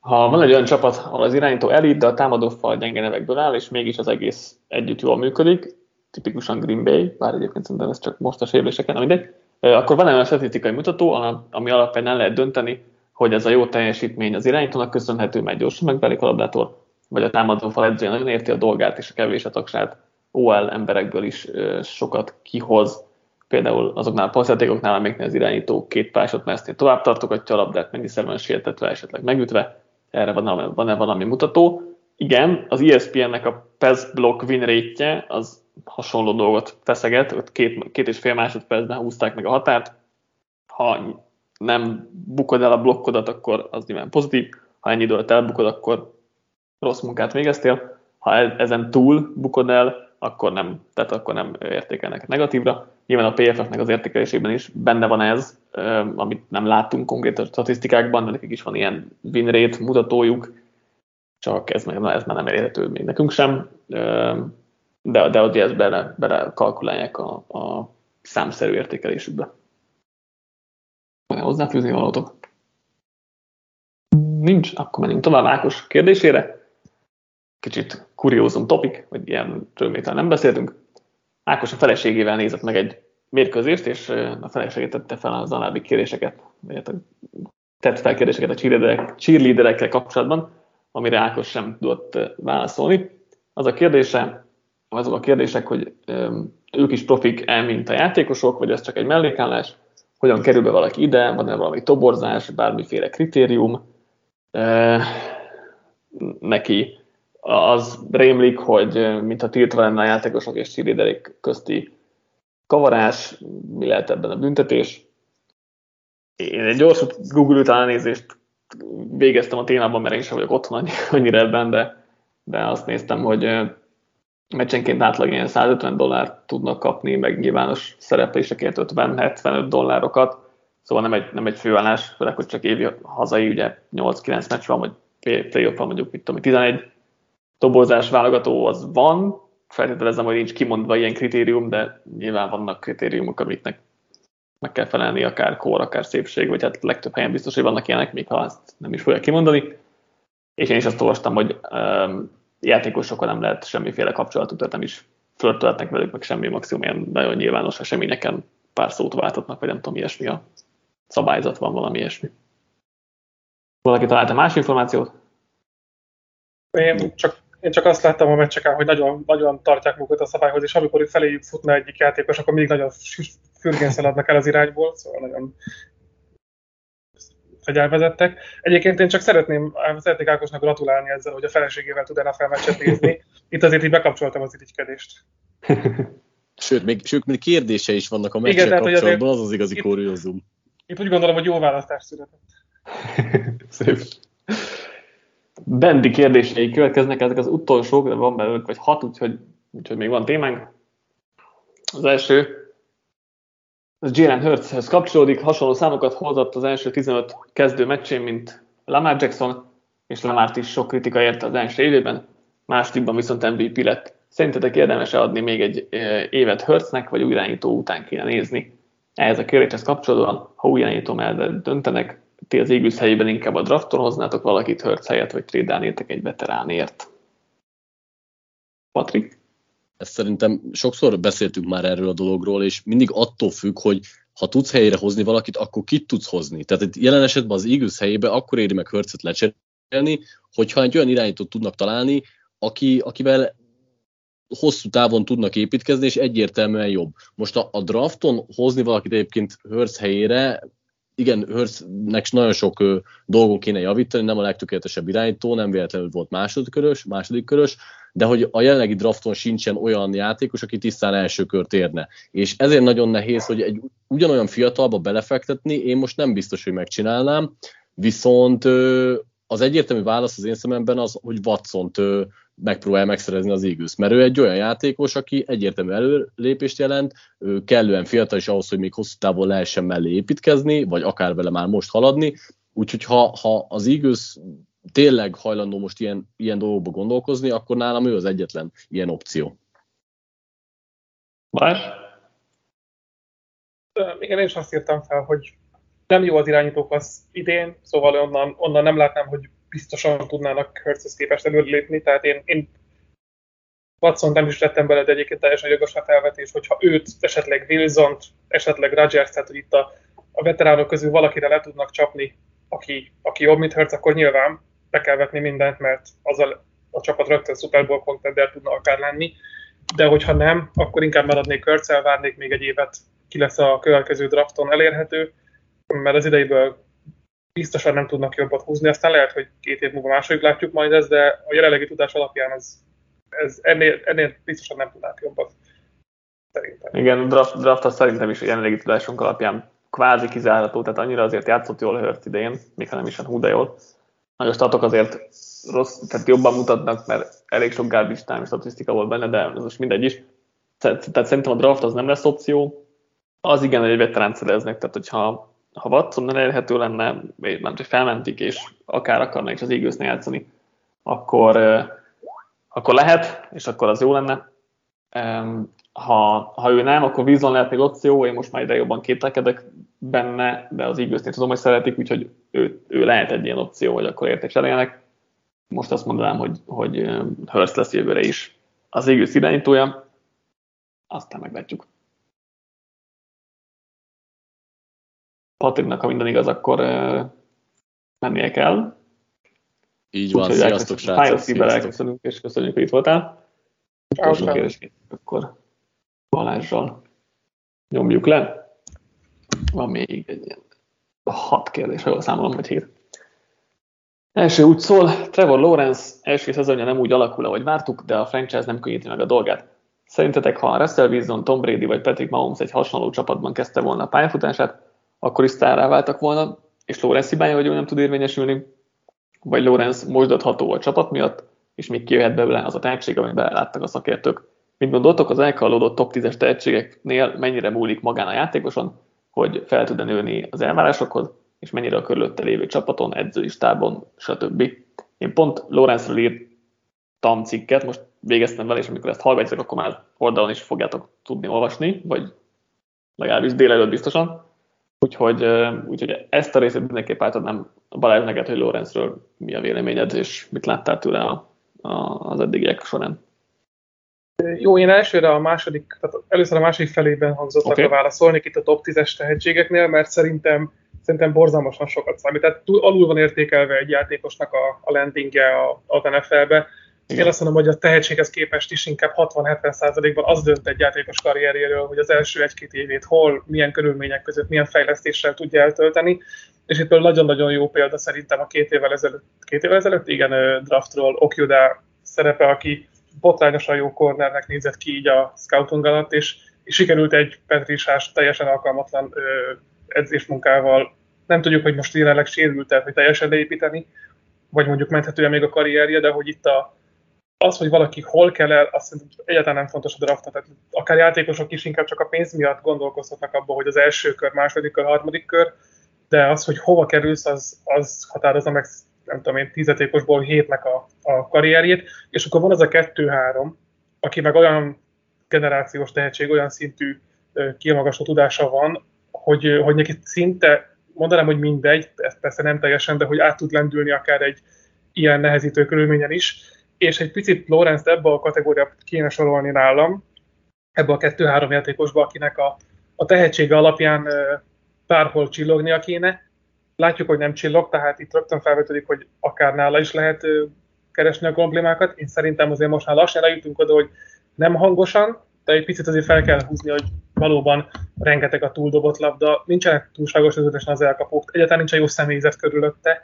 Ha van egy olyan csapat, ahol az irányító elit, de a támadó fal gyenge nevekből áll, és mégis az egész együtt jól működik, tipikusan Green Bay, bár egyébként szerintem ez csak most a sérüléseken, mindegy, akkor van egy olyan statisztikai mutató, ami alapján el lehet dönteni, hogy ez a jó teljesítmény az irányítónak köszönhető, mert gyorsan megbelik a labdátor, vagy a támadó fal edzője nagyon érti a dolgát és a kevés a tagsát, OL emberekből is sokat kihoz, például azoknál a passzjátékoknál, amiknél az irányító két másodpercnél tovább tartogatja a labdát, mennyiszer van sértetve, esetleg megütve, erre van, van-e valami mutató. Igen, az ESPN-nek a pass block win rate az hasonló dolgot feszeget, ott két, két és fél másodpercben húzták meg a határt, ha nem bukod el a blokkodat, akkor az nyilván pozitív, ha ennyi időt elbukod, akkor rossz munkát végeztél, ha e- ezen túl bukod el, akkor nem, tehát akkor nem értékelnek negatívra. Nyilván a PFF-nek az értékelésében is benne van ez, amit nem láttunk konkrét a statisztikákban, de nekik is van ilyen win rate mutatójuk, csak ez, ez már nem elérhető még nekünk sem, de, de ott ezt bele, bele kalkulálják a, a számszerű értékelésükbe. Van-e hozzáfűzni valótok? Nincs? Akkor menjünk tovább Ákos kérdésére. Kicsit kuriózum topik, hogy ilyen még nem beszéltünk. Ákos a feleségével nézett meg egy mérkőzést, és a feleségét tette fel az alábbi kérdéseket, vagy hát tett fel kérdéseket a cheerleaderek, cheerleaderekkel kapcsolatban, amire Ákos sem tudott válaszolni. Az a kérdése, azok a kérdések, hogy ők is profik el, mint a játékosok, vagy ez csak egy mellékállás, hogyan kerül be valaki ide, van-e valami toborzás, bármiféle kritérium. neki az rémlik, hogy mintha tiltva lenne a játékosok és cheerleaderek közti kavarás, mi lehet ebben a büntetés. Én egy gyors Google utánézést végeztem a témában, mert én sem vagyok otthon annyira ebben, de, de azt néztem, hogy meccsenként átlag ilyen 150 dollárt tudnak kapni, meg nyilvános szereplésekért 50-75 dollárokat, szóval nem egy, nem egy főállás, főleg, hogy csak évi hazai, ugye 8-9 meccs van, vagy playoff van mondjuk, mit tudom, 11 toborzás válogató az van, feltételezem, hogy nincs kimondva ilyen kritérium, de nyilván vannak kritériumok, amiknek meg kell felelni, akár kor, akár szépség, vagy hát legtöbb helyen biztos, hogy vannak ilyenek, még ha azt nem is fogja kimondani. És én is azt olvastam, hogy um, játékosokkal nem lehet semmiféle kapcsolatuk, tehát nem is flörtölhetnek velük, meg semmi maximum ilyen nagyon nyilvános eseményeken pár szót váltatnak, vagy nem tudom, ilyesmi a szabályzat van, valami ilyesmi. Valaki találta más információt? Én csak én csak azt láttam a meccseken, hogy nagyon, nagyon tartják magukat a szabályhoz, és amikor itt feléjük futna egyik játékos, akkor még nagyon fürgén szaladnak el az irányból, szóval nagyon fegyelmezettek. Egyébként én csak szeretném, szeretnék Ákosnak gratulálni ezzel, hogy a feleségével tud NFL meccset nézni. Itt azért így bekapcsoltam az irigykedést. Sőt, még, sőt, még kérdése is vannak a meccsel kapcsolatban, az az igazi kuriózum. Itt úgy gondolom, hogy jó választás született. Szép. Bendi kérdései következnek, ezek az utolsók, de van belőlük vagy hat, úgyhogy, úgyhogy még van témánk. Az első, az Jalen Hurtshez kapcsolódik, hasonló számokat hozott az első 15 kezdő meccsén, mint Lamar Jackson, és Lamart is sok kritika érte az első évében, másodikban viszont MVP lett. Szerintetek érdemes-e adni még egy évet Hurtsnek, vagy új irányító után kéne nézni? Ehhez a kérdéshez kapcsolódóan, ha új irányító mellett döntenek, ti az Eagles helyében inkább a drafton hoznátok valakit Hurts helyett, vagy trédálnétek egy veteránért? Patrik? Ezt szerintem sokszor beszéltünk már erről a dologról, és mindig attól függ, hogy ha tudsz helyére hozni valakit, akkor kit tudsz hozni. Tehát itt jelen esetben az Eagles helyébe akkor éri meg Hurtset lecserélni, hogyha egy olyan irányítót tudnak találni, aki, akivel hosszú távon tudnak építkezni, és egyértelműen jobb. Most a, a drafton hozni valakit egyébként Hurts helyére igen, Hurstnek nagyon sok ö, dolgon kéne javítani, nem a legtökéletesebb irányító, nem véletlenül volt második körös, második körös, de hogy a jelenlegi drafton sincsen olyan játékos, aki tisztán első kört érne. És ezért nagyon nehéz, hogy egy ugyanolyan fiatalba belefektetni, én most nem biztos, hogy megcsinálnám, viszont ö, az egyértelmű válasz az én szememben az, hogy Watson-t megpróbálja megszerezni az Eagles, mert ő egy olyan játékos, aki egyértelmű előlépést jelent, ő kellően fiatal is ahhoz, hogy még hosszú távon lehessen mellé építkezni, vagy akár vele már most haladni, úgyhogy ha, ha az Eagles tényleg hajlandó most ilyen, ilyen dolgokba gondolkozni, akkor nálam ő az egyetlen ilyen opció. Más? Igen, én is azt írtam fel, hogy nem jó az irányítók az idén, szóval onnan, onnan nem látnám, hogy biztosan tudnának Hertzhez képest előlépni, tehát én, én Watson nem is lettem bele, de egyébként teljesen jogos a felvetés, hogyha őt, esetleg wilson esetleg Rodgers, tehát hogy itt a, a veteránok közül valakire le tudnak csapni aki, aki jobb, mint Hertz, akkor nyilván be kell vetni mindent, mert azzal a csapat rögtön Super Bowl contender tudna akár lenni, de hogyha nem, akkor inkább maradnék Hertz, várnék még egy évet, ki lesz a következő drafton elérhető, mert az ideiből biztosan nem tudnak jobbat húzni, aztán lehet, hogy két év múlva máshogy látjuk majd ezt, de a jelenlegi tudás alapján ez, ez ennél, ennél biztosan nem tudnák jobbat. Szerintem. Igen, a draft, draft az szerintem is a jelenlegi tudásunk alapján kvázi kizárható, tehát annyira azért játszott jól Hört idején, még ha nem is hú de jól. A statok azért rossz, tehát jobban mutatnak, mert elég sok garbage time statisztika volt benne, de ez most mindegy is. Tehát szerintem a draft az nem lesz opció. Az igen, hogy egy veterán szereznek, tehát hogyha ha Watson elérhető lenne, nem hogy felmentik, és akár akarnak is az eagles játszani, akkor, akkor lehet, és akkor az jó lenne. Ha, ha ő nem, akkor Wilson lehet még opció, én most már ide jobban kételkedek benne, de az eagles tudom, hogy szeretik, úgyhogy ő, ő lehet egy ilyen opció, hogy akkor érték cseréljenek. Most azt mondanám, hogy, hogy Hurst lesz jövőre is az Eagles irányítója, aztán meglátjuk. Patriknak, ha minden igaz, akkor uh, mennie kell. Így van, Úgy, sziasztok srácok. Szívvel elköszönünk, és köszönjük, hogy itt voltál. Utolsó akkor Balázsral nyomjuk le. Van még egy ilyen hat kérdés, ha jól számolom, vagy hét. Első úgy szól, Trevor Lawrence első szezonja nem úgy alakul, ahogy vártuk, de a franchise nem könnyíti meg a dolgát. Szerintetek, ha Russell Wilson, Tom Brady vagy Patrick Mahomes egy hasonló csapatban kezdte volna a pályafutását, akkor is sztárrá váltak volna, és Lorenz hibája, hogy ő nem tud érvényesülni, vagy Lorenz mosdatható a csapat miatt, és még kijöhet belőle az a tehetség, amit beláttak a szakértők. Mint gondoltok, az elkallódott top 10-es tehetségeknél mennyire múlik magán a játékoson, hogy fel tud nőni az elvárásokhoz, és mennyire a körülötte lévő csapaton, edzői stábon, stb. Én pont Lorenzről írtam cikket, most végeztem vele, és amikor ezt hallgatják, akkor már oldalon is fogjátok tudni olvasni, vagy legalábbis délelőtt biztosan. Úgyhogy, úgyhogy ezt a részét mindenképp átadnám Balázs neked, hogy Lorenzről mi a véleményed, és mit láttál tőle a, a, az eddigiek során. Jó, én elsőre a második, tehát először a második felében hangzottak okay. a válaszolnék itt a top 10-es tehetségeknél, mert szerintem szerintem borzalmasan sokat számít. Tehát túl, alul van értékelve egy játékosnak a, a landingje a, a NFL-be. Én azt mondom, hogy a tehetséghez képest is inkább 60-70%-ban az dönt egy játékos karrierjéről, hogy az első egy-két évét hol, milyen körülmények között, milyen fejlesztéssel tudja eltölteni. És itt nagyon-nagyon jó példa szerintem a két évvel ezelőtt, két évvel ezelőtt, igen, draftról Okjuda szerepe, aki botrányosan jó kornernek nézett ki így a scouting alatt, és, és sikerült egy Petrisás teljesen alkalmatlan ö, edzésmunkával, nem tudjuk, hogy most jelenleg sérült hogy teljesen leépíteni, vagy mondjuk menthetően még a karrierje, de hogy itt a, az, hogy valaki hol kell el, azt szerintem egyáltalán nem fontos a draft. Tehát akár játékosok is inkább csak a pénz miatt gondolkozhatnak abba, hogy az első kör, második kör, harmadik kör, de az, hogy hova kerülsz, az, az határozza meg, nem tudom én, tízetékosból hétnek a, a karrierjét, és akkor van az a kettő-három, aki meg olyan generációs tehetség, olyan szintű kiemagasló tudása van, hogy, hogy neki szinte, mondanám, hogy mindegy, ez persze nem teljesen, de hogy át tud lendülni akár egy ilyen nehezítő körülményen is, és egy picit Lorenz ebbe a kategóriába kéne sorolni nálam, ebbe a kettő-három játékosba, akinek a, a tehetsége alapján bárhol csillognia kéne. Látjuk, hogy nem csillog, tehát itt rögtön felvetődik, hogy akár nála is lehet keresni a problémákat. Én szerintem azért most már lassan eljutunk oda, hogy nem hangosan, de egy picit azért fel kell húzni, hogy valóban rengeteg a túldobott labda, nincsenek túlságos vezetesen az elkapók, egyáltalán nincs a jó személyzet körülötte,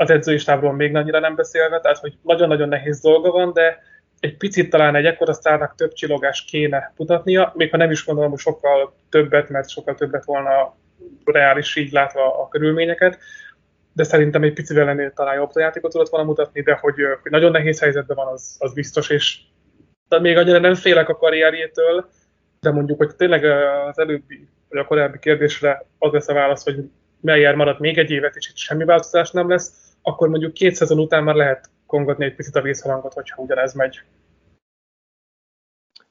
az edzői stábról még annyira nem beszélve, tehát hogy nagyon-nagyon nehéz dolga van, de egy picit talán egy ekkora sztárnak több csillogás kéne mutatnia, még ha nem is gondolom, hogy sokkal többet, mert sokkal többet volna reális így látva a körülményeket, de szerintem egy picivel ennél talán jobb játékot tudott volna mutatni, de hogy, hogy nagyon nehéz helyzetben van, az, az biztos, és de még annyira nem félek a karrierjétől, de mondjuk, hogy tényleg az előbbi, vagy a korábbi kérdésre az lesz a válasz, hogy Meyer marad még egy évet, és itt semmi változás nem lesz, akkor mondjuk két szezon után már lehet kongatni egy picit a vízhalangot, hogyha ugyanez megy.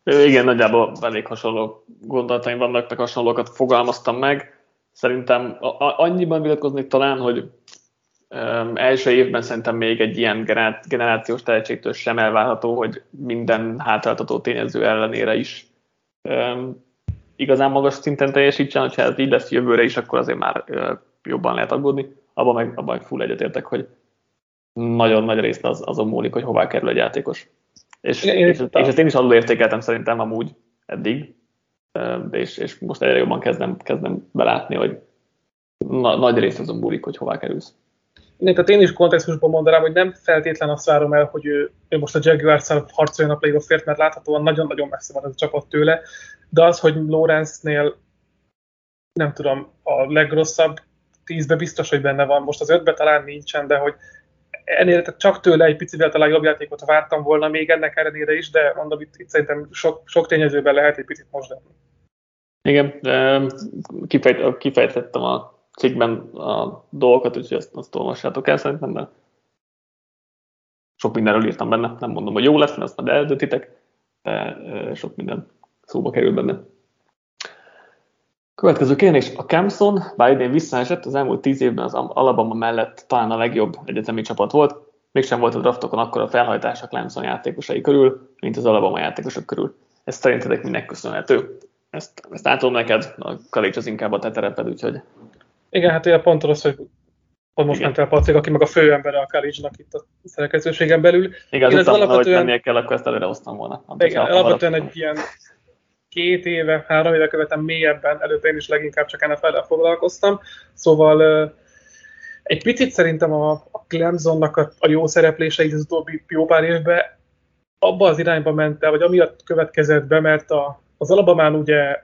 Igen, nagyjából elég hasonló gondolataim vannak, meg hasonlókat fogalmaztam meg. Szerintem annyiban vitatkoznék talán, hogy első évben szerintem még egy ilyen generációs tehetségtől sem elvárható, hogy minden hátráltató tényező ellenére is igazán magas szinten teljesítsen, ha ez így lesz jövőre is, akkor azért már jobban lehet aggódni. Abban meg, abban meg full egyetértek, hogy nagyon nagy részt az, azon múlik, hogy hová kerül egy játékos. És, én, és, és ezt én is alul értékeltem szerintem amúgy eddig, és, és most egyre jobban kezdem, kezdem belátni, hogy na, nagy rész azon múlik, hogy hová kerülsz. Én, tehát én is kontextusban mondanám, hogy nem feltétlen azt várom el, hogy ő, ő most a Jaguars-szal harcoljon a playoffért, mert láthatóan nagyon-nagyon messze van ez a csapat tőle, de az, hogy Lawrence-nél nem tudom, a legrosszabb tízbe biztos, hogy benne van, most az ötbe talán nincsen, de hogy ennél csak tőle egy picivel talán jobb játékot vártam volna még ennek ellenére is, de mondom, itt, itt szerintem sok, sok tényezőben lehet egy picit most lenni. Igen, kifejt, kifejtettem a cikkben a dolgokat, úgyhogy azt, azt olvassátok el szerintem, mert sok mindenről írtam benne, nem mondom, hogy jó lesz, mert azt majd eldöntitek, de sok minden szóba kerül benne. Következő kérdés. A Camson, bár idén visszaesett, az elmúlt tíz évben az Alabama mellett talán a legjobb egyetemi csapat volt, mégsem volt a draftokon akkor a felhajtás a Clemson játékosai körül, mint az Alabama játékosok körül. Ez szerintetek minek köszönhető? Ezt, ezt átadom neked, a college az inkább a te tereped, úgyhogy... Igen, hát ugye pont az, hogy pont most ment el Patrik, aki meg a fő ember a college itt a szerkezőségen belül. Igen, az alapvetően... hogy kell, akkor ezt előre hoztam volna. Igen, alapvetően egy ilyen két éve, három éve követem mélyebben, előtte én is leginkább csak NFL-rel foglalkoztam, szóval egy picit szerintem a, a Clemsonnak a, a jó szereplése az utóbbi jó pár évben abba az irányba ment el, vagy amiatt következett be, mert a, az Alabamán ugye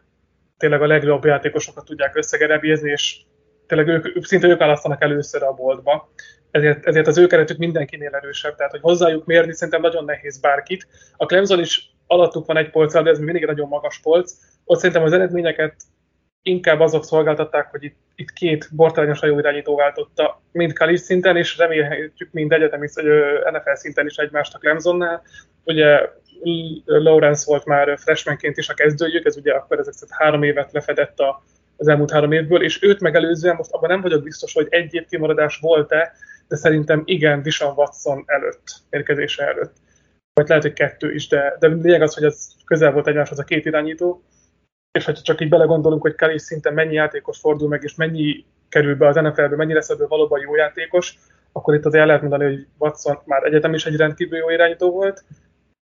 tényleg a legjobb játékosokat tudják összegerebézni, és tényleg ők, szinte ők választanak először a boltba, ezért, ezért az ő keretük mindenkinél erősebb, tehát hogy hozzájuk mérni szerintem nagyon nehéz bárkit. A Clemson is alattuk van egy polccal, de ez még mindig nagyon magas polc. Ott szerintem az eredményeket inkább azok szolgáltatták, hogy itt, itt két bortányosan jó irányító váltotta, mind college szinten, és remélhetjük mind egyetemi, NFL szinten is egymást a Clemsonnál. Ugye Lawrence volt már freshmanként is a kezdőjük, ez ugye akkor ezek három évet lefedett a, az elmúlt három évből, és őt megelőzően most abban nem vagyok biztos, hogy egy év kimaradás volt-e, de szerintem igen, Dishon Watson előtt, érkezése előtt vagy lehet, hogy kettő is, de, de lényeg az, hogy ez közel volt egymáshoz a két irányító, és ha csak így belegondolunk, hogy Kelly szinten mennyi játékos fordul meg, és mennyi kerül be az NFL-be, mennyi lesz ebből valóban jó játékos, akkor itt azért el lehet mondani, hogy Watson már egyetem is egy rendkívül jó irányító volt,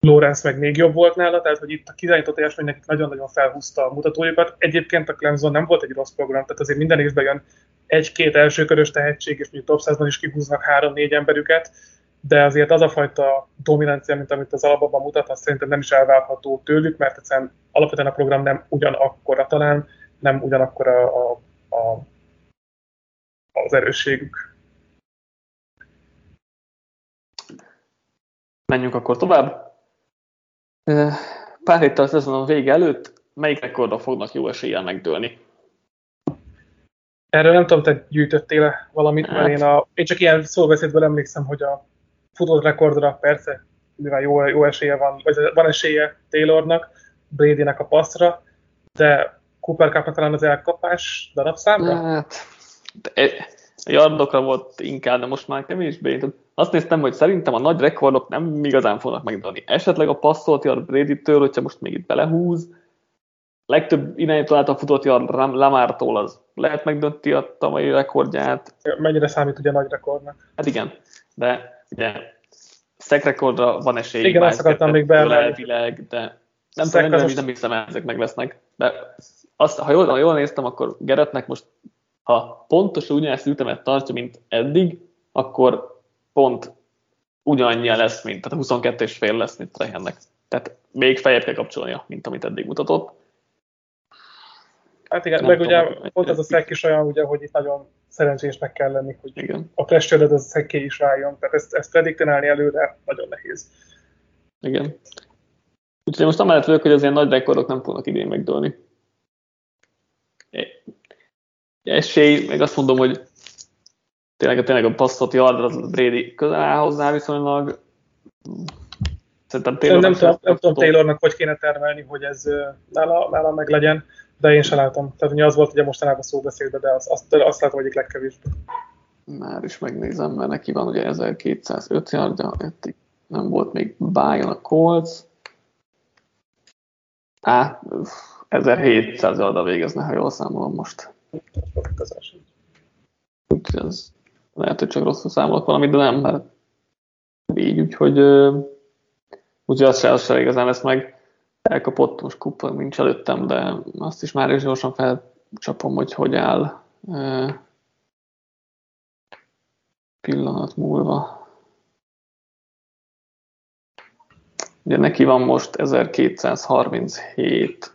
Lawrence meg még jobb volt nála, tehát hogy itt a kirányított teljesmény nagyon-nagyon felhúzta a mutatójukat. Egyébként a Clemson nem volt egy rossz program, tehát azért minden évben jön egy-két elsőkörös tehetség, és mondjuk top 100-ban is kihúznak három-négy emberüket, de azért az a fajta dominancia, mint amit az alapban mutat, az szerintem nem is elvárható tőlük, mert egyszerűen alapvetően a program nem ugyanakkora talán, nem ugyanakkora a, a, a, az erősségük. Menjünk akkor tovább. Pár héttel a vége előtt melyik rekordra fognak jó eséllyel megdőlni? Erről nem tudom, te gyűjtöttél valamit, hát. mert én, a, én csak ilyen szóbeszédből emlékszem, hogy a futott rekordra persze, mivel jó, jó esélye van, vagy van esélye Taylornak, Bradynek a passzra, de Cooper cup talán az elkapás darabszámra? Hát, a yardokra volt inkább, de most már kevésbé. Azt néztem, hogy szerintem a nagy rekordok nem igazán fognak megdani. Esetleg a passzolt yard Brady-től, hogyha most még itt belehúz, legtöbb irányító által futott yard Lamártól az lehet megdönti a tavalyi rekordját. Mennyire számít ugye nagy rekordnak? Hát igen, de ugye stack rekordra van esély. Igen, azt akartam még. Elvileg, de nem tudom, nem, nem hiszem, ezek meg lesznek. De azt, ha jól, ha jól néztem, akkor Geretnek most, ha pontosan ugyanezt ütemet tartja, mint eddig, akkor pont ugyanannyian lesz, mint, tehát 22 és fél lesz, mint Trehennek. Tehát még feljebb kell kapcsolnia, mint amit eddig mutatott. Hát igen, nem meg tudom, ugye pont ez a szek is olyan, ugye, hogy itt nagyon szerencsésnek kell lenni, hogy igen. a pressure az szeké is váljon. Tehát ezt, ezt prediktálni előre nagyon nehéz. Igen. Úgyhogy most amellett vagyok, hogy az ilyen nagy rekordok nem fognak idén megdőlni. Esély, meg azt mondom, hogy tényleg, tényleg a passzot yardra Brady közel áll hozzá viszonylag. Szerintem Taylor nem, tudom, nem tudom Taylornak hogy kéne termelni, hogy ez nála, nála meg legyen de én sem látom. Tehát ugye az volt ugye mostanában szóbeszédben, de azt, azt, azt látom egyik legkevésbé. Már is megnézem, mert neki van ugye 1205 yardja, nem volt még Bayern a Colts. Á, 1700 yardra végezne, ha jól számolom most. Úgyhogy ez lehet, hogy csak rosszul számolok valamit, de nem, mert így, úgyhogy úgyhogy az se, az se igazán lesz meg. Elkapott, most kupa nincs előttem, de azt is már is gyorsan felcsapom, hogy hogy áll pillanat múlva. Ugye neki van most 1237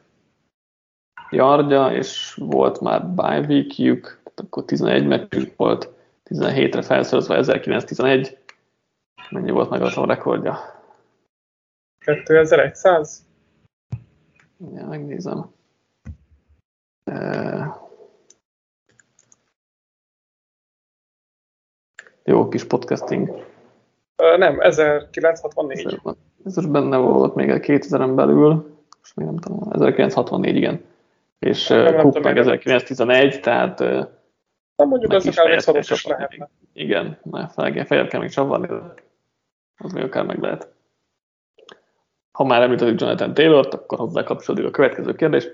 yardja, és volt már bye weekjük, akkor 11 meccsük volt, 17-re felszorozva 1911. Mennyi volt meg a rekordja? 2100? Ja, megnézem. E... Jó kis podcasting. Nem, 1964. Ez most benne volt még a 2000-en belül, most még nem tudom, 1964, igen. És Cook meg 1911, tehát nem mondjuk azok elég szoros lehetne. Igen, fel kell még csavarni, az még akár meg lehet. Ha már említettük Jonathan Taylor-t, akkor hozzá kapcsolódik a következő kérdés.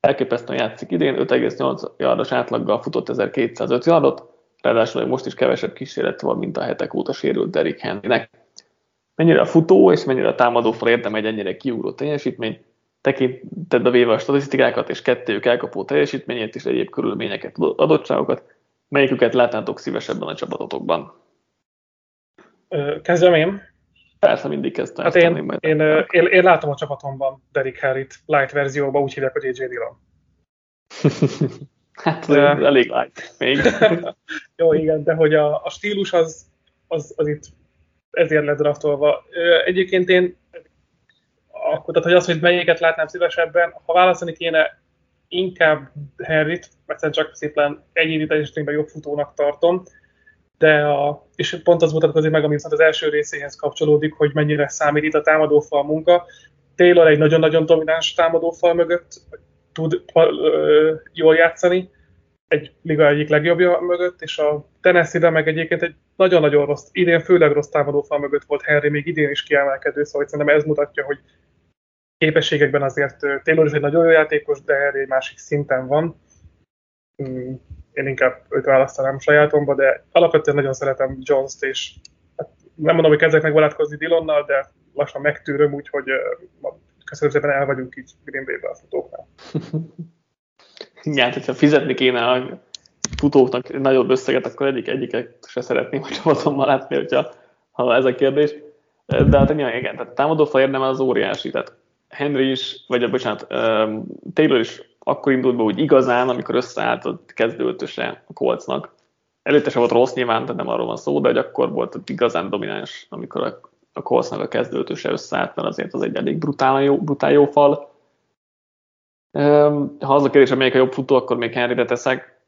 Elképesztően játszik idén, 5,8 yardos átlaggal futott 1205 yardot, ráadásul most is kevesebb kísérlet van, mint a hetek óta sérült Derrick Henrynek. Mennyire a futó és mennyire a támadó fal érdem egy ennyire kiugró teljesítmény, tekinted a véve a statisztikákat és kettőjük elkapó teljesítményét és egyéb körülményeket, adottságokat, melyiküket látnátok szívesebben a csapatotokban? Kezdem én. Persze, mindig kezdtem. Hát én, én, én, én, én, látom a csapatomban Derek Harry-t light verzióban, úgy hívják, hogy AJ Dillon. hát de... elég light még. Jó, igen, de hogy a, a stílus az, az, az itt ezért lett draftolva. Egyébként én akkor, tehát hogy az, hogy melyiket látnám szívesebben, ha választani kéne, inkább Henryt, mert csak szépen egyéni teljesítményben jobb futónak tartom, de a, és pont az mutatkozik meg, ami az első részéhez kapcsolódik, hogy mennyire számít itt a támadófal munka. Taylor egy nagyon-nagyon domináns támadófal mögött tud ö, jól játszani, egy liga egyik legjobbja mögött, és a Tennessee-ben meg egyébként egy nagyon-nagyon rossz, idén főleg rossz támadófal mögött volt Henry, még idén is kiemelkedő, szóval szerintem ez mutatja, hogy képességekben azért Taylor is egy nagyon jó játékos, de Henry egy másik szinten van. Én inkább őt választanám sajátomba, de alapvetően nagyon szeretem Jones-t, és hát nem mondom, hogy kezdek megbarátkozni Dillonnal, de lassan megtűröm, úgyhogy köszönöm szépen el vagyunk így Green Bay-be a futóknál. Igen, hogyha fizetni kéne a futóknak nagyobb összeget, akkor egyik egyiket se szeretném a csapatommal látni, hogyha, ha ez a kérdés. De hát igen, tehát támadó fal érdeme az óriási. Tehát Henry is, vagy bocsánat, Taylor is akkor indult be úgy igazán, amikor összeállt a kezdőötöse a kolcnak. Előtte sem volt rossz nyilván, tehát nem arról van szó, de hogy akkor volt igazán domináns, amikor a, a kolcnak a kezdőötöse összeállt, mert azért az egy elég brutál jó, brutál jó fal. Ha az a kérdés, hogy melyik a jobb futó, akkor még Henryre teszek.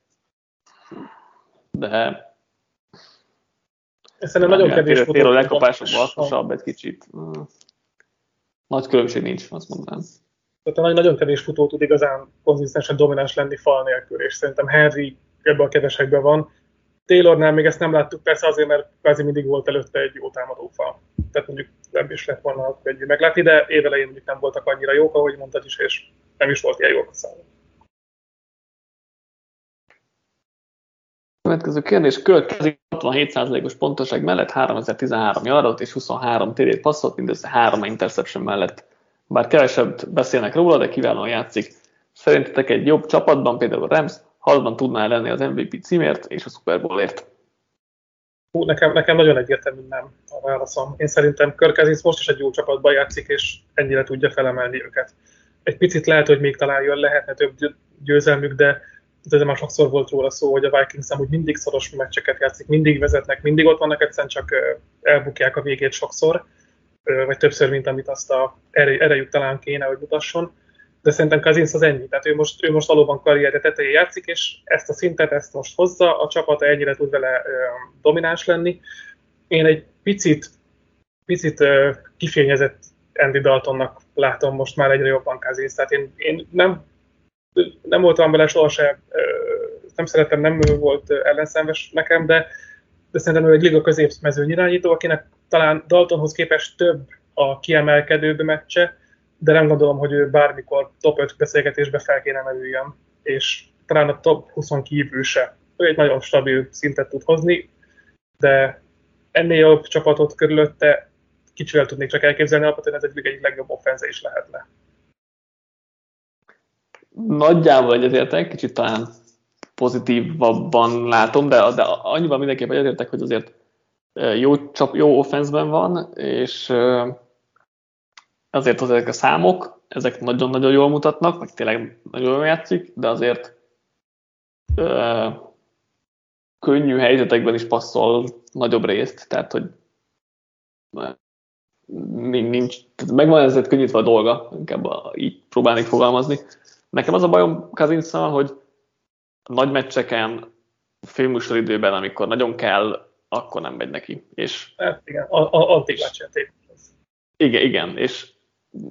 De Szerintem nagyon kevés futó. Tényleg lekapásokban hasznosabb egy kicsit. Nagy különbség nincs, azt mondanám. Tehát nagyon kevés futó tud igazán konzisztensen domináns lenni fal nélkül, és szerintem Henry ebben a kevesekben van. Taylornál még ezt nem láttuk, persze azért, mert kvázi mindig volt előtte egy jó támadó fal. Tehát mondjuk nem is lett volna egy meglátni, de évelején mondjuk nem voltak annyira jók, ahogy mondtad is, és nem is volt ilyen jók a számok. Következő kérdés, következik 67%-os pontoság mellett 3013 yardot és 23 TD passzolt, mindössze 3 interception mellett. Bár kevesebb beszélnek róla, de kiválóan játszik. Szerintetek egy jobb csapatban, például Rams, harcban tudná lenni az MVP címért és a Super Bowlért? Hú, nekem, nekem nagyon egyértelmű nem a válaszom. Én szerintem Kirk most is egy jó csapatban játszik, és ennyire tudja felemelni őket. Egy picit lehet, hogy még talán jön lehetne több győzelmük, de de már sokszor volt róla szó, hogy a Vikings amúgy mindig szoros meccseket játszik, mindig vezetnek, mindig ott vannak, egyszerűen csak elbukják a végét sokszor, vagy többször, mint amit azt a erejük talán kéne, hogy mutasson. De szerintem Kazinsz az ennyi. Tehát ő most, ő most valóban karrierje tetején játszik, és ezt a szintet, ezt most hozza, a csapata ennyire tud vele domináns lenni. Én egy picit, picit kifényezett Andy Daltonnak látom most már egyre jobban Kazinsz. Tehát én, én nem nem voltam vele sohasem, nem szeretem, nem volt ellenszenves nekem, de, de szerintem ő egy liga középmezőny irányító, akinek talán Daltonhoz képest több a kiemelkedőbb meccse, de nem gondolom, hogy ő bármikor top 5 beszélgetésbe fel kéne merüljön, és talán a top 20 kívül se. Ő egy nagyon stabil szintet tud hozni. de ennél jobb csapatot körülötte kicsivel tudnék csak elképzelni, alapvetően ez egy egyik legjobb offenze is lehetne. Nagyjából egyetértek, kicsit talán pozitívabban látom, de, de annyiban mindenképpen egyetértek, hogy azért jó, csap, jó offenszben van, és azért ezek a számok, ezek nagyon-nagyon jól mutatnak, meg tényleg nagyon jól játszik, de azért könnyű helyzetekben is passzol nagyobb részt, tehát hogy nincs, tehát megvan ezért könnyítve a dolga, inkább a, így próbálnék fogalmazni. Nekem az a bajom Kazinszal, hogy nagy meccseken, időben, amikor nagyon kell, akkor nem megy neki. És, hát igen, addig Igen, igen, és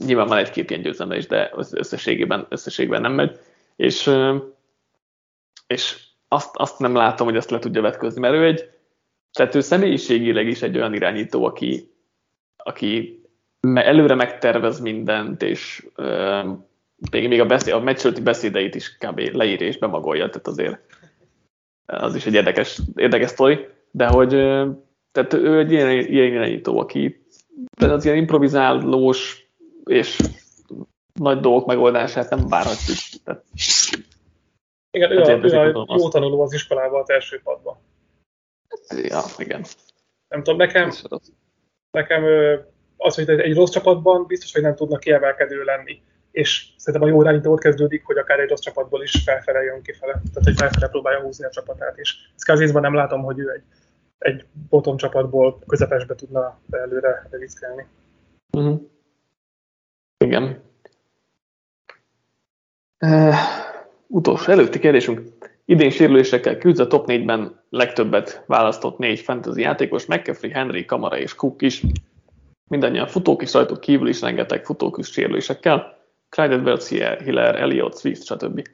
nyilván van egy-két ilyen győzelme is, de összességében, összességében nem megy. És, és azt, azt nem látom, hogy ezt le tudja vetközni, mert ő egy, tehát ő személyiségileg is egy olyan irányító, aki, aki előre megtervez mindent, és még, még a, beszéd, a meccsölti beszédeit is kb. leír és bemagolja, tehát azért az is egy érdekes, érdekes sztori, de hogy tehát ő egy ilyen, ilyen irányító, aki tehát az ilyen improvizálós és nagy dolgok megoldását nem várhatjuk. Tehát, igen, ő a, ő a jó tanuló az iskolában az első padban. Ja, igen. Nem tudom, nekem, nekem az, hogy egy rossz csapatban biztos, hogy nem tudnak kiemelkedő lenni és szerintem a jó irányító ott kezdődik, hogy akár egy rossz csapatból is felfele jön kifele, tehát hogy felfele próbálja húzni a csapatát, és Kazézban nem látom, hogy ő egy, egy bottom csapatból közepesbe tudna előre viszkelni. Uh-huh. Igen. Uh, utolsó előtti kérdésünk. Idén sérülésekkel küzd a top 4-ben legtöbbet választott négy fantasy játékos, McCaffrey, Henry, Kamara és Cook is. Mindannyian futók is rajtuk kívül is rengeteg futók is sérülésekkel. Clyde Edwards, Hiller, Elliot, Swift, stb.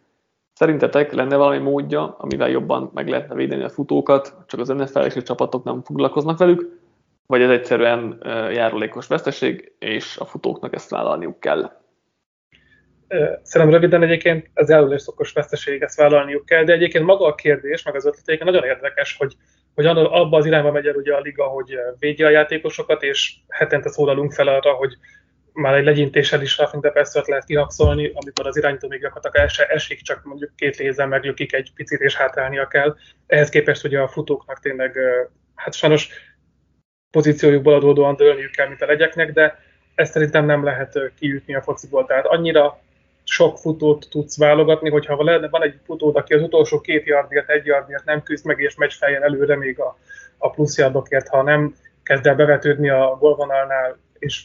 Szerintetek lenne valami módja, amivel jobban meg lehetne védeni a futókat, csak az nfl és a csapatok nem foglalkoznak velük, vagy ez egyszerűen járulékos veszteség, és a futóknak ezt vállalniuk kell? Szerintem röviden egyébként ez járulékos veszteség, ezt vállalniuk kell, de egyébként maga a kérdés, meg az ötleték nagyon érdekes, hogy, hogy abba az irányba megy el ugye a liga, hogy védje a játékosokat, és hetente szólalunk fel arra, hogy már egy legyintéssel is roughing the passer lehet kihakszolni, amikor az irányító még gyakorlatilag el se esik, csak mondjuk két lézen meglökik egy picit és hátrálnia kell. Ehhez képest ugye a futóknak tényleg, hát sajnos pozíciójukból adódóan dőlniük kell, mint a legyeknek, de ezt szerintem nem lehet kiütni a fociból. Tehát annyira sok futót tudsz válogatni, hogyha van egy futód, aki az utolsó két yardért, egy yardért nem küzd meg, és megy fejjel előre még a, a plusz yardokért, ha nem kezd el bevetődni a golvonalnál, és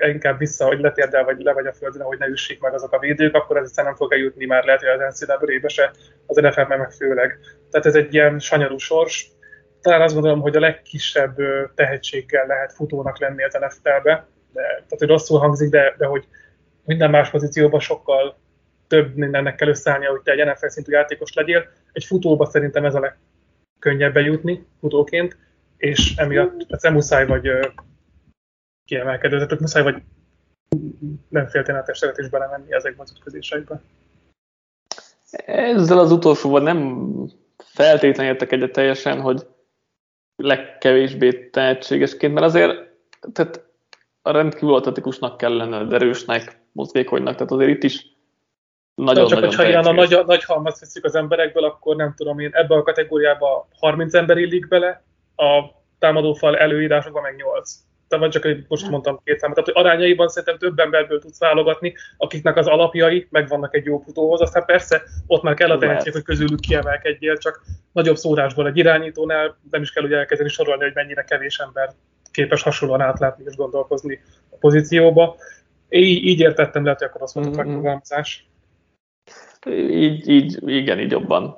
inkább vissza, hogy letérdel, vagy le vagy a földre, hogy ne üssék meg azok a védők, akkor ez egyszerűen nem fog eljutni már lehet, hogy az NCAA-be se, az nfl meg főleg. Tehát ez egy ilyen sanyarú sors. Talán azt gondolom, hogy a legkisebb tehetséggel lehet futónak lenni az NFL-be, de, tehát hogy rosszul hangzik, de, de hogy minden más pozícióban sokkal több mindennek kell összeállni, hogy te egy NFL szintű játékos legyél. Egy futóba szerintem ez a legkönnyebb bejutni futóként, és emiatt ez muszáj vagy kiemelkedő, tehát muszáj vagy nem féltéletes is belemenni ezekbe az ütközésekbe. Ezzel az utolsóval nem feltétlenül értek egyet teljesen, hogy legkevésbé tehetségesként, mert azért tehát a rendkívül atletikusnak kell lenned, erősnek, mozgékonynak, tehát azért itt is nagyon Csak hogyha ilyen a nagy, nagy halmaz veszük az emberekből, akkor nem tudom én, ebbe a kategóriába 30 ember illik bele, a támadófal előírásokban meg 8 vagy csak most mondtam két számot, tehát hogy arányaiban szerintem több emberből tudsz válogatni, akiknek az alapjai megvannak egy jó futóhoz, aztán persze ott már kell a tehetség, hogy közülük kiemelkedjél, csak nagyobb szórásból egy irányítónál nem is kell ugye elkezdeni sorolni, hogy mennyire kevés ember képes hasonlóan átlátni és gondolkozni a pozícióba. Így, így értettem, lehet, hogy akkor azt mondtam, mm-hmm. megfogalmazás. Így, így, igen, így jobban,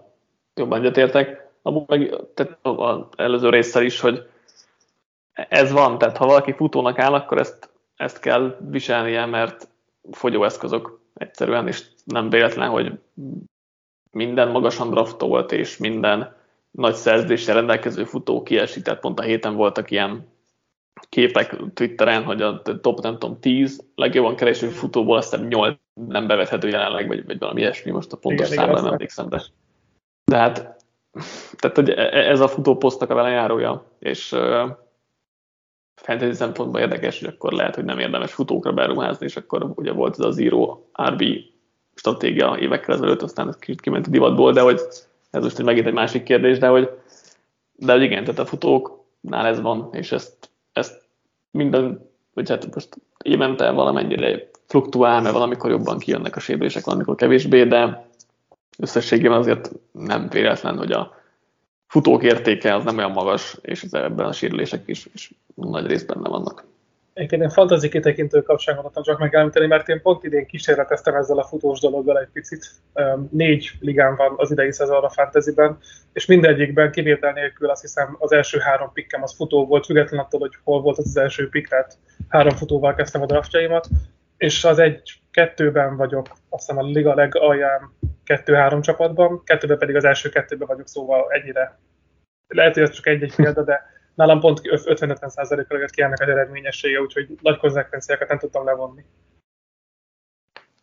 jobban egyetértek. Amúgy meg tehát az előző résszel is, hogy ez van, tehát ha valaki futónak áll, akkor ezt, ezt kell viselnie, mert fogyóeszközök egyszerűen, és nem véletlen, hogy minden magasan draftolt, és minden nagy szerződéssel rendelkező futó kiesik, tehát pont a héten voltak ilyen képek Twitteren, hogy a top, nem tudom, 10 legjobban kereső futóból aztán 8 nem bevethető jelenleg, vagy, vagy valami ilyesmi, most a pontos számra nem emlékszem, de, de hát tehát hogy e, e, ez a futóposztnak a velejárója, és fantasy szempontból érdekes, hogy akkor lehet, hogy nem érdemes futókra beruházni, és akkor ugye volt ez a Zero RB stratégia évekkel ezelőtt, aztán ez kicsit kiment a divatból, de hogy ez most megint egy másik kérdés, de hogy, de hogy igen, tehát a futóknál ez van, és ezt, ezt minden, vagy hát most évente valamennyire fluktuál, mert valamikor jobban kijönnek a sérülések, valamikor kevésbé, de összességében azért nem véletlen, hogy a futók értéke az nem olyan magas, és ebben a sérülések is, is nagy részben benne vannak. Egyébként én fantazi kitekintő kapcsán gondoltam csak megemlíteni, mert én pont idén kísérleteztem ezzel a futós dologgal egy picit. Négy ligám van az idei szezonra fantasyben, és mindegyikben kivétel nélkül azt hiszem az első három pikkem az futó volt, független attól, hogy hol volt az, az első pikk, tehát három futóval kezdtem a draftjaimat, és az egy-kettőben vagyok, azt hiszem a liga legalján kettő-három csapatban, kettőben pedig az első kettőben vagyok, szóval ennyire. Lehet, hogy ez csak egy-egy példa, de nálam pont 50-50%-ra jött ki ennek az eredményessége, úgyhogy nagy konzekvenciákat nem tudtam levonni.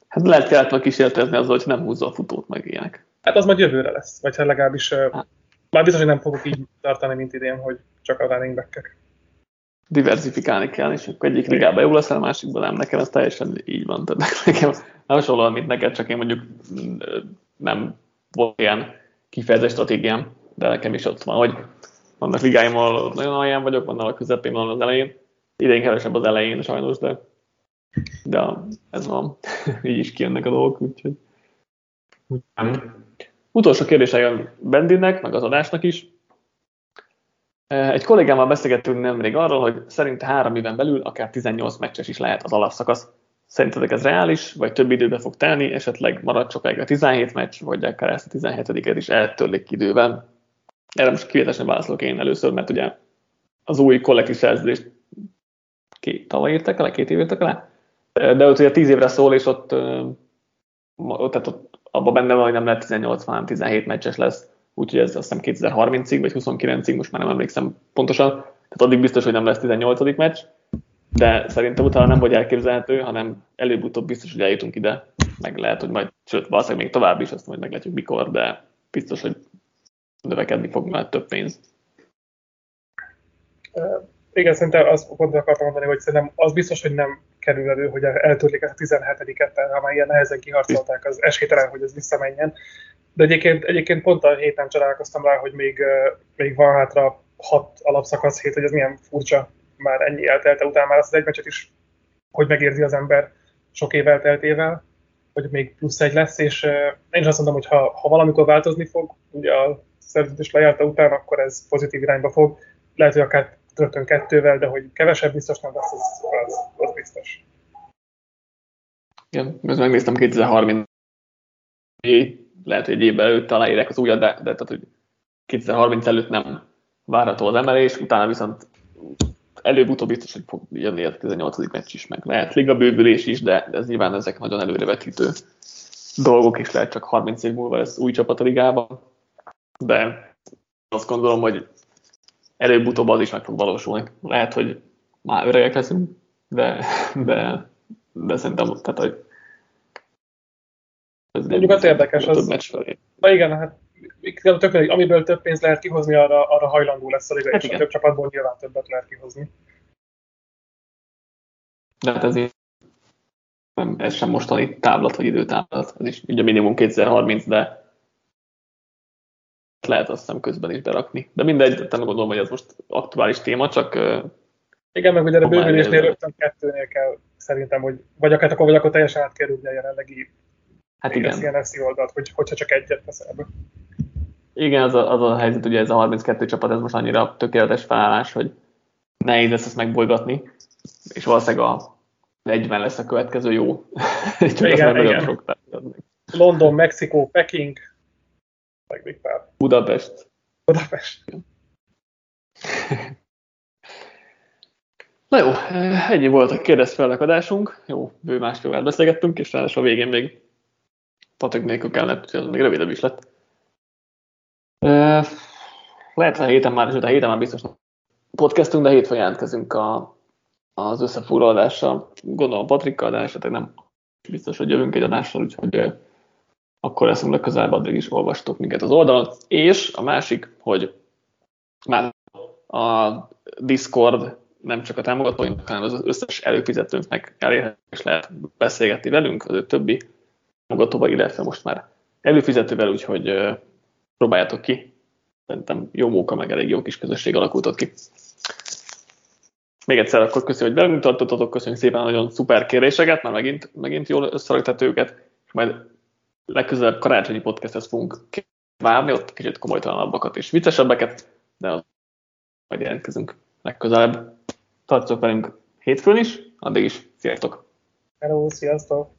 Hát lehet kellett meg kísérletezni azzal, hogy nem húzza a futót meg ilyenek. Hát az majd jövőre lesz, vagy hát legalábbis hát. már biztos, hogy nem fogok így tartani, mint idén, hogy csak a running back diversifikálni kell, és akkor egyik ligában jó lesz, a másikban nem. Nekem ez teljesen így van. Tehát nekem nem hasonló, mint neked, csak én mondjuk nem volt ilyen kifejezett stratégiám, de nekem is ott van, hogy vannak ligáim, ahol nagyon alján vagyok, vannak a közepén, van az elején. Idén kevesebb az elején sajnos, de, de ez van. Így is kijönnek a dolgok, úgyhogy. Utolsó kérdése jön Bendinnek, meg az adásnak is. Egy kollégámmal beszélgettünk nemrég arról, hogy szerint három éven belül akár 18 meccses is lehet az alapszakasz. Szerintetek ez reális, vagy több időbe fog telni, esetleg marad sokáig a 17 meccs, vagy akár ezt a 17-et is eltörlik időben? Erre most kivételesen válaszolok én először, mert ugye az új kollektív szerződést két, tavaly írtak le, két év írtak le, de ott ugye 10 évre szól, és ott, ott, tehát ott abban benne van, hogy nem lehet 18, hanem 17 meccses lesz úgyhogy ez azt hiszem 2030-ig vagy 29-ig, most már nem emlékszem pontosan, tehát addig biztos, hogy nem lesz 18. meccs, de szerintem utána nem vagy elképzelhető, hanem előbb-utóbb biztos, hogy eljutunk ide, meg lehet, hogy majd, sőt, valószínűleg még tovább is, azt majd meglátjuk mikor, de biztos, hogy növekedni fog majd több pénz. Igen, szerintem azt pont akartam mondani, hogy szerintem az biztos, hogy nem kerül elő, hogy eltörlik a 17-et, ha már ilyen nehezen kiharcolták, az esélytelen, hogy ez visszamenjen. De egyébként, egyébként pont a héten csodálkoztam rá, hogy még, még van hátra hat alapszakasz hét, hogy ez milyen furcsa már ennyi eltelte után már azt az egy meccset is, hogy megérzi az ember sok év elteltével, hogy még plusz egy lesz, és én is azt mondom, hogy ha, ha valamikor változni fog, ugye a szerződés lejárta után, akkor ez pozitív irányba fog. Lehet, hogy akár rögtön kettővel, de hogy kevesebb biztos nem lesz, az, az, az biztos. Igen, ezt megnéztem 2030 lehet, hogy egy évben előtt aláírják az újat, de, de tehát, hogy 2030 előtt nem várható az emelés, utána viszont előbb-utóbb biztos, hogy fog jönni a 18. meccs is, meg lehet liga bővülés is, de ez nyilván ezek nagyon előrevetítő dolgok, is lehet csak 30 év múlva lesz új csapat a ligában, de azt gondolom, hogy előbb-utóbb az is meg fog valósulni. Lehet, hogy már öregek leszünk, de, de, de szerintem, tehát, hogy ez Mondjuk az érdekes. Az... Meccs felé. Na igen, hát tök, amiből több pénzt lehet kihozni, arra, arra hajlandó lesz a liga, hát és igen. a több csapatból nyilván többet lehet kihozni. De hát ez nem, ez sem mostani táblat, vagy időtáblat, ez is ugye minimum 2030, de lehet azt hiszem közben is berakni. De mindegy, nem gondolom, hogy ez most aktuális téma, csak igen, meg ugye a bővülésnél rögtön kettőnél kell szerintem, hogy vagy akár akkor, vagy akkor teljesen át kell a jelenlegi Hát igen. CNSC oldalt, hogy, hogyha csak egyet teszel be. Igen, az a, az a helyzet, ugye ez a 32 csapat, ez most annyira tökéletes felállás, hogy nehéz lesz ezt megbolygatni, és valószínűleg a 40 lesz a következő jó. Csak igen, igen. Sok London, Mexikó, Peking, meg még pár. Budapest. Budapest. Na jó, ennyi volt a kérdezfelakadásunk. Jó, bő másfél beszélgettünk, és ráadásul a végén még Patrik nélkül kellett, az még rövidebb is lett. Lehet, hogy a héten már, sőt a héten már biztos podcastunk, de hétfőn jelentkezünk a, az összefoglalással. Gondolom Patrikkal, de esetleg nem biztos, hogy jövünk egy adással, úgyhogy akkor leszünk legközelebb, addig is olvastok minket az oldalon. És a másik, hogy már a Discord nem csak a támogatóinknak, hanem az összes előfizetőnknek elérhető, és lehet beszélgetni velünk, az ő többi támogatóval, illetve most már előfizetővel, úgyhogy próbáljátok ki. Szerintem jó móka, meg elég jó kis közösség alakult ki. Még egyszer akkor köszönjük, hogy velünk tartottatok, köszönjük szépen nagyon szuper kérdéseket, már megint, megint jól összeraktat őket, és majd legközelebb karácsonyi podcasthez fogunk várni, ott kicsit komolytalanabbakat és viccesebbeket, de az majd jelentkezünk legközelebb. Tartsatok velünk hétfőn is, addig is, sziasztok! Hello, sziasztok!